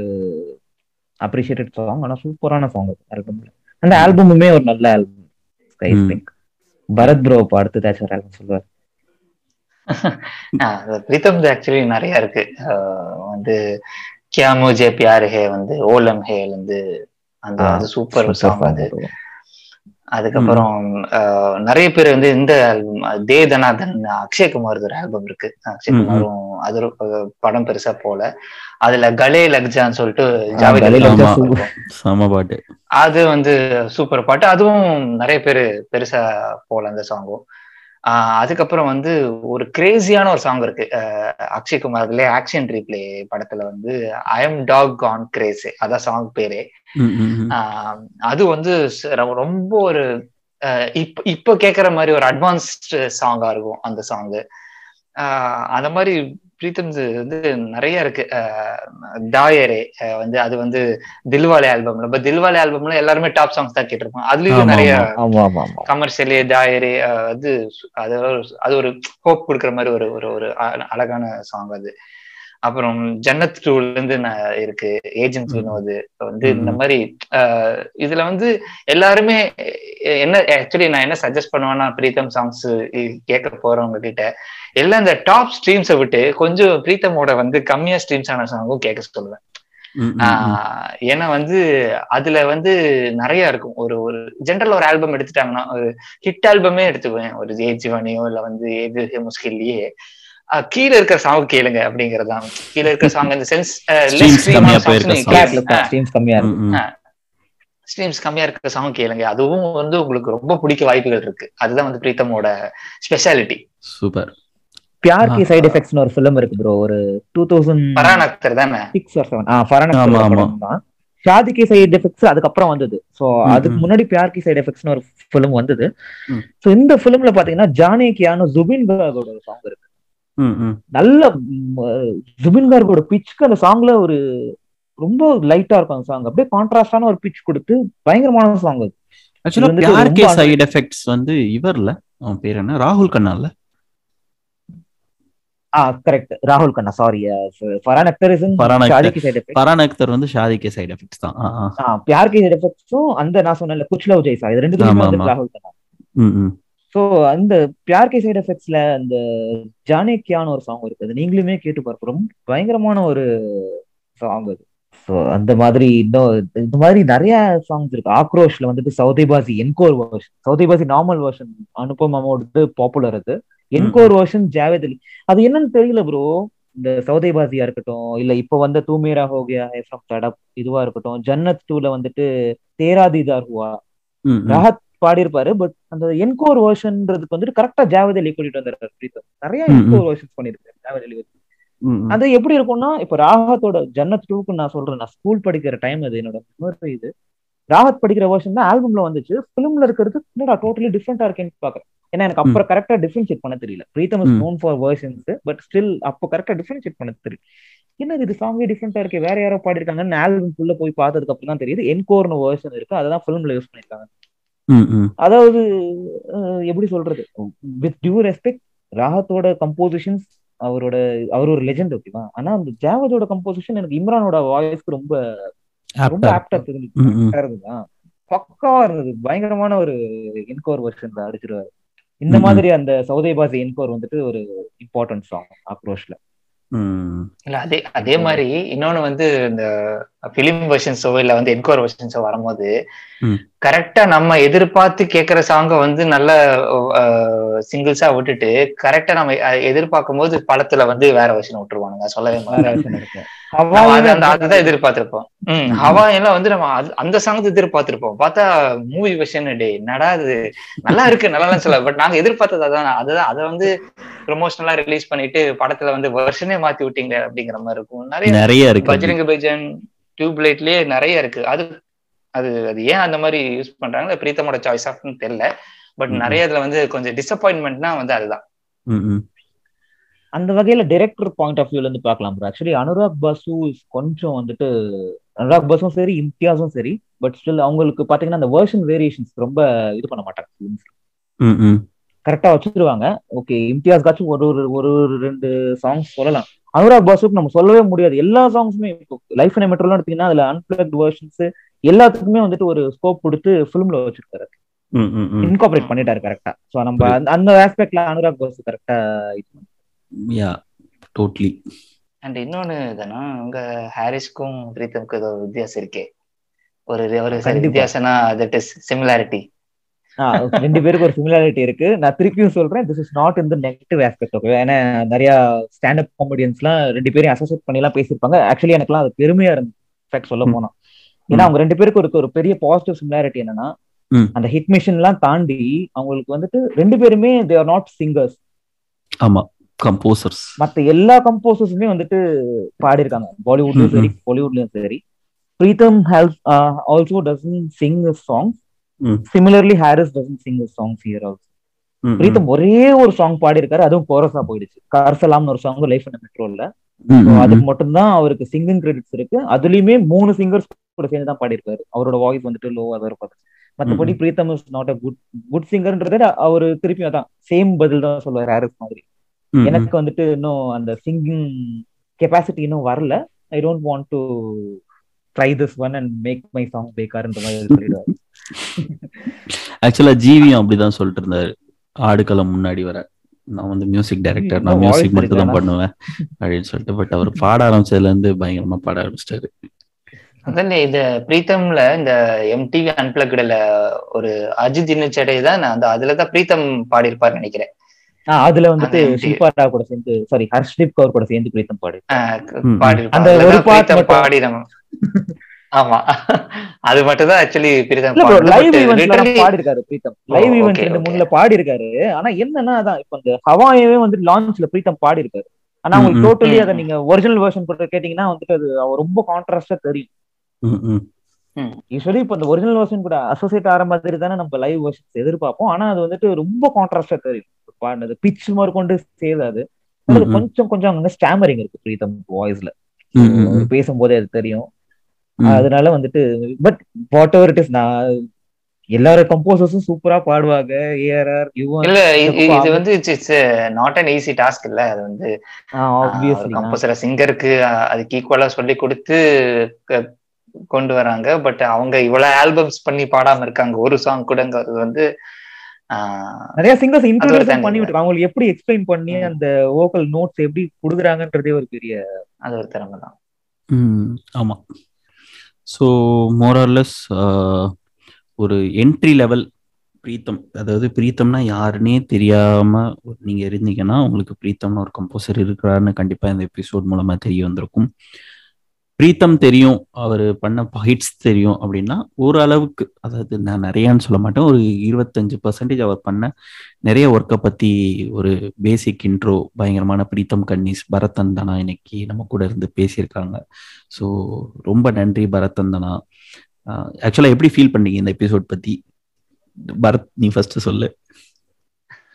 அப்ரிஷியேட்டட் சாங் ஆனா சூப்பரான சாங் ஆல்பம்ல அந்த ஆல்பமுமே ஒரு நல்ல album sky. Pink Bharat bro இப்போ அடுத்ததாச்சும் ஒரு ஆல்பம் சொல்லுவார். பிரீத்தம் ஆக்சுவலி நிறைய இருக்கு. வந்து கியா முஜே பியார் ஹே வந்து ஓலம் ஹே வந்து அந்த அது சூப்பர் சாங் அது. அதுக்கப்புறம் நிறைய பேர் வந்து இந்த ஆல்பம் தே தனாதன் அக்ஷய்குமார் ஒரு ஆல்பம் இருக்கு. அக்ஷய்குமாரும் அது ஒரு படம் பெருசா போல. அதுல கலே லக்ஜான்னு சொல்லிட்டு பாட்டு. அது வந்து சூப்பர் பாட்டு. அதுவும் நிறைய பேர் பெருசா போல அந்த சாங்கும் அதுக்கப்புறம் வந்து ஒரு கிரேசியான ஒரு சாங் இருக்கு. ஆஹ் அக்ஷய்குமார்ல ஆக்ஷன் ரீப்ளே படத்துல வந்து I am talk on craze அதான் சாங் பேரே. அது வந்து ரொம்ப- ஒரு இப்ப இப்ப கேக்குற மாதிரி ஒரு அட்வான்ஸ்டு சாங்கா இருக்கும் அந்த சாங் அந்த மாதிரி பிரீத்தம் வந்து நிறைய இருக்கு. தாயரே வந்து அது வந்து தில்வாலே ஆல்பம்ல இப்ப தில்வாலே ஆல்பம்ல எல்லாருமே டாப் சாங்ஸ் தான் கேட்டிருப்போம். அதுலயும் நிறைய கமர்ஷியலே தாயரே அது அது ஒரு- அது ஒரு ஹோப் கொடுக்குற மாதிரி ஒரு ஒரு அழகான சாங் அது. அப்புறம் ஜன்னத் டூல இருந்து நான் இருக்கு. ஏஜென்ட் வினோது வந்து இந்த. மாதிரி ஆஹ் இதுல வந்து எல்லாருமே என்ன ஆக்சுவலி நான் என்ன சஜஸ்ட் பண்ணுவேன்னா பிரீத்தம் சாங்ஸ் கேட்க போறவங்க கிட்ட எல்லாம் இந்த டாப் ஸ்ட்ரீம்ஸை விட்டு கொஞ்சம் பிரீத்தமோட வந்து கம்மியா ஸ்ட்ரீம்ஸ் ஆன சாங்கும் கேட்க சொல்லுவேன். ஏன்னா வந்து அதுல வந்து நிறைய இருக்கும். ஒரு ஒரு ஜென்ரல் ஒரு ஆல்பம் எடுத்துட்டாங்கன்னா ஒரு ஹிட் ஆல்பமே எடுத்துக்குவேன். ஒரு ஏ ஜிவானியோ இல்ல வந்து ஏது முஸ்கில்லையே. கீழே இருக்கிற சாங் கேளுங்க அப்படிங்கறதுதான். கீழே இருக்கிற சாங் இந்த சென்ஸ். ஸ்ட்ரீம்ஸ் கம்மியா இருக்கிற சாங் கேளுங்க. அதுவும் வந்து உங்களுக்கு ரொம்ப பிடிக்க வாய்ப்புகள் இருக்கு. அதுதான் வந்து பிரீத்தமோட ஸ்பெஷாலிட்டி சூப்பர். பியார் கி. சைடு எஃபெக்ட்ஸ்னு ஒரு ஃபிலிம் இருக்கு ப்ரோ ஒரு டூ தௌசண்ட் பரான் அக்தர் தானே? சிக்ஸ் ஆர் செவன் ஆ ஃபரான் தான். ஷாதி கி சைடு எஃபெக்ட்ஸ் அதுக்கப்புறம் வந்தது. சோ அதுக்கு. முன்னாடி பியார் கி சைடு எஃபெக்ட்ஸ்னு ஒரு ஃபிலிம் வந்தது. சோ இந்த ஃபிலிம்ல பாத்தீங்கன்னா ஜானே கியானோ ஜுபின் கார்கோட ஒரு சாங் இருக்கு. நல்ல ஜுபின் கார்கோட பிச்சுக்கு அந்த சாங்ல ஒரு ரொம்ப லைட்டா இருக்கும் அந்த சாங் அப்படியே கான்ட்ராஸ்டான ஒரு பிச் கொடுத்து பயங்கரமான சாங் அது. ஆக்சுவலா பியார் கே சைடு எஃபெக்ட்ஸ் வந்து இவர்ல அவன் பேர் என்ன? ராகுல் கண்ணால ஆ கரெக்ட் ராகுல் Khanna sorry Farhan Akhtar is Farhan Akhtar. Shaadi Ki side effect Baran Akhtar வந்து ஷாதி கே சைடு எஃபெக்ட்ஸ் தான். ஆ, பியார் கி சைடு எஃபெக்ட்ஸும் அந்த நான் சொன்னேன்ல குச் லவ் ஜெய்சா. இது ரெண்டு வந்து. ராகுல் கண்ணா. சோ அந்த பியார் கே சைடு எஃபெக்ட்ஸ்ல அந்த ஜானே கியான்னு ஒரு சாங் இருக்குது. நீங்களுமே கேட்டு ரொம்ப பயங்கரமான ஒரு சாங் அது. ஸோ அந்த மாதிரி இன்னும் இந்த மாதிரி நிறைய சாங்ஸ் இருக்கு. ஆக்ரோஷ்ல வந்துட்டு சௌதிபாசி encore version சௌதிபாசி normal version Anupam Amod popular அது. என்கோர் வெர்ஷன் ஜாவேத் அலி அது என்னன்னு தெரியல ப்ரோ இந்த சௌதைபாசியா இருக்கட்டும் இல்ல இப்ப வந்த தூமேரா ஹோகியா ஃப்ரம் தடப் இதுவா இருக்கட்டும். ஜன்னத் டூல வந்துட்டு தேராதிதார் ஹுவா. ராஹத் பாடியிருப்பாரு பட் அந்த என்கோர் வெர்ஷன்ன்றதுக்கு வந்துட்டு கரெக்டா ஜாவேத் அலி கூட்டிட்டு வந்தாரு பிரீத்தம். நிறைய. என்கோர் வெர்ஷன்ஸ் பண்ணிருக்காரு ஜாவேத் அலி வச்சு. அது எப்படி இருக்கும்னா இப்ப ராஹத்தோட ஜன்னத் டூக்கு நான் சொல்றேன் நான் ஸ்கூல் படிக்கிற டைம் அது என்னோட memory இது. ராஹத் படிக்கிற வெர்ஷன் தான் ஆல்பம்ல வந்துச்சு. ஃபிலிம்ல இருக்கிறது என்னடா டோட்டலி டிஃப்ரெண்டா இருக்கேன்னு பாக்குறேன். ஏன்னா எனக்கு அப்புறம் கரெக்டா டிஃபரன்ஷியேட் பண்ண தெரியல. Pritam is. Known for versions but still அப்போ கரெக்டா டிஃபரன்ஷியேட் பண்ண தெரியல. என்னது இது சாங்கே டிஃப்ரெண்டா இருக்கு வேற யாரோ பாடிருக்காங்கன்னு ஆல்பம் ஃபுல்ல போய் பார்த்ததுக்கு அப்புறம் தான் தெரியுது. என்கோர்னு வெர்ஷன் இருக்கு அததான் ஃபிலிம்ல யூஸ் பண்ணிருக்காங்க. அதாவது எப்படி சொல்றது? வித் டியூ ரெஸ்பெக்ட் ராஹத்தோட கம்போசிஷன்ஸ் அவரோட அவர் ஒரு லெஜெண்ட் ஓகேவா? ஆனா அந்த ஜாவதோட கம்போசிஷன் எனக்கு இம்ரானோட வாய்ஸ்க்கு ரொம்ப ரொம்ப ஆப்டா இருக்கு. இருந்துச்சு ம், ம். correct ஆ. இருந்ததா பக்காவா இருந்தது. பயங்கரமான ஒரு என்கோர் வெர்ஷன்ல அடிச்சிருவாரு. இந்த. மாதிரி அந்த சௌதைபாசி என்கோர் வந்துட்டு ஒரு இம்பார்ட்டன்ட் சாங் ஆக்ரோஷ்ல ம். இல்ல அதே அதே மாதிரி இன்னொன்னு வந்து இந்த பிலிம் வெர்ஷன்ஸோ இல்ல வந்து என்கோர் வெர்ஷன்ஸோ வரும்போது. கரெக்டா நம்ம எதிர்பார்த்து கேட்கிற சாங்கை வந்து நல்ல சிங்கிள்ஸா விட்டுட்டு கரெக்டா நம்ம எதிர்பார்க்கும் போது படத்துல வந்து வேற வெர்ஷன் விட்டுருவானுங்க. சொல்லவே அது- அதுதான் எதிர்பார்த்திருப்போம். ம் ம். ஹவாயெல்லாம் வந்து நம்ம அது- அந்த சாங் எதிர்பார்த்திருப்போம். பார்த்தா மூவி வெர்ஷன் டே என்னடா இது? நல்லா இருக்கு நல்லா சொல்ல பட் நாங்க எதிர்பார்த்தது அதான் அதுதான். அதை வந்து ப்ரொமோஷனலா ரிலீஸ் பண்ணிட்டு படத்துல வந்து வெர்ஷனே மாத்தி விட்டீங்க அப்படிங்கிற மாதிரி இருக்கும். நிறைய நிறைய இருக்கு. பஜ்ரங்க பைஜன் டியூப் லைட்லயே நிறைய இருக்கு. அது அது அது ஏன் அந்த மாதிரி யூஸ் பண்றாங்க? பிரீத்தமோட சாய்ஸ் ஆஃப்னு தெரியல. பட். நிறைய இதுல வந்து கொஞ்சம் டிசப்பாயின்மெண்ட்னா வந்து அதுதான். ம், ம். அந்த வகையில டைரக்டர் பாயிண்ட் ஆஃப் வியூல இருந்து பார்க்கலாம் bro actually Anurag Basu is கொஞ்சம் வந்துட்டு அனுராக் பாசும் சரி இம்தியாஸும் சரி பட் ஸ்டில் அவங்களுக்கு பாத்தீங்கன்னா அந்த வேர்ஷன் வேரியேஷன்ஸ் ரொம்ப இது பண்ண மாட்டாங்க. ம், ம். கரெக்டா வச்சிருவாங்க. ஓகே இம்தியாஸ்காச்சும் ஒரு ஒரு ஒரு ஒரு ரெண்டு சாங்ஸ் சொல்லலாம். அனுராக் பாசுக்கு நம்ம சொல்லவே முடியாது. எல்லா சாங்ஸுமே இப்போ லைஃப் அண்ட் மெட்ரோலாம் எடுத்தீங்கன்னா அதுல அன்பிளக்ட் வேர்ஷன்ஸ் எல்லாத்துக்குமே வந்துட்டு ஒரு ஸ்கோப் கொடுத்து ஃபிலிம்ல வச்சிருக்காரு. ம், ம், ம். இன்கார்பரேட் பண்ணிட்டாரு கரெக்டா சோ நம்ம அந்த- ஆஸ்பெக்ட்ல அனுராக் பாசு கரெக்டா Yeah, totally. அண்ட் இன்னொன்னு தானே உங்க ஹாரிஸ்க்கும் பிரீத்தமுக்கும் ஏதோ வித்தியாசம் இருக்கே. ஒரு ஒரு. வித்தியாசம்னா தட் இஸ் சிமிலாரிட்டி ரெண்டு பேருக்கு ஒரு சிமிலாரிட்டி இருக்கு. நான் திருப்பியும் சொல்றேன் திஸ் இஸ் நாட் இந்த நெகட்டிவ் ஆஸ்பெக்ட் ஓகே ஏன்னா நிறைய ஸ்டாண்டப் காமெடியன்ஸ்லாம் ரெண்டு பேரையும் அசோசியேட் பண்ணி எல்லாம் பேசியிருப்பாங்க. ஆக்சுவலி எனக்குலாம் அது பெருமையா இருந்துச்சு fact சொல்ல போனா. ஏன்னா அவங்க ரெண்டு பேருக்கு இருக்க ஒரு பெரிய பாசிட்டிவ் சிமிலாரிட்டி என்னன்னா. அந்த ஹிட் மிஷின் எல்லாம் தாண்டி அவங்களுக்கு வந்துட்டு ரெண்டு பேருமே தே ஆர் நாட் சிங்கர்ஸ் ஆமா கம்போசர்ஸ் மத்த எல்லா கம்போசர்ஸுமே வந்துட்டு பாடியிருக்காங்க. பாலிவுட்லயும் சரி பாலிவுட்லயும் சரி. Pritam help also dozen sing songs. Similarly Harris dozen sing songs here also Pritam ஒரே ஒரு சாங் பாடியிருக்காரு அதுவும் கோரஸா போயிடுச்சு. கார்சலாம்னு ஒரு சாங் லைஃப் அண்ட் மெட்ரோல்ல அதுக்கு மட்டும்தான் அவருக்கு சிங்கிங் கிரெடிட்ஸ் இருக்கு. அதுலயுமே மூணு சிங்கர்ஸ் கூட சேர்ந்து தான் பாடியிருக்காரு. அவரோட வாய்ஸ் வந்துட்டு லோவா தான் இருக்கும். மத்தபடி ம். Pritam is not a good good சிங்கர்ன்றத அவரு திருப்பி அதான் சேம் பதில் தான் சொல்லுவாரு ஹாரிஸ் மாதிரி. எனக்கு வந்துட்டு இன்னும் அந்த சிங்கிங் கெப்பாசிட்டி இன்னும் வரல. I don't want to try this one and make my song பேக்கார்ன்ற மாதிரி சொல்லிடுவாரு. ஆக்சுவலா ஜீவியும் அப்படிதான் சொல்லிட்டு இருந்தாரு ஆடுகளம் முன்னாடி வர நான் வந்து மியூசிக் டைரக்டர் நான் மியூசிக் மட்டும் தான் பண்ணுவேன் அப்படின்னு சொல்லிட்டு பட் அவர் பாட ஆரம்பிச்சதுல இருந்து பயங்கரமா பாட ஆரம்பிச்சிட்டாரு அதான் இந்த பிரீத்தம்ல இந்த எம்டிவி அன்பிளக்டுல ஒரு அஜித் இன்னச்சடை தான் நான் அந்த அதுலதான் பிரீத்தம் பாடியிருப்பாரு நினைக்கிறேன் ஆஹ் அதுல வந்துட்டு. ஷில்பா கூட சேர்ந்து சாரி ஹர்ஷ்தீப் கவுர் கூட சேர்ந்து பிரீத்தம் பாடு. பாடியிருப்பாரு அந்த ஒரு மட்டும். பாடினோம் ஆமா அது மட்டும் தான் ஆக்சுவலி பிரீத்தம் இல்ல ப்ரோ பாடுனது. லைவ் literally- பாடி இருக்காரு பிரீத்தம் ஓ, லைவ் ஈவெண்ட்ஸ் ரெண்டு. மூணுல பாடி இருக்காரு ஆனா என்னன்னா அதான் இப்ப இந்த ஹவாயவே வந்து லான்ச்ல பிரீத்தம் பாடி இருக்காரு ஆனா உங்களுக்கு. டோட்டலி அதை. நீங்க ஒரிஜினல் வெர்ஷன் கூட கேட்டீங்கன்னா வந்துட்டு அது ரொம்ப கான்ட்ராஸ்டா தெரியும் ம், ம். யூஸ்வலி இப்ப இந்த ஒரிஜினல் வெர்ஷன் கூட அசோசியேட் ஆகிற மாதிரி தானே நம்ம லைவ் வெர்ஷன்ஸ் எதிர்பார்ப்போம் ஆனா அது வந்துட்டு ரொம்ப கான்ட்ராஸ்டா தெரியும் பாடினது பிச் மாதிரி கொண்டு சேதாது. கொஞ்சம் கொஞ்சம் அங்க ஸ்டாமரிங் இருக்கு பிரீத்தம் வாய்ஸ்ல. பேசும்போதே அது தெரியும். அதனால வந்துட்டு but whatever it is நான் எல்லாரும் கம்போசர்ஸும் சூப்பரா பாடுவாங்க. ஏஆர்ஆர் யுவன் இல்ல இது. வந்து it's not an easy task இல்ல. அது வந்து ஆப்வியஸ்லி கம்போசர் சிங்கருக்கு அதுக்கு ஈக்குவலா சொல்லி கொடுத்து கொண்டு வராங்க. பட் அவங்க இவ்வளவு ஆல்பம்ஸ் பண்ணி பாடாம இருக்காங்க. ஒரு சாங் கூடங்கிறது வந்து ஆஹ், நிறைய சிங்கர்ஸ் இன்ட்ரோடியூஸ் பண்ணி விட்டு அவங்களுக்கு எப்படி எக்ஸ்பிளைன் பண்ணி. அந்த வோக்கல் நோட்ஸ் எப்படி கொடுக்குறாங்கன்றதே ஒரு பெரிய அது ஒரு திறமை தான் ம், ஆமா. ஸோ மோரார்லெஸ் uh, ஒரு என்ட்ரி லெவல் பிரீத்தம். அதாவது பிரீத்தம்னா யாருன்னே தெரியாம நீங்க இருந்தீங்கன்னா உங்களுக்கு பிரீத்தம்னு ஒரு கம்போசர் இருக்கிறாருன்னு கண்டிப்பா இந்த எபிசோட் மூலமா தெரிய வந்திருக்கும். பிரீத்தம் தெரியும் அவர் பண்ண ஹிட்ஸ் தெரியும் அப்படின்னா ஓரளவுக்கு அதாவது நான் நிறையான்னு சொல்ல மாட்டேன் ஒரு இருபத்தஞ்சு பர்சன்டேஜ் அவர் பண்ண நிறைய ஒர்க்கை பத்தி ஒரு பேசிக் இன்ட்ரோ பயங்கரமான பிரீத்தம் கன்னிஸ் பரதன் இன்னைக்கு நம்ம கூட இருந்து பேசியிருக்காங்க. ஸோ ரொம்ப நன்றி பரதன் தானா. ஆக்சுவலா எப்படி ஃபீல் பண்ணீங்க இந்த எபிசோட் பத்தி? பரத் நீ ஃபர்ஸ்ட் சொல்லு.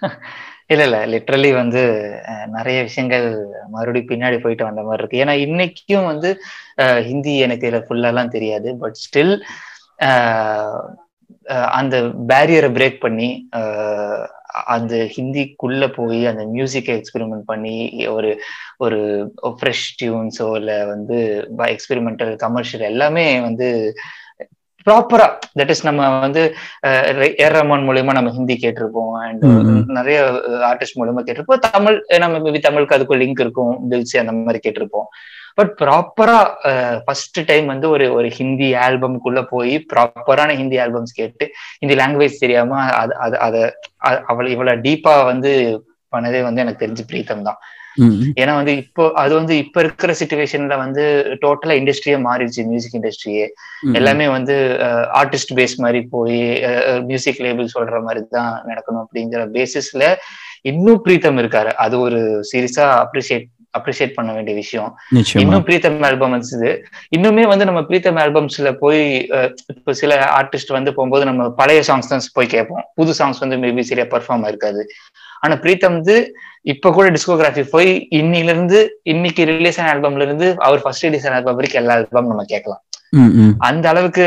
இல்ல இல்ல. லிட்ரலி வந்து நிறைய விஷயங்கள் மறுபடியும் பின்னாடி போயிட்டு வந்த மாதிரி இருக்கு. ஏன்னா இன்னைக்கும் வந்து ஹிந்தி எனக்கு இதுல ஃபுல்லாலாம் தெரியாது. பட் ஸ்டில் அந்த பேரியரை பிரேக் பண்ணி அந்த ஹிந்திக்குள்ள போய் அந்த மியூசிக்கை எக்ஸ்பெரிமெண்ட் பண்ணி ஒரு ஒரு ஃப்ரெஷ் டியூன்ஸோ இல்லை வந்து எக்ஸ்பெரிமெண்டல் கமர்ஷியல் எல்லாமே வந்து ப்ராப்பரா தட் இஸ் நம்ம வந்து ஏர் ரஹ்மான் மூலியமா நம்ம ஹிந்தி கேட்டிருப்போம். அண்ட் நிறைய ஆர்டிஸ்ட் மூலியமா கேட்டிருப்போம். தமிழ் நம்ம மேபி தமிழுக்கு அதுக்கு லிங்க் இருக்கும் தில்சி அந்த மாதிரி கேட்டிருப்போம். பட் ப்ராப்பரா ஃபர்ஸ்ட் டைம் வந்து ஒரு ஒரு ஹிந்தி ஆல்பம்குள்ள போய் ப்ராப்பரான ஹிந்தி ஆல்பம்ஸ் கேட்டு ஹிந்தி லாங்குவேஜ் தெரியாம அது அது அதை அவளை இவ்வளவு டீப்பா வந்து பண்ணதே வந்து எனக்கு தெரிஞ்சு பிரீத்தம் தான் ஏன்னா வந்து இப்போ அது வந்து இப்ப இருக்கிற சுச்சுவேஷன்ல வந்து டோட்டலா இண்டஸ்ட்ரியே மாறிடுச்சு மியூசிக் இண்டஸ்ட்ரியே எல்லாமே வந்து ஆர்டிஸ்ட் பேஸ் மாதிரி போய் மியூசிக் லேபிள் சொல்ற மாதிரி தான் நடக்கணும் அப்படிங்கிற பேசிஸ்ல இன்னும் பிரீத்தம் இருக்காரு. அது ஒரு சீரியஸா அப்ரிசியேட் அப்ரிசியேட் பண்ண வேண்டிய விஷயம். இன்னும் பிரீத்தம் ஆல்பம் வந்து இன்னுமே வந்து நம்ம பிரீத்தம் ஆல்பம்ஸ்ல போய் இப்போ சில ஆர்டிஸ்ட் வந்து போகும்போது நம்ம பழைய சாங்ஸ் தான் போய் கேட்போம். புது சாங்ஸ் வந்து மேபி சரியா பர்ஃபார்ம் இருக்காது ஆனா பிரீத்தம் வந்து இப்ப கூட டிஸ்கோகிராஃபி போய் இன்னில இருந்து இன்னைக்கு ரிலீஸ் ஆன ஆல்பம்ல இருந்து அவர் ஃபர்ஸ்ட் ரிலீஸ் ஆன ஆல்பம் வரைக்கும் எல்லா ஆல்பம் நம்ம கேட்கலாம். அந்த அளவுக்கு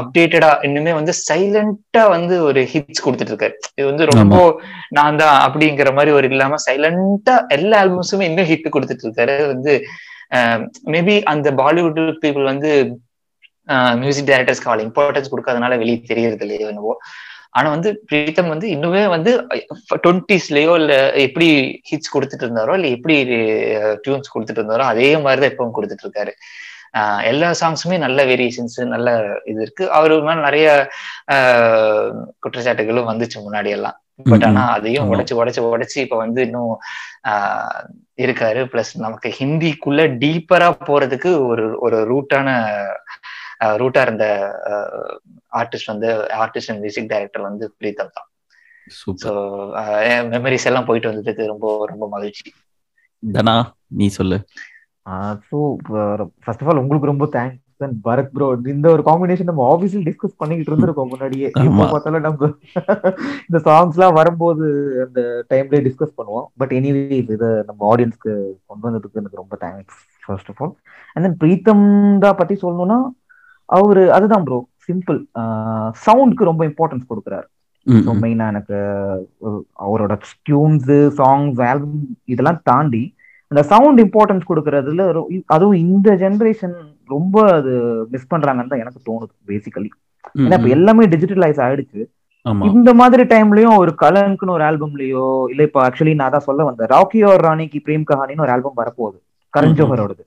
அப்டேட்டடா இன்னுமே வந்து சைலண்டா வந்து ஒரு ஹிட்ஸ் கொடுத்துட்டு இருக்காரு. இது வந்து ரொம்ப நான் தான் அப்படிங்கிற மாதிரி ஒரு இல்லாம சைலண்டா எல்லா ஆல்பம்ஸுமே இன்னும் ஹிட் கொடுத்துட்டு இருக்காரு. வந்து மேபி அந்த பாலிவுட் பீப்புள் வந்து மியூசிக் டைரக்டர்ஸ்க்கு அவ்வளவு இம்பார்ட்டன்ஸ் கொடுக்காதனால வெளியே தெரியறது இல்லையோ என்னவோ. ஆனா வந்து பிரீத்தம் வந்து இன்னுமே வந்து டுவெண்ட்டிஸ்லயோ இல்ல எப்படி ஹிட்ஸ் கொடுத்துட்டு இருந்தாரோ இல்ல எப்படி டியூன்ஸ் கொடுத்துட்டு இருந்தாரோ அதே மாதிரிதான் எப்பவும் கொடுத்துட்டு இருக்காரு. எல்லா சாங்ஸுமே நல்ல வேரியேஷன்ஸ் நல்ல இது இருக்கு. அவரு மேல நிறைய குற்றச்சாட்டுகளும் வந்துச்சு முன்னாடி எல்லாம் பட் ஆனா அதையும் உடைச்சு உடைச்சு உடைச்சு இப்ப வந்து இன்னும் ஆஹ் இருக்காரு. பிளஸ் நமக்கு ஹிந்திக்குள்ள டீப்பரா போறதுக்கு ஒரு ஒரு ரூட்டான ரூட்டா இருந்த ஆர்டிஸ்ட் வந்து ஆர்டிஸ்ட் அண்ட் மியூசிக் டைரக்டர் வந்து பிரீத்தம் தான். ஸோ மெமரிஸ் எல்லாம் போயிட்டு வந்ததுக்கு ரொம்ப ரொம்ப மகிழ்ச்சி. தனா நீ சொல்லு. ஸோ ஃபர்ஸ்ட் ஆஃப் ஆல் உங்களுக்கு ரொம்ப தேங்க்ஸ் அண்ட் பரத் ப்ரோ இந்த ஒரு காம்பினேஷன் நம்ம ஆஃபீஸில் டிஸ்கஸ் பண்ணிக்கிட்டு இருந்திருக்கோம் முன்னாடியே. இப்போ பார்த்தாலும் நம்ம இந்த சாங்ஸ்லாம் வரும்போது அந்த டைம்ல டிஸ்கஸ் பண்ணுவோம். பட் எனிவே இதை நம்ம ஆடியன்ஸ்க்கு கொண்டு வந்ததுக்கு எனக்கு ரொம்ப thanks first of all and then Pritam தான் பத்தி சொல்லணும்னா அவரு அதுதான் ப்ரோ சிம்பிள் சவுண்ட்க்கு ரொம்ப இம்பார்ட்டன்ஸ் கொடுக்குறாரு. மெயினா எனக்கு அவரோட டியூன்ஸ் சாங்ஸ் ஆல்பம் இதெல்லாம் தாண்டி அந்த சவுண்ட் இம்பார்ட்டன்ஸ் கொடுக்கறதுல அதுவும் இந்த ஜென்ரேஷன் ரொம்ப அது மிஸ் பண்றாங்கன்னு தான் எனக்கு தோணுது பேசிக்கலி ஏன்னா இப்ப எல்லாமே டிஜிட்டலைஸ் ஆயிடுச்சு. இந்த மாதிரி டைம்லயும் ஒரு கலனுக்குன்னு ஒரு ஆல்பம்லயோ இல்ல இப்ப ஆக்சுவலி நான் தான் சொல்ல வந்தேன் ராக்கி और ராணிக்கு பிரேம் கஹானின்னு ஒரு ஆல்பம் வரப்போகுது கரண் ஜோஹரோடது.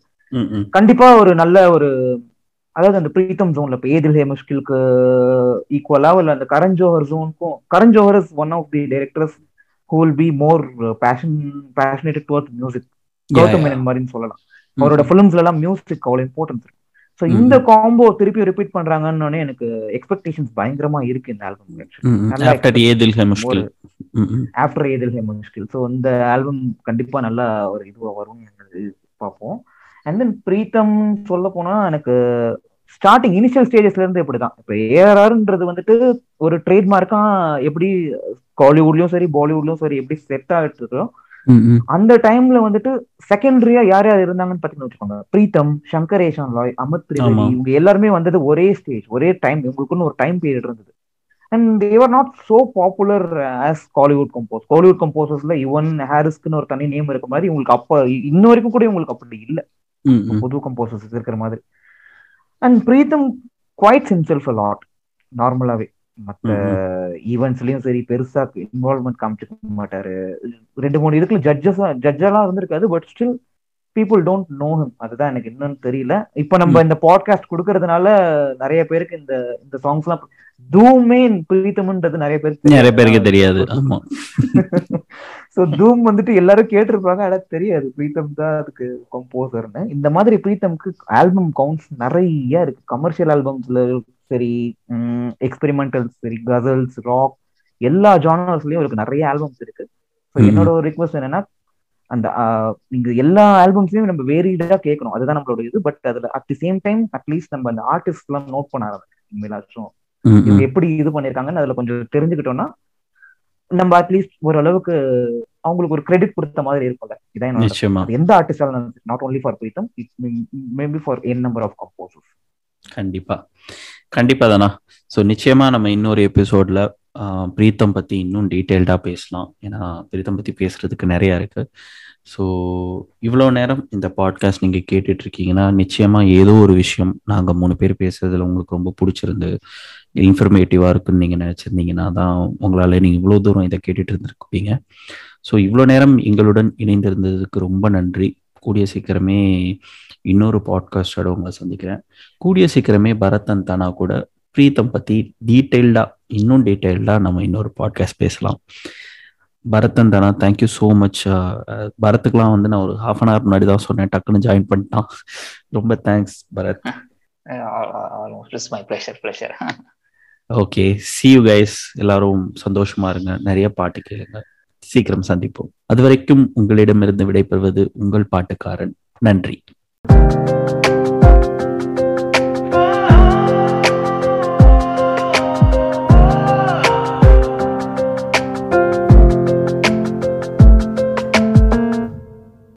கண்டிப்பா ஒரு நல்ல ஒரு அதாவது அந்த பிரீத்தம் ஜோன்ல இப்ப ஏதில் ஹே முஷ்கிலுக்கு ஈக்குவலா இல்ல அந்த Karan Johar ஜோனுக்கும் Karan Johar is one of the directors who will be more passion passionate towards music Gautham Menon மாதிரின்னு சொல்லலாம். அவரோட பிலிம்ஸ்ல எல்லாம் மியூசிக் அவ்வளவு இம்பார்ட்டன்ஸ் இருக்கு ஸோ இந்த காம்போ திருப்பி ரிப்பீட் பண்றாங்கன்னு எனக்கு எக்ஸ்பெக்டேஷன்ஸ் பயங்கரமா இருக்கு இந்த album after Ae Dil Hai Mushkil after Ae Dil Hai Mushkil so இந்த ஆல்பம் கண்டிப்பா நல்லா ஒரு இதுவா வரும்னு பார்ப்போம். அண்ட் தென் பிரீத்தம் சொல்ல போனா எனக்கு ஸ்டார்டிங் இனிஷியல் ஸ்டேஜஸ்ல இருந்து இப்படிதான். இப்ப ஏஆர்ஆர்ன்றது வந்துட்டு ஒரு ட்ரேட்மார்க்கா எப்படி காலிவுட்லயும் சரி பாலிவுட்லயும் சரி எப்படி செட் ஆகிட்டு இருக்கோ அந்த டைம்ல வந்துட்டு செகண்டரியா யார் யார் இருந்தாங்கன்னு பாத்தீங்கன்னு வச்சுக்கோங்க. பிரீத்தம் சங்கரேஷன் லாய் அமித் திரிவேதி இவங்க எல்லாருமே வந்தது ஒரே ஸ்டேஜ் ஒரே டைம் இவங்களுக்குன்னு ஒரு டைம் பீரியட் இருந்தது. And they're not so popular as Kollywood compose Kollywood கம்போசர்ஸ்ல Yuvan ஹாரிஸ்க்குன்னு ஒரு தனி நேம் இருக்க மாதிரி இவங்களுக்கு அப்ப இன்ன வரைக்கும் கூட இவங்களுக்கு அப்படி இல்ல. புது கம்போசர்ஸ் இருக்கிற மாதிரி. And Pritam quite himself lot நார்மலாவே மத்த ஈவெண்ட்ஸ்லயும் சரி பெருசா இன்வால்வ்மெண்ட் காமிச்சிக்க மாட்டாரு. ரெண்டு மூணு இதுக்குள்ள ஜட்ஜஸ் ஜட்ஜெல்லாம் இருந்திருக்காது but still people don't know him அதுதான் எனக்கு இன்னும் தெரியல. இப்போ நம்ம இந்த பாட்காஸ்ட் கொடுக்கறதுனால நிறைய பேருக்கு இந்த இந்த சாங்ஸ் எல்லாம் தூமே பிரீத்தம்ன்றது நிறைய பேருக்கு நிறைய பேருக்கு தெரியாது. சோ தூம் வந்துட்டு எல்லாரும் கேட்டிருப்பாங்க. ஆனா தெரியாது. பிரீத்தம் தான் அதுக்கு கம்போசர்னு இந்த மாதிரி பிரீத்தம்க்கு ஆல்பம் கவுண்ட்ஸ் நிறைய இருக்கு. கமர்ஷியல் ஆல்பம்ஸ்ல சரி எக்ஸ்பெரிமெண்டல்ஸ் சரி கசல்ஸ் ராக் எல்லா ஜானர்ஸ்லயும் இருக்கு நிறைய ஆல்பம்ஸ் இருக்கு. என்னோட ஒரு ரிக்வஸ்ட் என்னன்னா அந்த நீங்க எல்லா ஆல்பம்ஸையும் நம்ம வேரியடா கேட்கணும் அதுதான் நம்மளோட இது. பட் அதுல at the same time at least நம்ம அந்த ஆர்டிஸ்ட் எல்லாம் நோட் பண்ண ஆரம்பிக்கணும். இனிமேலாச்சும். ம், இவங்க. எப்படி இது பண்ணிருக்காங்கன்னு அதுல கொஞ்சம் தெரிஞ்சுக்கிட்டோம்னா நம்ம அட்லீஸ்ட் ஓரளவுக்கு அவங்களுக்கு ஒரு கிரெடிட் கொடுத்த மாதிரி இருக்கும்ல. இதான் எந்த ஆர்டிஸ்டாலும் not only for Pritam maybe for n number of composers கண்டிப்பா. கண்டிப்பா தானா ஸோ நிச்சயமா நம்ம இன்னொரு எபிசோட்ல பிரீத்தம் பத்தி இன்னும் டீட்டெயில்டா பேசலாம். ஏன்னா பிரீத்தம் பத்தி பேசுறதுக்கு நிறைய இருக்கு. ஸோ இவ்வளோ நேரம் இந்த பாட்காஸ்ட் நீங்கள் கேட்டுட்டு இருக்கீங்கன்னா நிச்சயமா ஏதோ ஒரு விஷயம் நாங்கள் மூணு பேர் பேசுறதுல உங்களுக்கு ரொம்ப பிடிச்சிருந்து இன்ஃபர்மேட்டிவா இருக்குன்னு நீங்க நினைச்சிருந்தீங்கன்னா தான் உங்களால நீங்க இவ்வளோ தூரம் இதை கேட்டுட்டு இருந்திருப்பீங்க ஸோ இவ்வளோ நேரம் எங்களுடன் இணைந்திருந்ததுக்கு ரொம்ப நன்றி. கூடிய சீக்கிரமே இன்னொரு பாட்காஸ்டோட உங்களை சந்திக்கிறேன். கூடிய சீக்கிரமே பரதன் தானா கூட பிரீத்தம் பத்தி டீட்டெயில்டா இன்னும் டீட்டெயில்டா நம்ம இன்னொரு பாட்காஸ்ட் பேசலாம். பரதன் தானா தேங்க்யூ ஸோ மச் பரத்துக்குலாம் வந்து நான் ஒரு ஹாஃப் அன் ஹவர் முன்னாடி தான் சொன்னேன். டக்குன்னு ஜாயின் பண்ணிட்டான். ரொம்ப thanks Bharat. My pleasure pleasure okay see you guys எல்லாரும் சந்தோஷமா இருங்க. நிறைய பாட்டு கேளுங்க. சீக்கிரம் சந்திப்போம். அது வரைக்கும் உங்களிடமிருந்து விடைபெறுவது உங்கள் பாட்டுக்காரன். நன்றி.